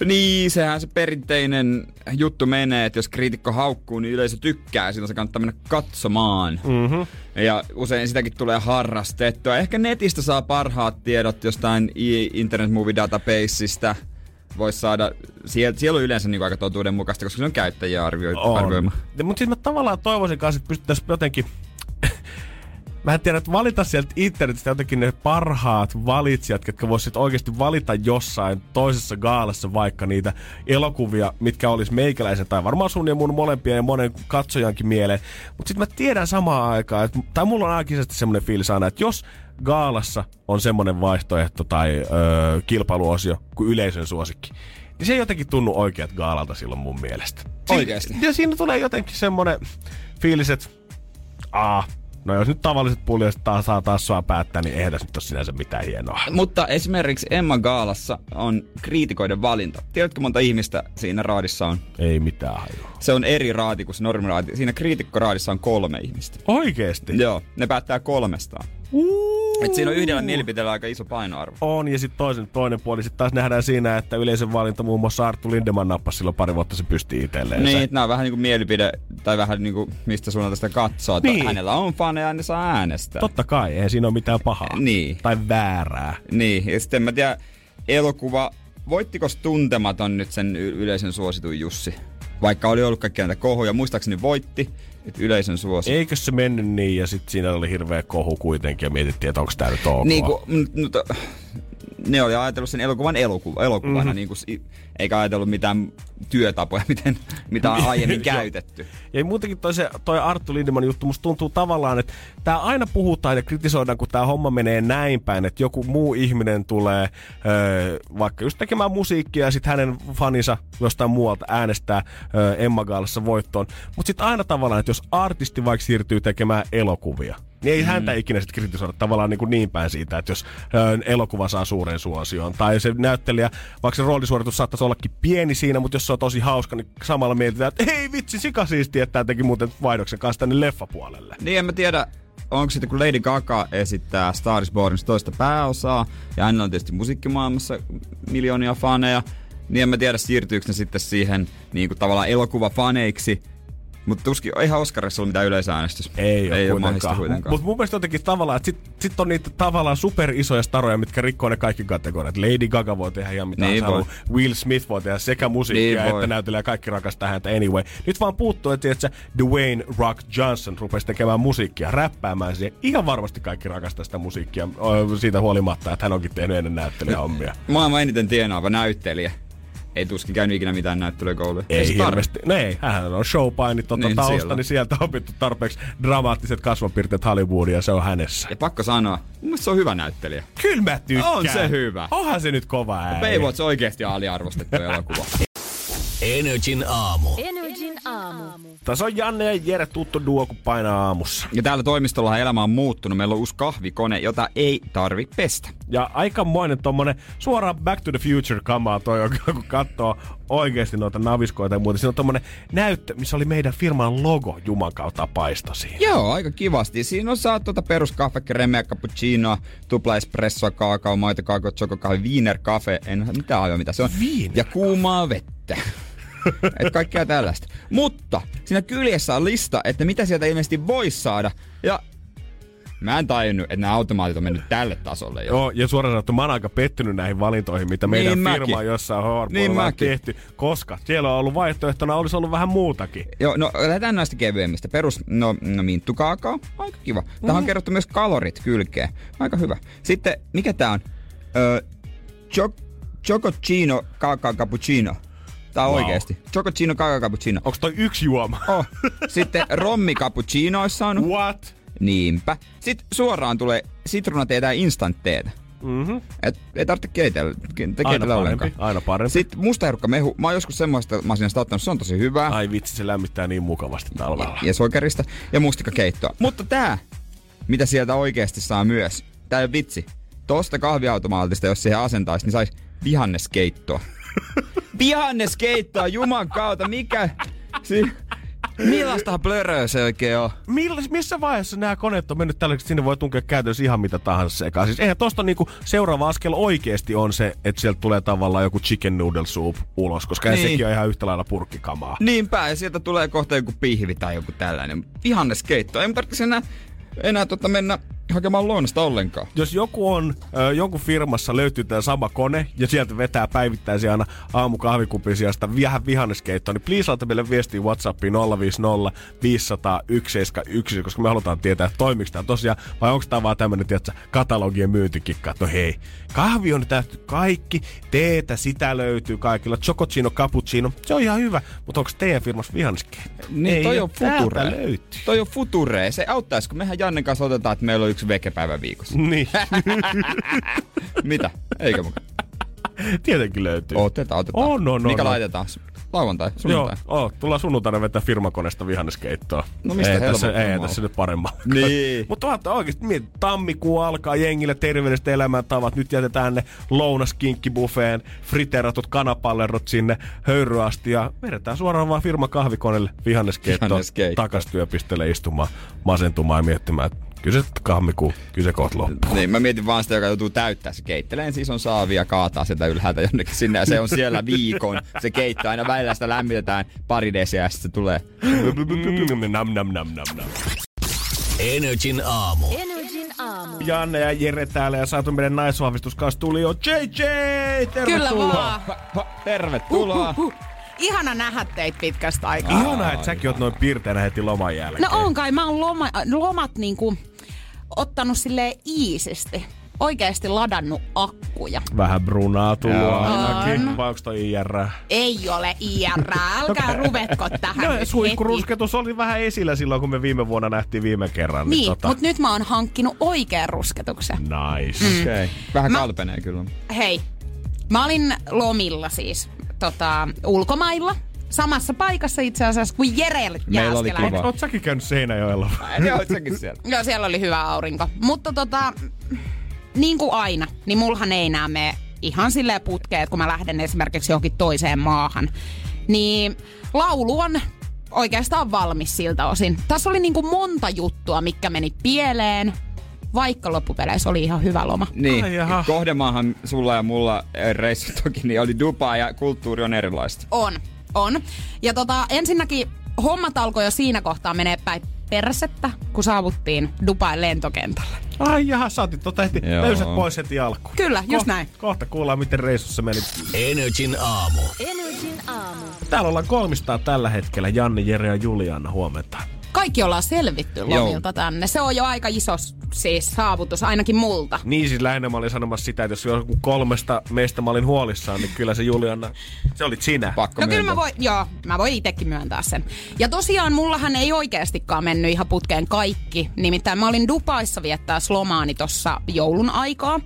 [SPEAKER 3] Niin, sehän se perinteinen juttu menee, että jos kriitikko haukkuu, niin yleisö tykkää, silloin se kannattaa mennä katsomaan.
[SPEAKER 2] Mm-hmm.
[SPEAKER 3] Ja usein sitäkin tulee harrastettua. Ehkä netistä saa parhaat tiedot jostain Internet Movie Databaseista. Voisi saada, siellä, siellä on yleensä niin aika totuudenmukaista, koska se on käyttäjiä arvio, arvioima.
[SPEAKER 2] Mutta siis mä tavallaan toivoisin kanssa, että pystyttäisiin jotenkin... Mä en tiedä, että valita sieltä internetistä jotenkin ne parhaat valitsijat, jotka voisivat oikeasti valita jossain toisessa gaalassa vaikka niitä elokuvia, mitkä olisi meikäläisen tai varmaan sun ja mun molempien ja monen katsojankin mieleen. Mutta sitten mä tiedän samaan aikaan, että, tai mulla on ainakin semmoinen fiilis aina, että jos gaalassa on semmoinen vaihtoehto tai öö, kilpailuosio kuin yleisön suosikki, niin se ei jotenkin tunnu oikeat gaalalta silloin mun mielestä. Si-
[SPEAKER 3] Oikeesti?
[SPEAKER 2] Ja siinä tulee jotenkin semmoinen fiilis, että aa, no jos nyt tavalliset puljaiset taas saa taas sua päättää, niin eihän tässä nyt ole sinänsä mitään hienoa.
[SPEAKER 3] Mutta esimerkiksi Emma Gaalassa on kriitikoiden valinta. Tiedätkö monta ihmistä siinä raadissa on?
[SPEAKER 2] Ei mitään hajua.
[SPEAKER 3] Se on eri raati kuin se normiraati. Siinä kriitikkoraadissa on kolme ihmistä.
[SPEAKER 2] Oikeesti?
[SPEAKER 3] Joo, ne päättää kolmestaan. Et siinä on yhdellä mielipiteellä aika iso painoarvo.
[SPEAKER 2] On, ja sitten toisen, toinen puoli sitten taas nähdään siinä, että yleisön valinta muun muassa Arttu Lindemann nappasi silloin pari vuotta se pysti itselleen.
[SPEAKER 3] Niin, nämä on vähän niin kuin mielipide, tai vähän niin kuin mistä suunnalta sitä katsoo. Että
[SPEAKER 2] Niin.
[SPEAKER 3] Hänellä on faneja ja ne saa äänestää.
[SPEAKER 2] Totta kai, eihän siinä ole mitään pahaa.
[SPEAKER 3] Niin.
[SPEAKER 2] Tai väärää.
[SPEAKER 3] Niin, ja sitten mä tiedän, elokuva, voittiko Tuntematon nyt sen y- yleisön suosituin Jussi? Vaikka oli ollut kaikkia näitä kohuja, muistaakseni voitti, että yleisön suosi.
[SPEAKER 2] Eikö se mennyt niin, ja sitten siinä oli hirveä kohu kuitenkin, ja mietittiin, että onko tämä nyt ok.
[SPEAKER 3] Niin kuin, mutta ne oli ajatellut sen elokuvan elokuva, elokuvana,
[SPEAKER 2] Mhm.
[SPEAKER 3] mm-hmm. niin kuin, eikä ajatellut mitään työtapoja, miten, mitä on aiemmin käytetty.
[SPEAKER 2] Ja muutenkin toi, se, toi Arttu Lindemann juttu, musta tuntuu tavallaan, että tää aina puhutaan ja kritisoidaan, kun tämä homma menee näin päin, että joku muu ihminen tulee öö, vaikka just tekemään musiikkia ja sitten hänen faninsa jostain muualta äänestää öö, Emma Gaalassa voittoon. Mutta sitten aina tavallaan, että jos artisti vaikka siirtyy tekemään elokuvia, niin ei mm. häntä ikinä sitten kritisoida tavallaan niin, kuin niin päin siitä, että jos ö, elokuva saa suuren suosion. Tai se näyttelijä, vaikka se roolisuoritus saattaisi ollakin pieni siinä, mutta jos se on tosi hauska, niin samalla mietitään, että hei vitsi, sikasiisti, että tämä teki muuten vaihdoksen kanssa tänne leffapuolelle.
[SPEAKER 3] Niin en mä tiedä, onko sitten kun Lady Gaga esittää Star is toista pääosaa, ja hänellä on tietysti musiikkimaailmassa miljoonia faneja, niin en mä tiedä siirtyykö ne sitten siihen niin kuin tavallaan elokuvafaneiksi, mutta tuskin, eihän Oscarissa ollut mitään yleisäänestys.
[SPEAKER 2] Ei ole
[SPEAKER 3] ei ole mahdollista
[SPEAKER 2] kuitenkaan.
[SPEAKER 3] kuitenkaan.
[SPEAKER 2] Mutta mun mielestä jotenkin tavallaan, että sit, sit on niitä tavallaan superisoja staroja, mitkä rikkoo ne kaikki kategoriat. Lady Gaga voi tehdä ihan mitä
[SPEAKER 3] Niin voi.
[SPEAKER 2] Will Smith voi tehdä sekä musiikkia
[SPEAKER 3] Niin
[SPEAKER 2] että näytelijä. Kaikki rakastaa häntä anyway. Nyt vaan puuttuu, että tiedätkö, Dwayne Rock Johnson rupesi tekemään musiikkia, räppäämään siihen. Ihan varmasti kaikki rakastaa sitä musiikkia siitä huolimatta, että hän onkin tehnyt ennen näyttelijähommia.
[SPEAKER 3] Maailman eniten tienaava näyttelijä. Ei tuskin käynyt ikinä mitään näyttelykouluja.
[SPEAKER 2] Ei
[SPEAKER 3] tarvi.
[SPEAKER 2] hirveästi. No ei, hän on showpainit tuota
[SPEAKER 3] Niin,
[SPEAKER 2] tausta,
[SPEAKER 3] siellä.
[SPEAKER 2] niin sieltä on opittu tarpeeksi dramaattiset kasvopirteet Hollywoodia se on hänessä.
[SPEAKER 3] Ja pakko sanoa, mun se on hyvä näyttelijä.
[SPEAKER 2] Kyllä mä tykkään.
[SPEAKER 3] On se hyvä.
[SPEAKER 2] Onhan se nyt kova ääni.
[SPEAKER 3] Baywatch oikeasti aliarvostettu elokuva.
[SPEAKER 1] Energin aamu.
[SPEAKER 4] Energin aamu.
[SPEAKER 2] Tässä on Janne ja Jere tuttu duo, kun painaa aamussa.
[SPEAKER 3] Ja täällä toimistolla elämä on muuttunut. Meillä on uusi kahvikone, jota ei tarvi pestä.
[SPEAKER 2] Ja aikamoinen tommonen suoraan Back to the Future kamaa toi, kun katsoo oikeasti noita naviskoita ja muuta. Siinä on tommonen näyttö, missä oli meidän firman logo Juman kautta paisto siinä.
[SPEAKER 3] Joo, aika kivasti. Siinä on saat tuota peruskahve, kremeä, cappuccinoa, tupla espresso, kaakao, maito, kaakao, chokokahve, wiener kafe, en mitä aio mitä se on.
[SPEAKER 2] Wiener
[SPEAKER 3] ja kuumaa vettä. Et kaikkea tällaista. Mutta siinä kyljessä on lista, että mitä sieltä ilmeisesti voisi saada. Ja mä en tajunnut, että nämä automaatit on mennyt tälle tasolle jo.
[SPEAKER 2] Joo, ja suoraan sanottuna mä oon aika pettynyt näihin valintoihin, mitä meidän
[SPEAKER 3] Niin
[SPEAKER 2] firma
[SPEAKER 3] mäkin.
[SPEAKER 2] on jossain Horpoilla
[SPEAKER 3] Niin
[SPEAKER 2] on tehty, koska siellä on ollut vaihtoehtona, olisi ollut vähän muutakin.
[SPEAKER 3] Joo, no lähdetään näistä kevyemmistä. Perus, no, no minttukaakao, aika kiva. Tähän on kerrottu myös kalorit kylkeen, aika hyvä. Sitten, mikä tää on? Öö, cho- Chococino Kakao Cappuccino. Tää on
[SPEAKER 2] Wow.
[SPEAKER 3] oikeesti. Chococino Kakao Cappuccino.
[SPEAKER 2] Onko toi yksi juoma?
[SPEAKER 3] Oh. Sitten rommi cappuccinoissa on.
[SPEAKER 2] What?
[SPEAKER 3] Niinpä. Sitten suoraan tulee sitruunateetä ja instant teetä.
[SPEAKER 2] Mhm.
[SPEAKER 3] Et ei tarvitse keitellä, ke-
[SPEAKER 2] Aina
[SPEAKER 3] keitellä
[SPEAKER 2] parempi,
[SPEAKER 3] ollenkaan.
[SPEAKER 2] aina parempi.
[SPEAKER 3] Sitten mustaherukkamehu. Mä oon joskus semmoista masinasta ottanut, se on tosi hyvää.
[SPEAKER 2] Ai vitsi, se lämmittää niin mukavasti talvella.
[SPEAKER 3] ja sokerista ja mustikakeittoa. Mutta tää, mitä sieltä oikeasti saa myös, tää ei ole vitsi. Tosta kahviautomaalista, jos siihen asentaisi, niin sais vihanneskeittoa. vihanneskeittoa, juman kautta, mikä... Si- Millaista blöröä se oikein on?
[SPEAKER 2] Milles, missä vaiheessa nämä koneet on mennyt tällaiseksi, että sinne voi tunkea käytännössä ihan mitä tahansa sekaan? Siis eihän tosta niinku seuraava askel oikeasti on se, että sieltä tulee tavallaan joku chicken noodle soup ulos, koska niin. Sekin on ihan yhtä lailla purkkikamaa.
[SPEAKER 3] Niinpä, ja sieltä tulee kohta joku pihvi tai joku tällainen. Vihanneskeitto. Ei mun tarvitse enää, enää tota mennä hakemaan lounasta ollenkaan.
[SPEAKER 2] Jos joku on, ö, jonkun firmassa löytyy tämä sama kone ja sieltä vetää päivittäisiä aina aamukahvikupin sijasta vähän vihanneskeittoa, niin please laita meille viestiä Whatsappiin 050 500 171, koska me halutaan tietää, että toimiko tämä tosiaan vai onko tämä vaan tämmöinen, tiedätkö, katalogien myyntikikka, no hei, kahvi on tähty kaikki, teetä, sitä löytyy kaikilla, chococino, cappuccino, se on ihan hyvä, mutta onko teidän firmassa vihanneskeitto?
[SPEAKER 3] Niin,
[SPEAKER 2] Ei
[SPEAKER 3] toi on future.
[SPEAKER 2] löytyy.
[SPEAKER 3] Toi on future. Se auttaisi, kun mehän Jannen kanssa otetaan, että meillä on yksi vekepäivä viikossa.
[SPEAKER 2] Niin,
[SPEAKER 3] Mitä? Eikö mukaan?
[SPEAKER 2] tietenkin löytyy.
[SPEAKER 3] Otetaan, otetaan.
[SPEAKER 2] On, on,
[SPEAKER 3] Mikä
[SPEAKER 2] on, on.
[SPEAKER 3] laitetaan? Lauantai,
[SPEAKER 2] Joo,
[SPEAKER 3] sunnuntai.
[SPEAKER 2] oh, tullaan sunnuntaina vetää firmakoneesta vihanneskeittoa.
[SPEAKER 3] No mistä
[SPEAKER 2] ei tässä, ei tässä nyt paremmalla.
[SPEAKER 3] Niin.
[SPEAKER 2] Mutta tuotta oikeesti mieti, tammikuu alkaa jengille terveelliset elämäntavat. Nyt jätetään ne lounaskinkkibuffeen, friteeratut kanapallerot sinne höyryasti ja vedetään suoraan vaan firman kahvikoneelle vihanneskeittoa
[SPEAKER 3] Vihanneskeitto.
[SPEAKER 2] takas työpisteelle istumaan, masentumaan ja miettimään, että kyllä se tammikuu, kyllä se kohta loppuu.
[SPEAKER 3] Niin, mä mietin vaan sitä, joka joutuu täyttää. Se keittelee siis on saavia kaataa sitä ylhäältä jonnekin sinne. Ja se on siellä viikon. Se keitto aina välillä sitä lämmitetään pari desiä ja sitten se tulee.
[SPEAKER 2] Nam, nam, nam, nam, nam.
[SPEAKER 1] Energin aamu.
[SPEAKER 4] Energin aamu.
[SPEAKER 2] Janne ja Jere täällä ja saatu meidän naisvahvistus kanssa tuli jo JJ! Tervetuloa!
[SPEAKER 7] Kyllä vaan.
[SPEAKER 3] Tervetuloa.
[SPEAKER 7] Huh. Ihana nähdä teitä pitkästä aikaa.
[SPEAKER 2] Ihanaa, että säkin oot noin pirteänä heti loman jälkeen.
[SPEAKER 7] No on kai, mä oon loma, lomat niinku ottanut sille iisisti. Oikeesti ladannut akkuja.
[SPEAKER 2] Vähän brunaa tullut
[SPEAKER 3] Joo.
[SPEAKER 2] ainakin.
[SPEAKER 7] On.
[SPEAKER 2] Vai onks toi IR?
[SPEAKER 7] Ei ole IR, älkää ruvetko tähän
[SPEAKER 2] No,
[SPEAKER 7] nyt heti.
[SPEAKER 2] suihkurusketus oli vähän esillä silloin, kun me viime vuonna nähtiin viime kerran.
[SPEAKER 7] Niin,
[SPEAKER 2] tota,
[SPEAKER 7] mutta nyt mä oon hankkinut oikean rusketuksen.
[SPEAKER 2] Nice.
[SPEAKER 7] Mm.
[SPEAKER 3] Okei. Okay. Vähän
[SPEAKER 7] Mä-
[SPEAKER 3] kalpenee kyllä.
[SPEAKER 7] Hei, mä olin lomilla siis tota, ulkomailla. Samassa paikassa itse asiassa kuin Jere
[SPEAKER 3] Meillä oli kiva.
[SPEAKER 2] Oot säkin käynyt Seinäjoella?
[SPEAKER 3] Joo, oot säkin siellä.
[SPEAKER 7] Joo, siellä oli hyvä aurinko. Mutta tota, niin kuin aina, niin mulhan ei enää mene ihan silleen putkeet, kun mä lähden esimerkiksi johonkin toiseen maahan. Niin laulu on oikeastaan valmis siltä osin. Tässä oli niin kuin monta juttua, mikä meni pieleen, vaikka loppupeleissä oli ihan hyvä loma.
[SPEAKER 3] Niin,
[SPEAKER 2] Ai jaha.
[SPEAKER 3] kohdemaahan sulla ja mulla reissu toki niin oli Dubai ja kulttuuri on erilaista.
[SPEAKER 7] On, on. Ja tota, ensinnäkin hommat alkoi jo siinä kohtaa menee päin persettä, kun saavuttiin Dubain lentokentälle.
[SPEAKER 2] Ai jaha, sä otit tota heti löysät pois heti alkuun.
[SPEAKER 7] Kyllä, just näin.
[SPEAKER 2] Kohta kuullaan, miten reissussa meni.
[SPEAKER 1] Energin aamu.
[SPEAKER 4] Energin aamu.
[SPEAKER 2] Täällä ollaan kolmistaan tällä hetkellä. Janne, Jere ja Juliana, huomenta.
[SPEAKER 7] Kaikki ollaan selvitty lomilta
[SPEAKER 3] Joo.
[SPEAKER 7] tänne. Se on jo aika iso siis saavutus, ainakin multa.
[SPEAKER 2] Niin siis lähinnä mä olin sanomassa sitä, että jos joku kolmesta meistä mä olin huolissaan, niin kyllä se Juliana, se olit sinä.
[SPEAKER 3] Pakko
[SPEAKER 7] No kyllä mä voin, joo, mä voin itekin myöntää sen. Ja tosiaan mullahan ei oikeastikaan mennyt ihan putkeen kaikki. Nimittäin mä olin Dubaissa viettää slomaani tossa joulun aikaa.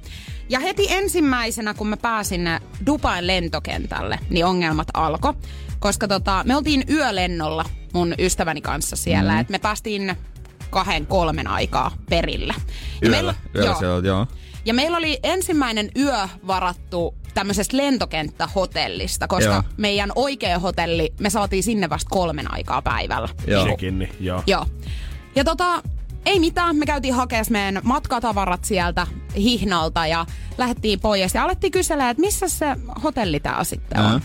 [SPEAKER 7] Ja heti ensimmäisenä, kun mä pääsin Dubain lentokentälle, niin ongelmat alkoi. Koska tota, me oltiin yölennolla mun ystäväni kanssa siellä. Mm. Et me päästiin kahden, kolmen aikaa perille. Ja
[SPEAKER 3] Yöllä, yöllä
[SPEAKER 7] joo.
[SPEAKER 3] siellä, joo.
[SPEAKER 7] Ja meillä oli ensimmäinen yö varattu tämmöisestä lentokenttähotellista, koska
[SPEAKER 3] Joo.
[SPEAKER 7] meidän oikea hotelli, me saatiin sinne vasta kolmen aikaa päivällä.
[SPEAKER 3] Joo.
[SPEAKER 2] Sekin, niin joo.
[SPEAKER 7] Joo. Ja tota, ei mitään, me käytiin hakemaan meidän matkatavarat sieltä hihnalta ja lähdettiin pois ja alettiin kysellä, että missä se hotelli tää sitten on.
[SPEAKER 3] Aha.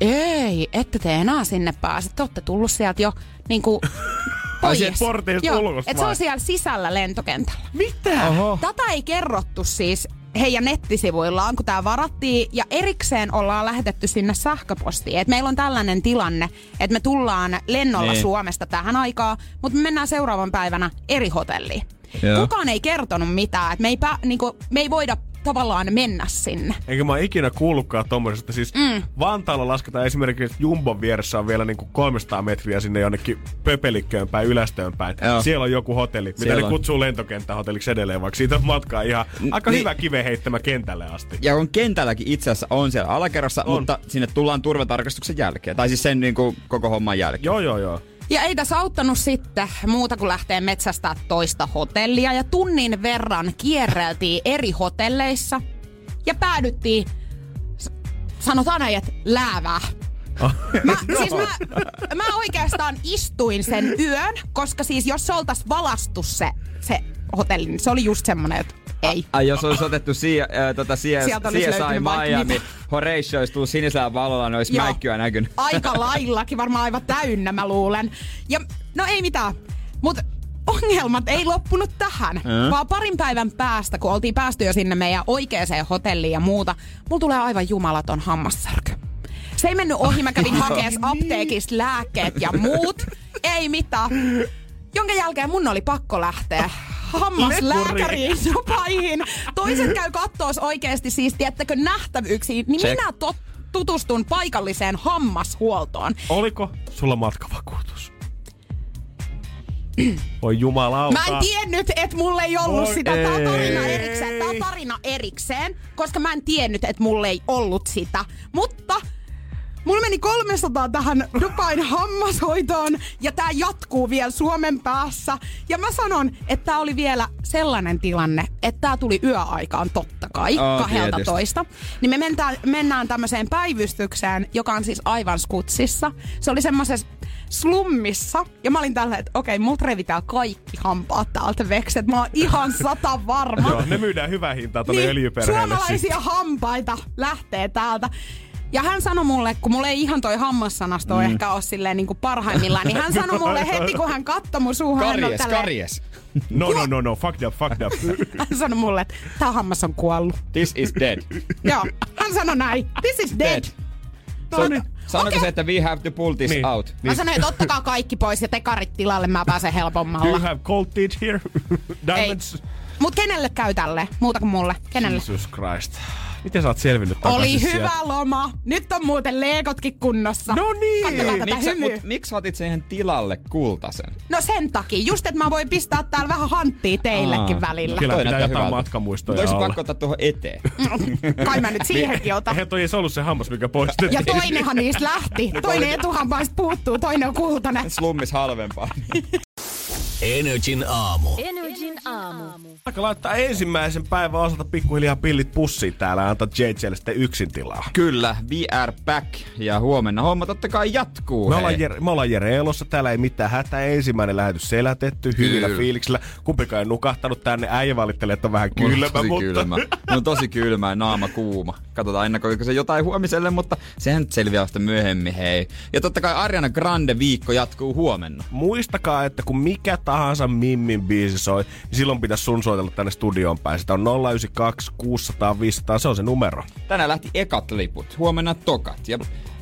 [SPEAKER 7] Ei, ette te enää sinne pääse. Te olette tullut sieltä jo niinku
[SPEAKER 2] Ai
[SPEAKER 7] pois.
[SPEAKER 2] sieltä porteista
[SPEAKER 7] Joo,
[SPEAKER 2] ulkosta
[SPEAKER 7] et se on siellä sisällä lentokentällä.
[SPEAKER 2] Mitä?
[SPEAKER 3] Oho.
[SPEAKER 7] Tätä ei kerrottu siis heidän nettisivuillaan, kun tämä varattiin. Ja erikseen ollaan lähetetty sinne sähköpostiin. Että meillä on tällainen tilanne, että me tullaan lennolla
[SPEAKER 3] Niin.
[SPEAKER 7] Suomesta tähän aikaan, mutta me mennään seuraavan päivänä eri hotelliin.
[SPEAKER 3] Joo.
[SPEAKER 7] Kukaan ei kertonut mitään. Että me, ei pä, niinku, me ei voida tavallaan mennä sinne.
[SPEAKER 2] Enkä mä oon ikinä kuullutkaan tommosesta. Siis mm. Vantaalla lasketaan esimerkiksi, että Jumbon vieressä on vielä niinku 300 metriä sinne jonnekin pöpelikköön päin, ylästöön päin.
[SPEAKER 3] Joo.
[SPEAKER 2] Siellä on joku hotelli, mitä
[SPEAKER 3] Siellä
[SPEAKER 2] ne
[SPEAKER 3] on.
[SPEAKER 2] kutsuu lentokenttähotelliksi edelleen, vaikka siitä on matkaa ihan aika
[SPEAKER 3] niin.
[SPEAKER 2] hyvä kive heittämä kentälle asti.
[SPEAKER 3] Ja on kentälläkin itse asiassa on siellä alakerrassa,
[SPEAKER 2] On.
[SPEAKER 3] mutta sinne tullaan turvatarkastuksen jälkeen. Tai siis sen niin kuin, koko homman jälkeen.
[SPEAKER 2] Joo, joo, joo.
[SPEAKER 7] Ja ei tässä auttanut sitten muuta kuin lähteä metsästää toista hotellia. Ja tunnin verran kierreltiin eri hotelleissa ja päädyttiin, sanotaan näin, että läävää. Mä, siis mä, mä oikeastaan istuin sen yön, koska siis jos se oltais valastu se, se hotelli, niin se oli just semmonen, että ei.
[SPEAKER 3] Ai jos olisi otettu si- äh, tota CS, CSI Miami. Horatio olisi tullut sinisellä valolla, ne olisi
[SPEAKER 7] Joo.
[SPEAKER 3] mäikkyä näkynyt.
[SPEAKER 7] Aika laillakin, varmaan aivan täynnä mä luulen. Ja no ei mitään, mutta ongelmat ei loppunut tähän,
[SPEAKER 3] Mm.
[SPEAKER 7] vaan parin päivän päästä, kun oltiin päästy jo sinne meidän oikeaan hotelliin ja muuta, mulla tulee aivan jumalaton hammassärky. Se ei mennyt ohi, mä kävin hakemaan apteekista lääkkeet ja muut. Ei mitään. Jonka jälkeen mun oli pakko lähteä hammaslääkäriin sopaihin. Toiset käy kattoos oikeasti siis, tiettäkö, nähtävyyksiin. Niin
[SPEAKER 3] Check.
[SPEAKER 7] minä tot, tutustun paikalliseen hammashuoltoon.
[SPEAKER 2] Oliko sulla matkavakuutus? Voi jumalauta.
[SPEAKER 7] Mä en tiennyt, että mulla ei ollut
[SPEAKER 2] Voi
[SPEAKER 7] sitä. Tää on tarina erikseen. Tää on tarina erikseen, koska mä en tiennyt, että mulla ei ollut sitä. Mutta Mulla meni 300 tähän Dubain hammashoitoon ja tää jatkuu vielä Suomen päässä. Ja mä sanon, että tää oli vielä sellainen tilanne, että tää tuli yöaikaan totta kai,
[SPEAKER 3] Aa,
[SPEAKER 7] 12. Niin me mentään, mennään tämmöiseen päivystykseen, joka on siis aivan skutsissa. Se oli semmoisessa slummissa. Ja mä olin tällä, että okei, multa revitään kaikki hampaat täältä veksi. Että mä oon ihan sata varma.
[SPEAKER 2] Joo, ne myydään hyvää hintaa tuonne niin, öljyperheelle.
[SPEAKER 7] Suomalaisia hampaita lähtee täältä. Ja hän sanoi mulle, kun mulla ei ihan toi hammassanasto mm. ehkä ole silleen niin kuin parhaimmillaan, niin hän sanoi mulle heti, kun hän katsoi mun suuhun,
[SPEAKER 3] Karjes,
[SPEAKER 7] tälleen-
[SPEAKER 3] karjes.
[SPEAKER 2] No, no, no, no, fuck up, fuck up.
[SPEAKER 7] hän sanoi mulle, että tää hammas on kuollut.
[SPEAKER 3] This is dead.
[SPEAKER 7] Joo, hän sanoi näin, this is dead.
[SPEAKER 3] dead. So,
[SPEAKER 7] niin.
[SPEAKER 3] Sanoiko
[SPEAKER 7] Okei.
[SPEAKER 3] se, että we have to pull this
[SPEAKER 2] Niin.
[SPEAKER 3] out?
[SPEAKER 7] Mä sanoin, että ottakaa kaikki pois ja tekarit tilalle, mä pääsen
[SPEAKER 2] Do you
[SPEAKER 7] helpommalla.
[SPEAKER 2] have gold teeth here?
[SPEAKER 7] Ei.
[SPEAKER 2] Diamonds?
[SPEAKER 7] Mut kenelle käy tälle? Muuta kuin mulle. Kenelle?
[SPEAKER 2] Jesus Christ. Miten sä oot selvinnyt takaisin
[SPEAKER 7] Oli
[SPEAKER 2] sieltä?
[SPEAKER 7] hyvä loma. Nyt on muuten leekotkin kunnossa.
[SPEAKER 2] No niin.
[SPEAKER 7] Katsotaan tätä
[SPEAKER 3] Miksi mut, miksi sä otit siihen tilalle kultasen?
[SPEAKER 7] No sen takia. Just, että mä voin pistää täällä vähän hanttia teillekin
[SPEAKER 3] Aa.
[SPEAKER 7] välillä.
[SPEAKER 2] Kyllä
[SPEAKER 3] Toi
[SPEAKER 2] pitää jotain
[SPEAKER 3] hyvältä.
[SPEAKER 2] matkamuistoja
[SPEAKER 3] olisi
[SPEAKER 2] olla.
[SPEAKER 3] pakko ottaa tuohon eteen.
[SPEAKER 7] Kai mä nyt siihenkin otan.
[SPEAKER 2] Eihän toi edes ollut se hammas, mikä poistettiin.
[SPEAKER 7] Ja toinenhan niistä lähti. Toinen etuhampaista puuttuu, toinen on kultainen.
[SPEAKER 3] Slummis halvempaa.
[SPEAKER 1] Energin aamu.
[SPEAKER 4] Energin aamu.
[SPEAKER 2] Aika laittaa ensimmäisen päivän osalta pikkuhiljaa pillit pussiin täällä ja antaa JJlle sitten yksin tilaa.
[SPEAKER 3] Kyllä, VR back. Ja huomenna homma totta kai jatkuu.
[SPEAKER 2] Me
[SPEAKER 3] hei.
[SPEAKER 2] ollaan, Jere, me ollaan Jere Elossa, täällä ei mitään hätää. Ensimmäinen lähetys selätetty, hyvillä
[SPEAKER 3] Kyllä.
[SPEAKER 2] fiiliksillä. Kumpikaan ei nukahtanut tänne. Äijä valittelee, että on vähän kylmä,
[SPEAKER 3] tosi
[SPEAKER 2] mutta...
[SPEAKER 3] kylmä. No on tosi kylmä ja naama kuuma. Katsotaan ennakoiko se jotain huomiselle, mutta sehän nyt selviää vasta myöhemmin, hei. Ja totta kai Ariana Grande viikko jatkuu huomenna.
[SPEAKER 2] Muistakaa, että kun mikä tahansa Mimmin biisi soi, niin silloin pitäisi sun soitella tänne studioon päin. Sitä on 092 600 500, se on se numero.
[SPEAKER 3] Tänään lähti ekat liput, huomenna tokat ja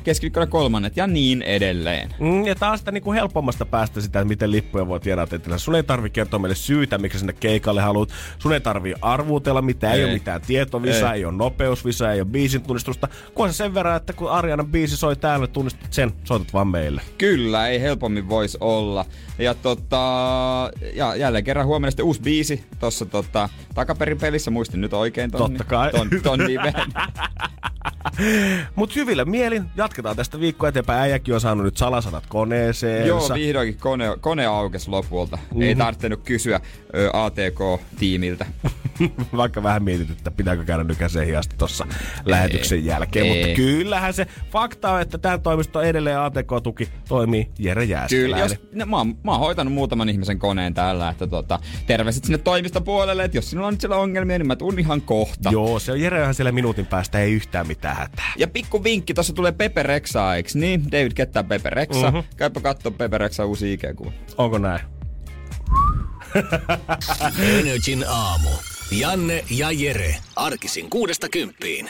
[SPEAKER 3] keskiviikkona kolmannet ja niin edelleen.
[SPEAKER 2] Mm, ja taas sitä niinku helpommasta päästä sitä, että miten lippuja voi tiedä. Että sun ei tarvi kertoa meille syytä, miksi sinne keikalle haluat. Sun ei tarvi arvuutella mitään, ei,
[SPEAKER 3] Ei.
[SPEAKER 2] ole mitään tietovisaa,
[SPEAKER 3] ei.
[SPEAKER 2] Ei. ole nopeusvisaa, ei ole biisin tunnistusta. Kun se sen verran, että kun Ariana biisi soi täällä, tunnistat sen, soitat vaan meille.
[SPEAKER 3] Kyllä, ei helpommin voisi olla. Ja tota, ja jälleen kerran huomenna sitten uusi biisi tossa tota, takaperin pelissä, muistin nyt oikein ton,
[SPEAKER 2] Totta kai.
[SPEAKER 3] ton, ton nimen.
[SPEAKER 2] Mut hyvillä mielin, jatketaan tästä viikkoa eteenpäin. Äijäkin on saanut nyt salasanat koneeseen.
[SPEAKER 3] Joo, vihdoinkin kone, kone aukesi lopulta. Mm-hmm. Ei tarvinnut kysyä ö, ATK-tiimiltä.
[SPEAKER 2] Vaikka vähän mietit, että pitääkö käydä nykäiseen hiasta tuossa lähetyksen jälkeen.
[SPEAKER 3] ei.
[SPEAKER 2] Mutta kyllähän se fakta on, että tämän toimisto edelleen ATK-tuki toimii Jere
[SPEAKER 3] Kyllä,
[SPEAKER 2] Jääskeläinen.
[SPEAKER 3] jos, no, mä, oon, mä oon hoitanut muutaman ihmisen koneen tällä, että tota, terveiset sinne toimistopuolelle, että jos sinulla on nyt siellä ongelmia, niin mä tuun ihan kohta.
[SPEAKER 2] Joo, se on Jere ihan siellä minuutin päästä, ei yhtään mitään hätää.
[SPEAKER 3] Ja pikku vinkki, tuossa tulee Pepe Rexaa, eiks niin? David Kettä Pepe Rexa.
[SPEAKER 2] Mhm.
[SPEAKER 3] Käypä kattoo Pepe Rexa uusi IG-kuva.
[SPEAKER 2] Onko näin?
[SPEAKER 1] Energin aamu. Janne ja Jere. Arkisin kuudesta kymppiin.